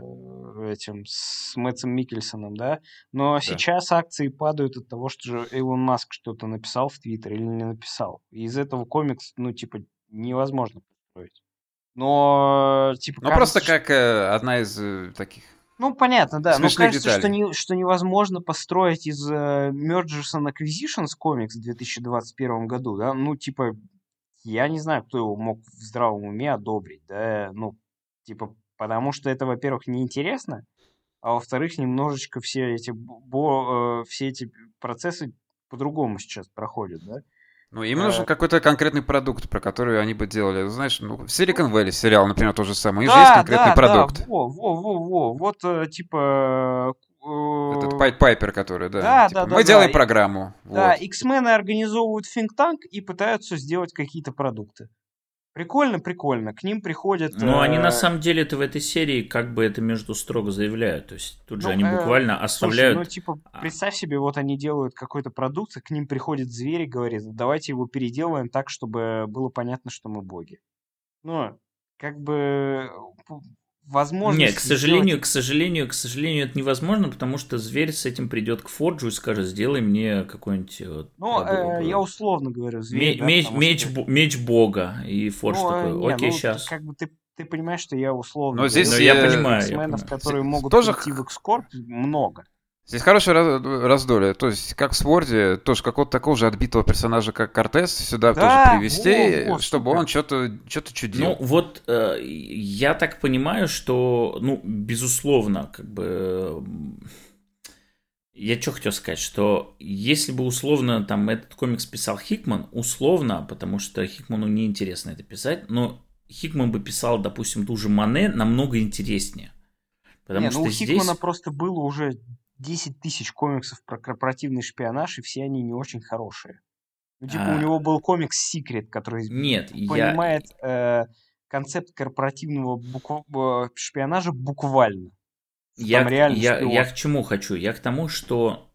этим, с Мэтсом Микельсоном, да, но да. сейчас акции падают от того, что же Илон Маск что-то написал в Твиттер или не написал. И из этого комикс, ну, типа, невозможно построить. Но, типа, Ну, кажется, просто как э, одна из э, таких ну, понятно, да. Но кажется, что, не, что невозможно построить из uh, Mergers and Acquisitions комикс в 2021 году, да, ну, типа, я не знаю, кто его мог в здравом уме одобрить, да, ну, типа, потому что это, во-первых, неинтересно, а во-вторых, немножечко все эти, бо, э, все эти процессы по-другому сейчас проходят, да. Ну, им нужен а... какой-то конкретный продукт, про который они бы делали. Знаешь, ну, в Silicon Valley сериал, например, то же самое. У них да, же есть конкретный да, продукт. Да, во, во, во, во. Вот, э, типа, этот э, Пайт Пайпер, который, да. Да, типа, да, да. Мы да, делаем да. программу. Да, вот. X-мены организовывают think tank и пытаются сделать какие-то продукты. Прикольно, прикольно. К ним приходят... Но э... они на самом деле это в этой серии как бы это между строго заявляют. То есть тут же ну, они э, буквально э... оставляют... Слушай, ну типа а. представь себе, вот они делают какой-то продукт, к ним приходит зверь и говорит, давайте его переделаем так, чтобы было понятно, что мы боги. Ну, как бы возможность... Нет, к сожалению, сделать... к сожалению, к сожалению, это невозможно, потому что зверь с этим придет к Форджу и скажет, сделай мне какой-нибудь... Вот, ну, э, я условно говорю, зверь, Ме- да, меч, меч, что... меч бога, и Фордж ну, такой, не, окей, ну, сейчас. Как бы ты, ты понимаешь, что я условно Но здесь говорю, я, понимаю, я понимаю. которые могут тоже... прийти в X-Corp, много. Здесь хорошее раздолье. То есть, как в Сворде, тоже какого-то такого же отбитого персонажа, как Кортес, сюда да, тоже привести, чтобы он что-то что чудил. Ну, вот э, я так понимаю, что, ну, безусловно, как бы... Я что хотел сказать, что если бы условно там этот комикс писал Хикман, условно, потому что Хикману неинтересно это писать, но Хикман бы писал, допустим, ту же Мане намного интереснее. Потому Не, что ну, у здесь... Хикмана просто было уже 10 тысяч комиксов про корпоративный шпионаж, и все они не очень хорошие. Ну, типа, а... у него был комикс Secret, который Нет, понимает я... э, концепт корпоративного букв... Э, шпионажа буквально. Я, я, я к чему хочу? Я к тому, что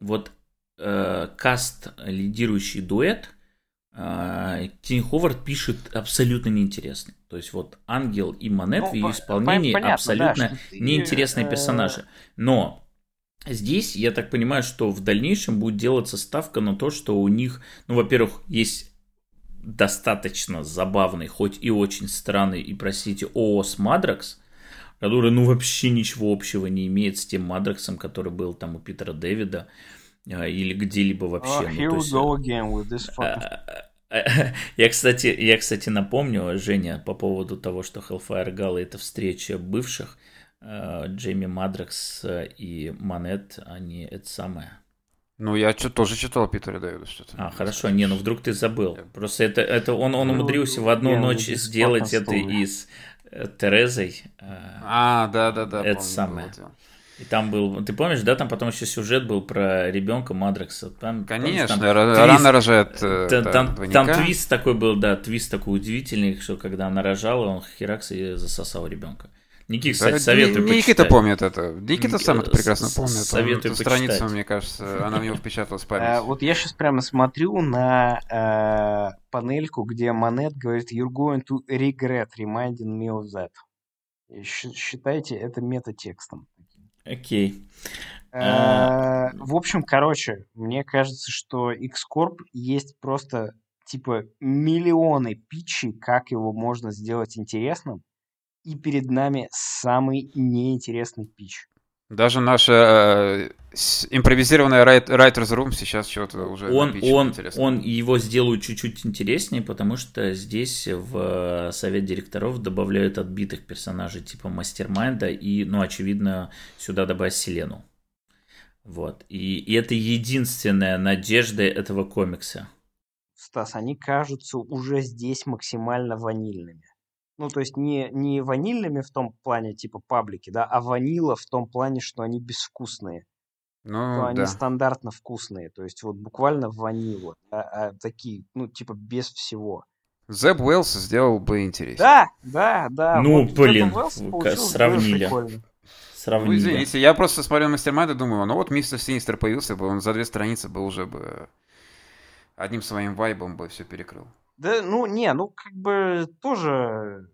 вот э, каст лидирующий дуэт э, Тин Ховард пишет абсолютно неинтересный. То есть вот Ангел и Монет ну, в ее исполнении понятно, абсолютно да, неинтересные ты, персонажи. Но Здесь, я так понимаю, что в дальнейшем будет делаться ставка на то, что у них, ну, во-первых, есть достаточно забавный, хоть и очень странный, и, простите, ООС Мадракс, который, ну, вообще ничего общего не имеет с тем Мадраксом, который был там у Питера Дэвида а, или где-либо вообще. Oh, here ну, we go again with this fucking... Я, кстати, я, кстати, напомню, Женя, по поводу того, что Hellfire Gala это встреча бывших – Э, Джейми Мадрекс э, и Монет, они это самое. Ну, я что тоже читал Питера Дэвида что-то. А, хорошо, не, ну вдруг ты забыл. Просто это, это он, он ну, умудрился в одну ночь сделать это и с э, Терезой. А, да-да-да. Это самое. И там был, ты помнишь, да, там потом еще сюжет был про ребенка Мадрекса. Там, Конечно, там, рано рожает. Там, да, там, там твист такой был, да, твист такой удивительный, что когда она рожала, он херакс и засосал ребенка. Никита, кстати, советую Никита почитать. помнит это. Никита сам это прекрасно помнит. Советую Эту страницу, мне кажется, она у него впечаталась в память. А, вот я сейчас прямо смотрю на э, панельку, где Монет говорит «You're going to regret reminding me of that». Считайте это метатекстом. Окей. Э, в общем, короче, мне кажется, что X-Corp есть просто типа миллионы питчей, как его можно сделать интересным и перед нами самый неинтересный пич. Даже наша э, импровизированная Writer's Room сейчас что-то уже он, он, он его сделают чуть-чуть интереснее, потому что здесь в совет директоров добавляют отбитых персонажей типа Мастермайнда и, ну, очевидно, сюда добавить Селену. Вот. И, и это единственная надежда этого комикса. Стас, они кажутся уже здесь максимально ванильными. Ну, то есть не, не ванильными в том плане, типа паблики, да, а ванила в том плане, что они безвкусные. Ну, то они да. стандартно вкусные. То есть вот буквально ванила. А, а такие, ну, типа без всего. Зеб Уэллс сделал бы интереснее. Да, да, да. Ну, вот блин, сравнили. прикольно. Ну, Сравнили. извините, я просто смотрел Мастер и думаю, ну вот Мистер Синистер появился бы, он за две страницы бы уже бы одним своим вайбом бы все перекрыл. Да, ну, не, ну, как бы тоже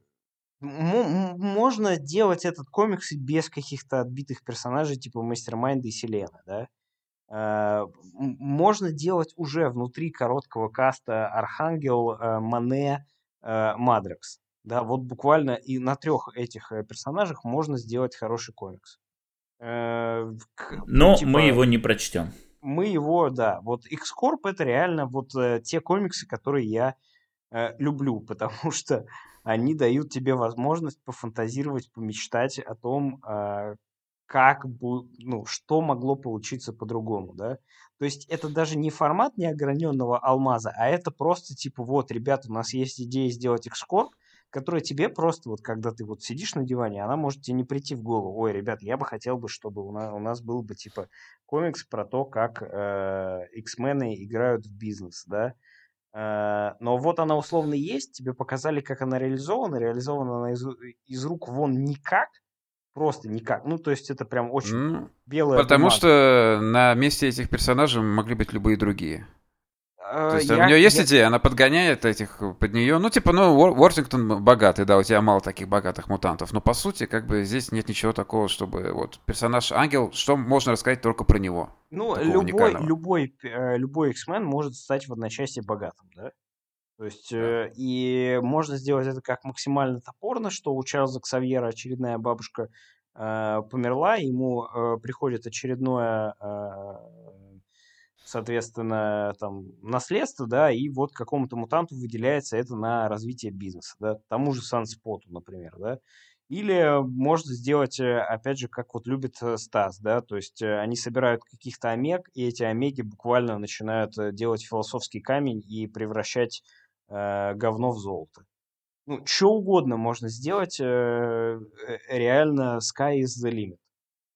можно делать этот комикс без каких-то отбитых персонажей, типа Мастермайнда и Селены, да? М- Можно делать уже внутри короткого каста Архангел, э, Мане, э, Мадрекс. Да, вот буквально и на трех этих э, персонажах можно сделать хороший комикс. К- Но типа- мы его не прочтем. мы его, да, вот X-Corp это реально вот те комиксы, которые я э, люблю, <laughs> потому что они дают тебе возможность пофантазировать, помечтать о том, э, как бы, ну, что могло получиться по-другому, да. То есть это даже не формат неограненного алмаза, а это просто типа, вот, ребят, у нас есть идея сделать X-Corp, которая тебе просто, вот когда ты вот сидишь на диване, она может тебе не прийти в голову. Ой, ребят, я бы хотел бы, чтобы у нас, у нас был бы типа комикс про то, как э, X-мены играют в бизнес, да. Э, но вот она условно есть, тебе показали, как она реализована. Реализована она из, из рук вон никак, просто никак. Ну, то есть это прям очень М, белая Потому бумага. что на месте этих персонажей могли быть любые другие. Э, То есть я- у нее есть я- идея, она подгоняет этих под нее. Ну, типа, ну, Уор- Уортингтон богатый, да, у тебя мало таких богатых мутантов. Но по сути, как бы здесь нет ничего такого, чтобы вот персонаж ангел, что можно рассказать только про него. Ну, любой, любой, э, любой X-Men может стать в одночасье богатым, да? То есть, э, и можно сделать это как максимально топорно, что у Чарльза Ксавьера очередная бабушка э, померла, ему э, приходит очередное, э, соответственно, там, наследство, да, и вот какому-то мутанту выделяется это на развитие бизнеса, да, тому же Санспоту, например, да. Или можно сделать, э, опять же, как вот любит э, Стас, да, то есть э, они собирают каких-то омег, и эти омеги буквально начинают делать философский камень и превращать э, говно в золото. Ну, что угодно можно сделать, э, реально sky is the limit.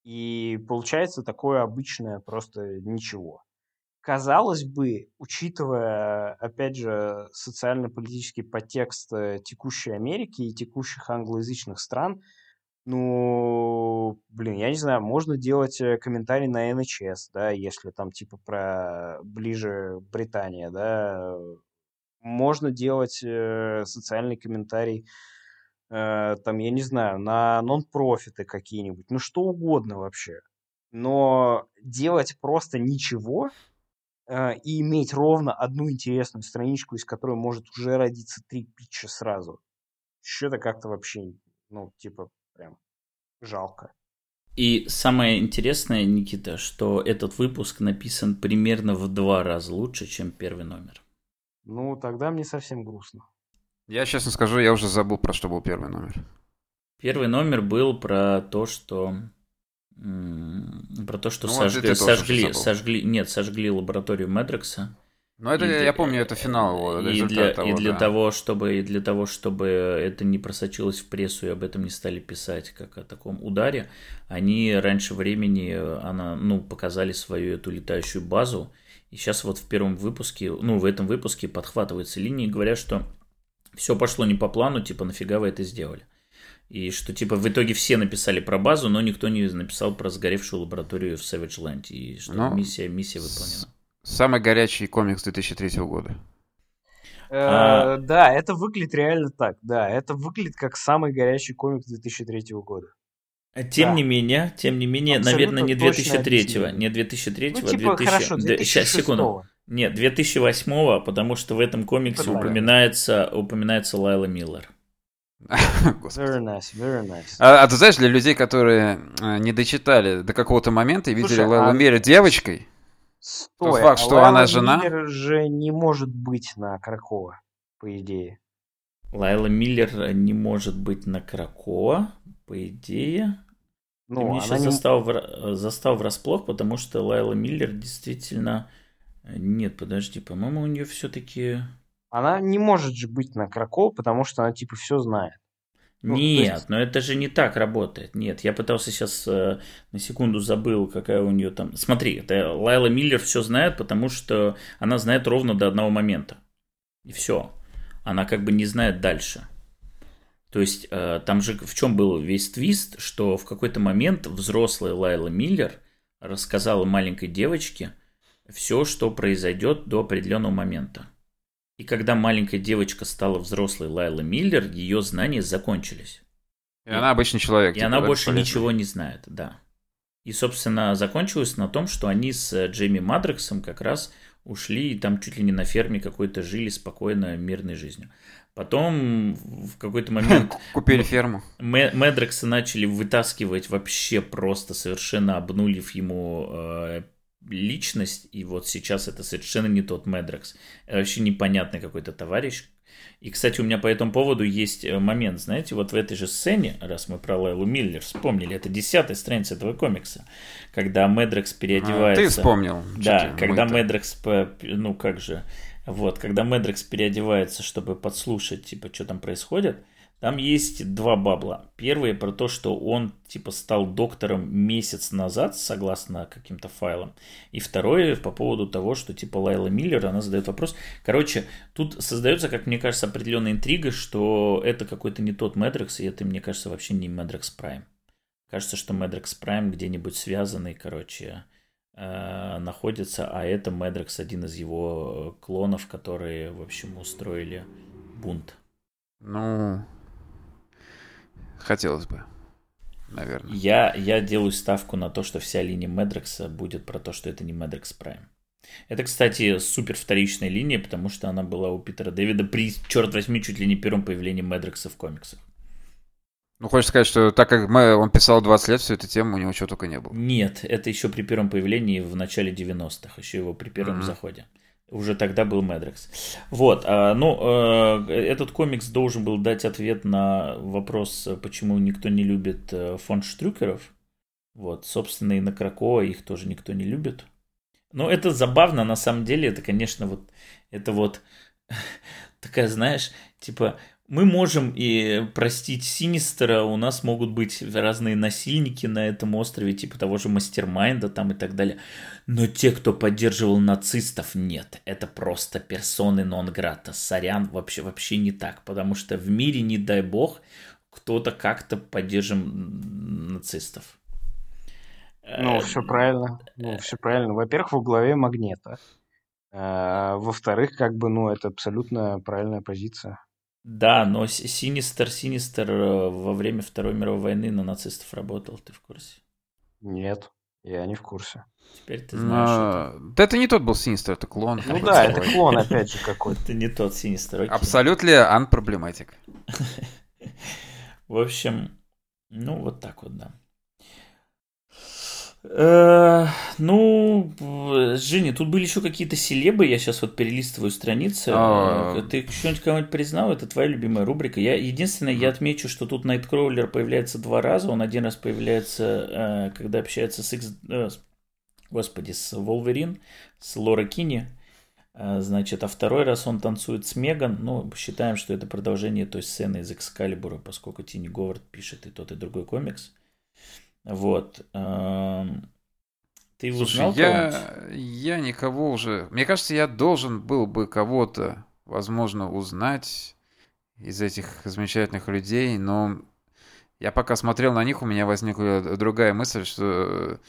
И получается такое обычное просто ничего. Казалось бы, учитывая, опять же, социально-политический подтекст э, текущей Америки и текущих англоязычных стран, ну, блин, я не знаю, можно делать э, комментарий на НХС, да, если там типа про ближе Британия, да, можно делать э, социальный комментарий, э, там, я не знаю, на нон-профиты какие-нибудь, ну, что угодно вообще. Но делать просто ничего и иметь ровно одну интересную страничку, из которой может уже родиться три питча сразу, что-то как-то вообще, ну, типа, прям жалко. И самое интересное, Никита, что этот выпуск написан примерно в два раза лучше, чем первый номер. Ну, тогда мне совсем грустно. Я честно скажу, я уже забыл, про что был первый номер. Первый номер был про то, что про то, что Ну, вот сожгли, тоже сожгли, сожгли, нет, сожгли лабораторию Медрекса. Ну, это, И я помню, это финал его, и для, того, и для да. того, чтобы и для того, чтобы это не просочилось в прессу и об этом не стали писать как о таком ударе, они раньше времени э, она, ну, показали свою эту летающую базу. И сейчас вот в первом выпуске, ну, в этом выпуске подхватывается линия и говорят, что все пошло не по плану, типа, нафига вы это сделали. И что, типа, в итоге все написали про базу, но никто не написал про сгоревшую лабораторию в Savage Land. И что Ну, миссия, миссия выполнена. Самый горячий комикс 2003 года. А- Э, Да, это выглядит реально так. Да, это выглядит как самый горячий комик 2003 года. Тем Да. не менее, тем не менее, Абсолютно наверное, не точное 2003-го, объяснение. не 2003-го, Ну, а типа, 2000... хорошо, да, щас, секунду. 2006 Нет, 2008-го, потому что в этом комиксе упоминается, упоминается Лайла Миллер. <laughs> Господи. Very nice, very nice. А, а ты знаешь, для людей, которые э, не дочитали до какого-то момента и видели Лейлу а- девочкой, Стой, факт, а что Лайла она жена? Миллер же не может быть на Кракова, по идее. Лайла Миллер не может быть на Кракоа, по идее. Ты Ну, меня она сейчас не... застал, вра- застал врасплох, потому что Лайла Миллер действительно... Нет, подожди, по-моему, у нее все-таки... она не может же быть на Кракова, потому что она типа все знает. Ну, Нет, есть- но это же не так работает. Нет, я пытался сейчас э, на секунду забыл, какая у нее там. Смотри, это Лайла Миллер все знает, потому что она знает ровно до одного момента. И все. Она как бы не знает дальше. То есть э, там же в чем был весь твист, что в какой-то момент взрослая Лайла Миллер рассказала маленькой девочке все, что произойдет до определенного момента. И когда маленькая девочка стала взрослой Лайла Миллер, ее знания закончились. И она обычный человек. И типа, она больше бесполезный. ничего не знает, да. И, собственно, закончилось на том, что они с э, Джейми Мадрексом как раз ушли и там чуть ли не на ферме какой-то жили спокойно, мирной жизнью. Потом в какой-то <laughs> момент Купили ферму. Медрекса начали вытаскивать вообще просто совершенно обнулив ему э, личность, и вот сейчас это совершенно не тот Медрекс. Это вообще непонятный какой-то товарищ. И, кстати, у меня по этому поводу есть э, момент, знаете, вот в этой же сцене, раз мы про Лайлу Миллер вспомнили, это десятая страница этого комикса, когда Медрекс А, переодевается... Ты вспомнил. Да, Чё ты, когда. Медрекс, ну как же, вот, когда Медрекс переодевается, чтобы подслушать, типа, что там происходит, там есть два бабла. Первый про то, что он, типа, стал доктором месяц назад, согласно каким-то файлам. И второе по поводу того, что, типа, Лайла Миллер, она задает вопрос. Короче, тут создается, как мне кажется, определенная интрига, что это какой-то не тот Медрекс, и это, мне кажется, вообще не Медрекс Прайм. Кажется, что Медрекс Прайм где-нибудь связанный, короче, э, находится, а это Медрекс один из его э, клонов, которые, в общем, устроили бунт. Ну, хотелось бы, наверное. Я, я делаю ставку на то, что вся линия Медрекса будет про то, что это не Медрекс Прайм. Это, кстати, супер вторичная линия, потому что она была у Питера Дэвида при, черт возьми, чуть ли не первом появлении Медрекса в комиксах. Ну, хочешь сказать, что так как мы, он писал 20 лет всю эту тему, у него чего только не было. Нет, это еще при первом появлении в начале 90-х, еще его при первом Мгм. заходе. Уже тогда был Медрекс. Вот, а, ну, э, этот комикс должен был дать ответ на вопрос, почему никто не любит э, фон Штрюкеров. Вот, собственно, и на Кракоа их тоже никто не любит. Но это забавно, на самом деле, это, конечно, вот, это вот <laughs> такая, знаешь, типа, мы можем и простить Синистера, у нас могут быть разные насильники на этом острове, типа того же Мастермайнда там и так далее. Но те, кто поддерживал нацистов, нет. Это просто персоны нон-грата. Сорян, вообще, вообще не так. Потому что в мире, не дай бог, кто-то как-то поддержим нацистов. Ну, Э, все правильно. Ну, все правильно. Во-первых, во главе магнита. А, Во-вторых, как бы, ну, это абсолютно правильная позиция. Да, но Синистер, Синистер э, во время Второй мировой войны на нацистов работал, ты в курсе? Нет, я не в курсе. Теперь ты знаешь это. А, Да это не тот был Синистер, это клон. Ну да, это клон, <laughs> опять же, какой-то. Это не тот Синистер. Абсолютно unproblematic. <laughs> В общем, ну, вот так вот, да. Э, Ну, Женя, тут были еще какие-то селебы, я сейчас вот перелистываю страницы. А. Э, Ты что-нибудь кого-нибудь признал? Это твоя любимая рубрика. Я, единственное, я отмечу, что тут Найткроулер появляется два раза. Он один раз появляется, э, когда общается с X... Господи, с Волверин, с Лора Кини. Значит, а второй раз он танцует с Меган. Ну, считаем, что это продолжение той сцены из Экскалибура, поскольку Тини Говард пишет и тот, и другой комикс. Вот. Эм, Ты Слушай, узнал я, я никого уже... Мне кажется, я должен был бы кого-то, возможно, узнать из этих замечательных людей, но я пока смотрел на них, у меня возникла другая мысль, что м,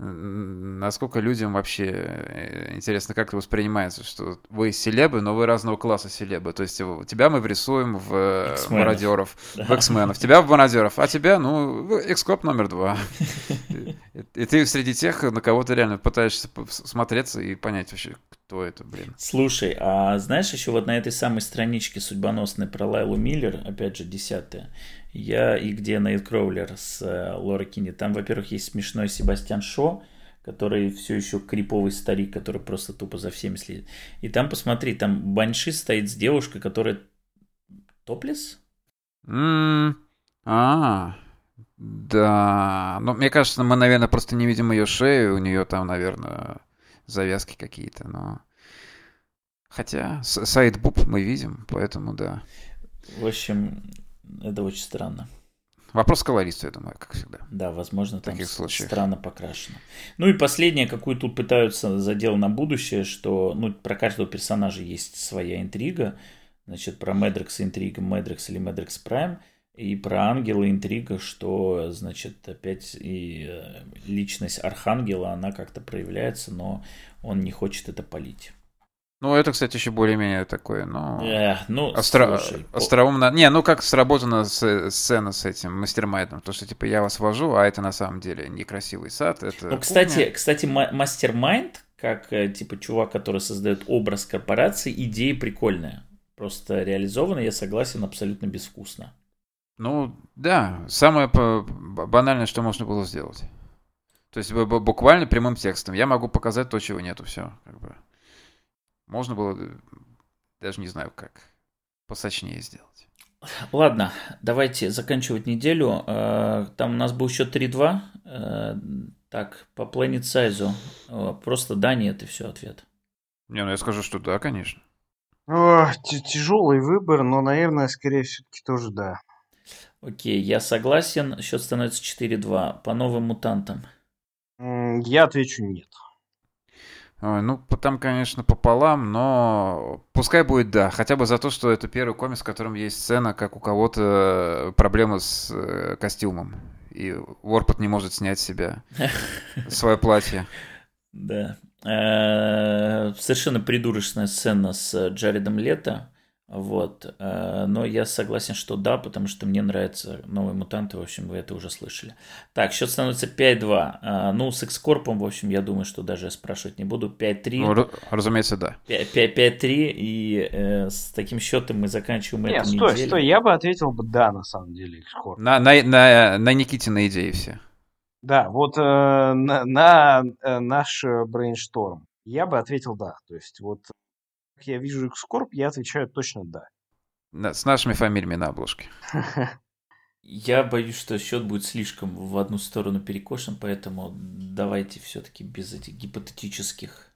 насколько людям вообще э, интересно, как это воспринимается, что вы селебы, но вы разного класса селебы. То есть тебя мы врисуем в э, мародеров, Да. в X-менов, тебя в мародеров, а тебя, ну, в X-коп номер два. И ты среди тех, на кого ты реально пытаешься смотреться и понять вообще, кто это, блин. Слушай, а знаешь, еще вот на этой самой страничке судьбоносной про Лайлу Миллер, опять же, десятая, я и где Найткроулер с э, Лора Кини, там, во-первых, есть смешной Себастьян Шо, который все еще криповый старик, который просто тупо за всеми следит. И там, посмотри, там Банши стоит с девушкой, которая топлес? М, А, да. Но мне кажется, мы, наверное, просто не видим ее шею, у нее там, наверное, завязки какие-то, но... Хотя сайт Буб мы видим, поэтому да. В общем, это очень странно. Вопрос колориста, я думаю, как всегда. Да, возможно, там случаях. странно покрашено. Ну и последнее, какую тут пытаются задел на будущее, что ну, про каждого персонажа есть своя интрига. Значит, про Медрекс интрига Медрекс или Медрекс Прайм. И про Ангела интрига, что, значит, опять и э, личность Архангела, она как-то проявляется, но он не хочет это полить. Ну, это, кстати, еще более-менее такое, но... Эх, ну, Остро... слушай, Остроумно. Не, ну как сработана с- сцена с этим мастермайдом. То, что типа я вас вожу, а это на самом деле некрасивый сад. Это Ну, кстати, кухня. кстати, ма- мастер-майнд, как э, типа чувак, который создает образ корпорации, идея прикольная. Просто реализована, я согласен, абсолютно безвкусно. Ну, да, самое банальное, что можно было сделать. То есть буквально прямым текстом. Я могу показать то, чего нету, все. Как бы. Можно было, э, даже не знаю как, посочнее сделать. Ладно, давайте заканчивать неделю. Э, Там у нас был счет 3-2. Э, Так, по Planet Size. Просто да, нет, и все, ответ. Не, ну я скажу, что да, конечно. тяжелый выбор, но, наверное, скорее все-таки тоже да. Окей, я согласен. Счет становится 4-2. По новым мутантам. Я отвечу нет. Ой, ну, там, конечно, пополам, но пускай будет да. Хотя бы за то, что это первый комикс, в котором есть сцена, как у кого-то проблемы с э, костюмом. И Ворпот не может снять с себя <laughs> свое платье. Да. Э, Совершенно придурочная сцена с Джаредом Лето. Вот. Э, Но я согласен, что да, потому что мне нравятся новые мутанты. В общем, вы это уже слышали. Так, счет становится 5-2. Э, Ну, с X-Corp'ом, в общем, я думаю, что даже спрашивать не буду. 5-3. Ну, ра- разумеется, да. 5-3. И э, с таким счетом мы заканчиваем Нет, эту стой, неделю. стой, я бы ответил бы да, на самом деле, X-Corp. На, на, на, на Никитины идеи все. Да, вот э, на, на, э, наш э, brainstorm. Я бы ответил да. То есть вот как я вижу Экскорп, я отвечаю точно да. С нашими фамилиями на обложке. <laughs> Я боюсь, что счет будет слишком в одну сторону перекошен, поэтому давайте все-таки без этих гипотетических.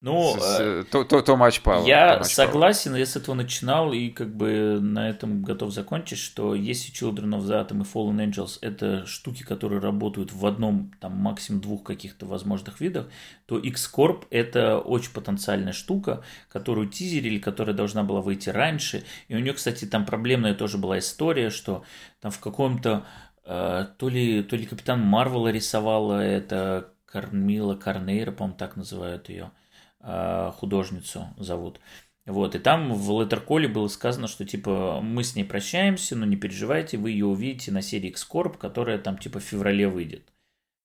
Ну, с- э, то, то, то матч Power, я матч согласен, я с этого начинал и как бы на этом готов закончить, что если Children of the Atom и Fallen Angels это штуки, которые работают в одном, там максимум двух каких-то возможных видах, то X-Corp это очень потенциальная штука, которую тизерили, которая должна была выйти раньше. И у нее, кстати, там проблемная тоже была история, что там в каком-то э, то ли, то ли Капитан Марвела рисовала это Кармила Карнейра, по-моему, так называют ее э, художницу зовут. Вот, и там в Леттерколе было сказано, что типа мы с ней прощаемся, но не переживайте, вы ее увидите на серии X-Corp, которая там типа в феврале выйдет.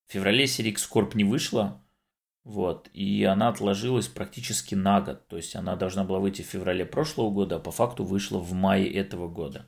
В феврале серия X-Corp не вышла, вот, и она отложилась практически на год. То есть она должна была выйти в феврале прошлого года, а по факту вышла в мае этого года.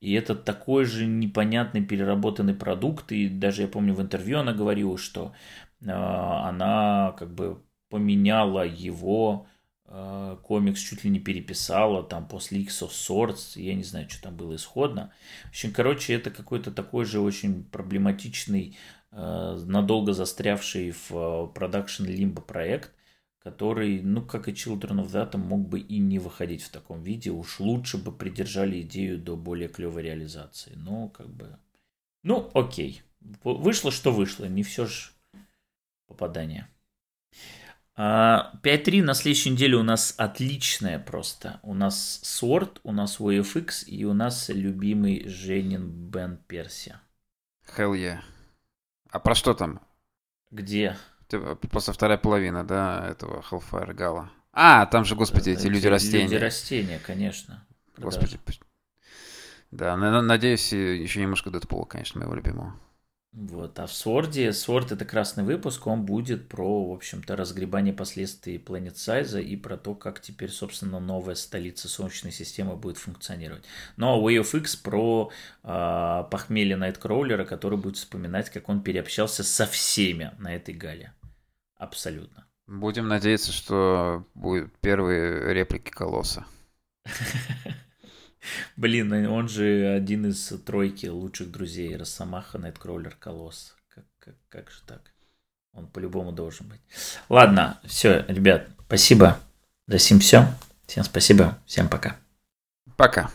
И это такой же непонятный переработанный продукт. И даже я помню в интервью она говорила, что э, она как бы поменяла его э, комикс, чуть ли не переписала там после X of Swords. Я не знаю, что там было исходно. В общем, короче, это какой-то такой же очень проблематичный, э, надолго застрявший в продакшн лимбо проект который, ну, как и Children of Atom, мог бы и не выходить в таком виде. Уж лучше бы придержали идею до более клевой реализации. Но, как бы... Ну, окей. Вышло, что вышло. Не все же попадание. А, 5-3 на следующей неделе у нас отличная просто. У нас Sword, у нас VFX и у нас любимый Женин Бен Перси. Hell yeah. А про что там? Где? Ты- Просто вторая половина, да, этого Hellfire Гала. А, там же, господи, эти люди-растения. Люди-растения, конечно. Господи. Да, на- на- надеюсь, еще немножко Дэдпула, конечно, моего любимого. Вот, а в Сворде, Сворд это красный выпуск, он будет про, в общем-то, разгребание последствий Planet Size и про то, как теперь, собственно, новая столица Солнечной системы будет функционировать. Ну, а Way of X про э, похмелье Найткроулера, который будет вспоминать, как он переобщался со всеми на этой гале. Абсолютно. Будем надеяться, что будут первые реплики Колосса. <laughs> <laughs> Блин, он же один из тройки лучших друзей Росомаха, Найткроулер, Колосс. Как, как, как же так? Он по-любому должен быть. Ладно, все, ребят, спасибо. За сим все. Всем спасибо. Всем пока. Пока.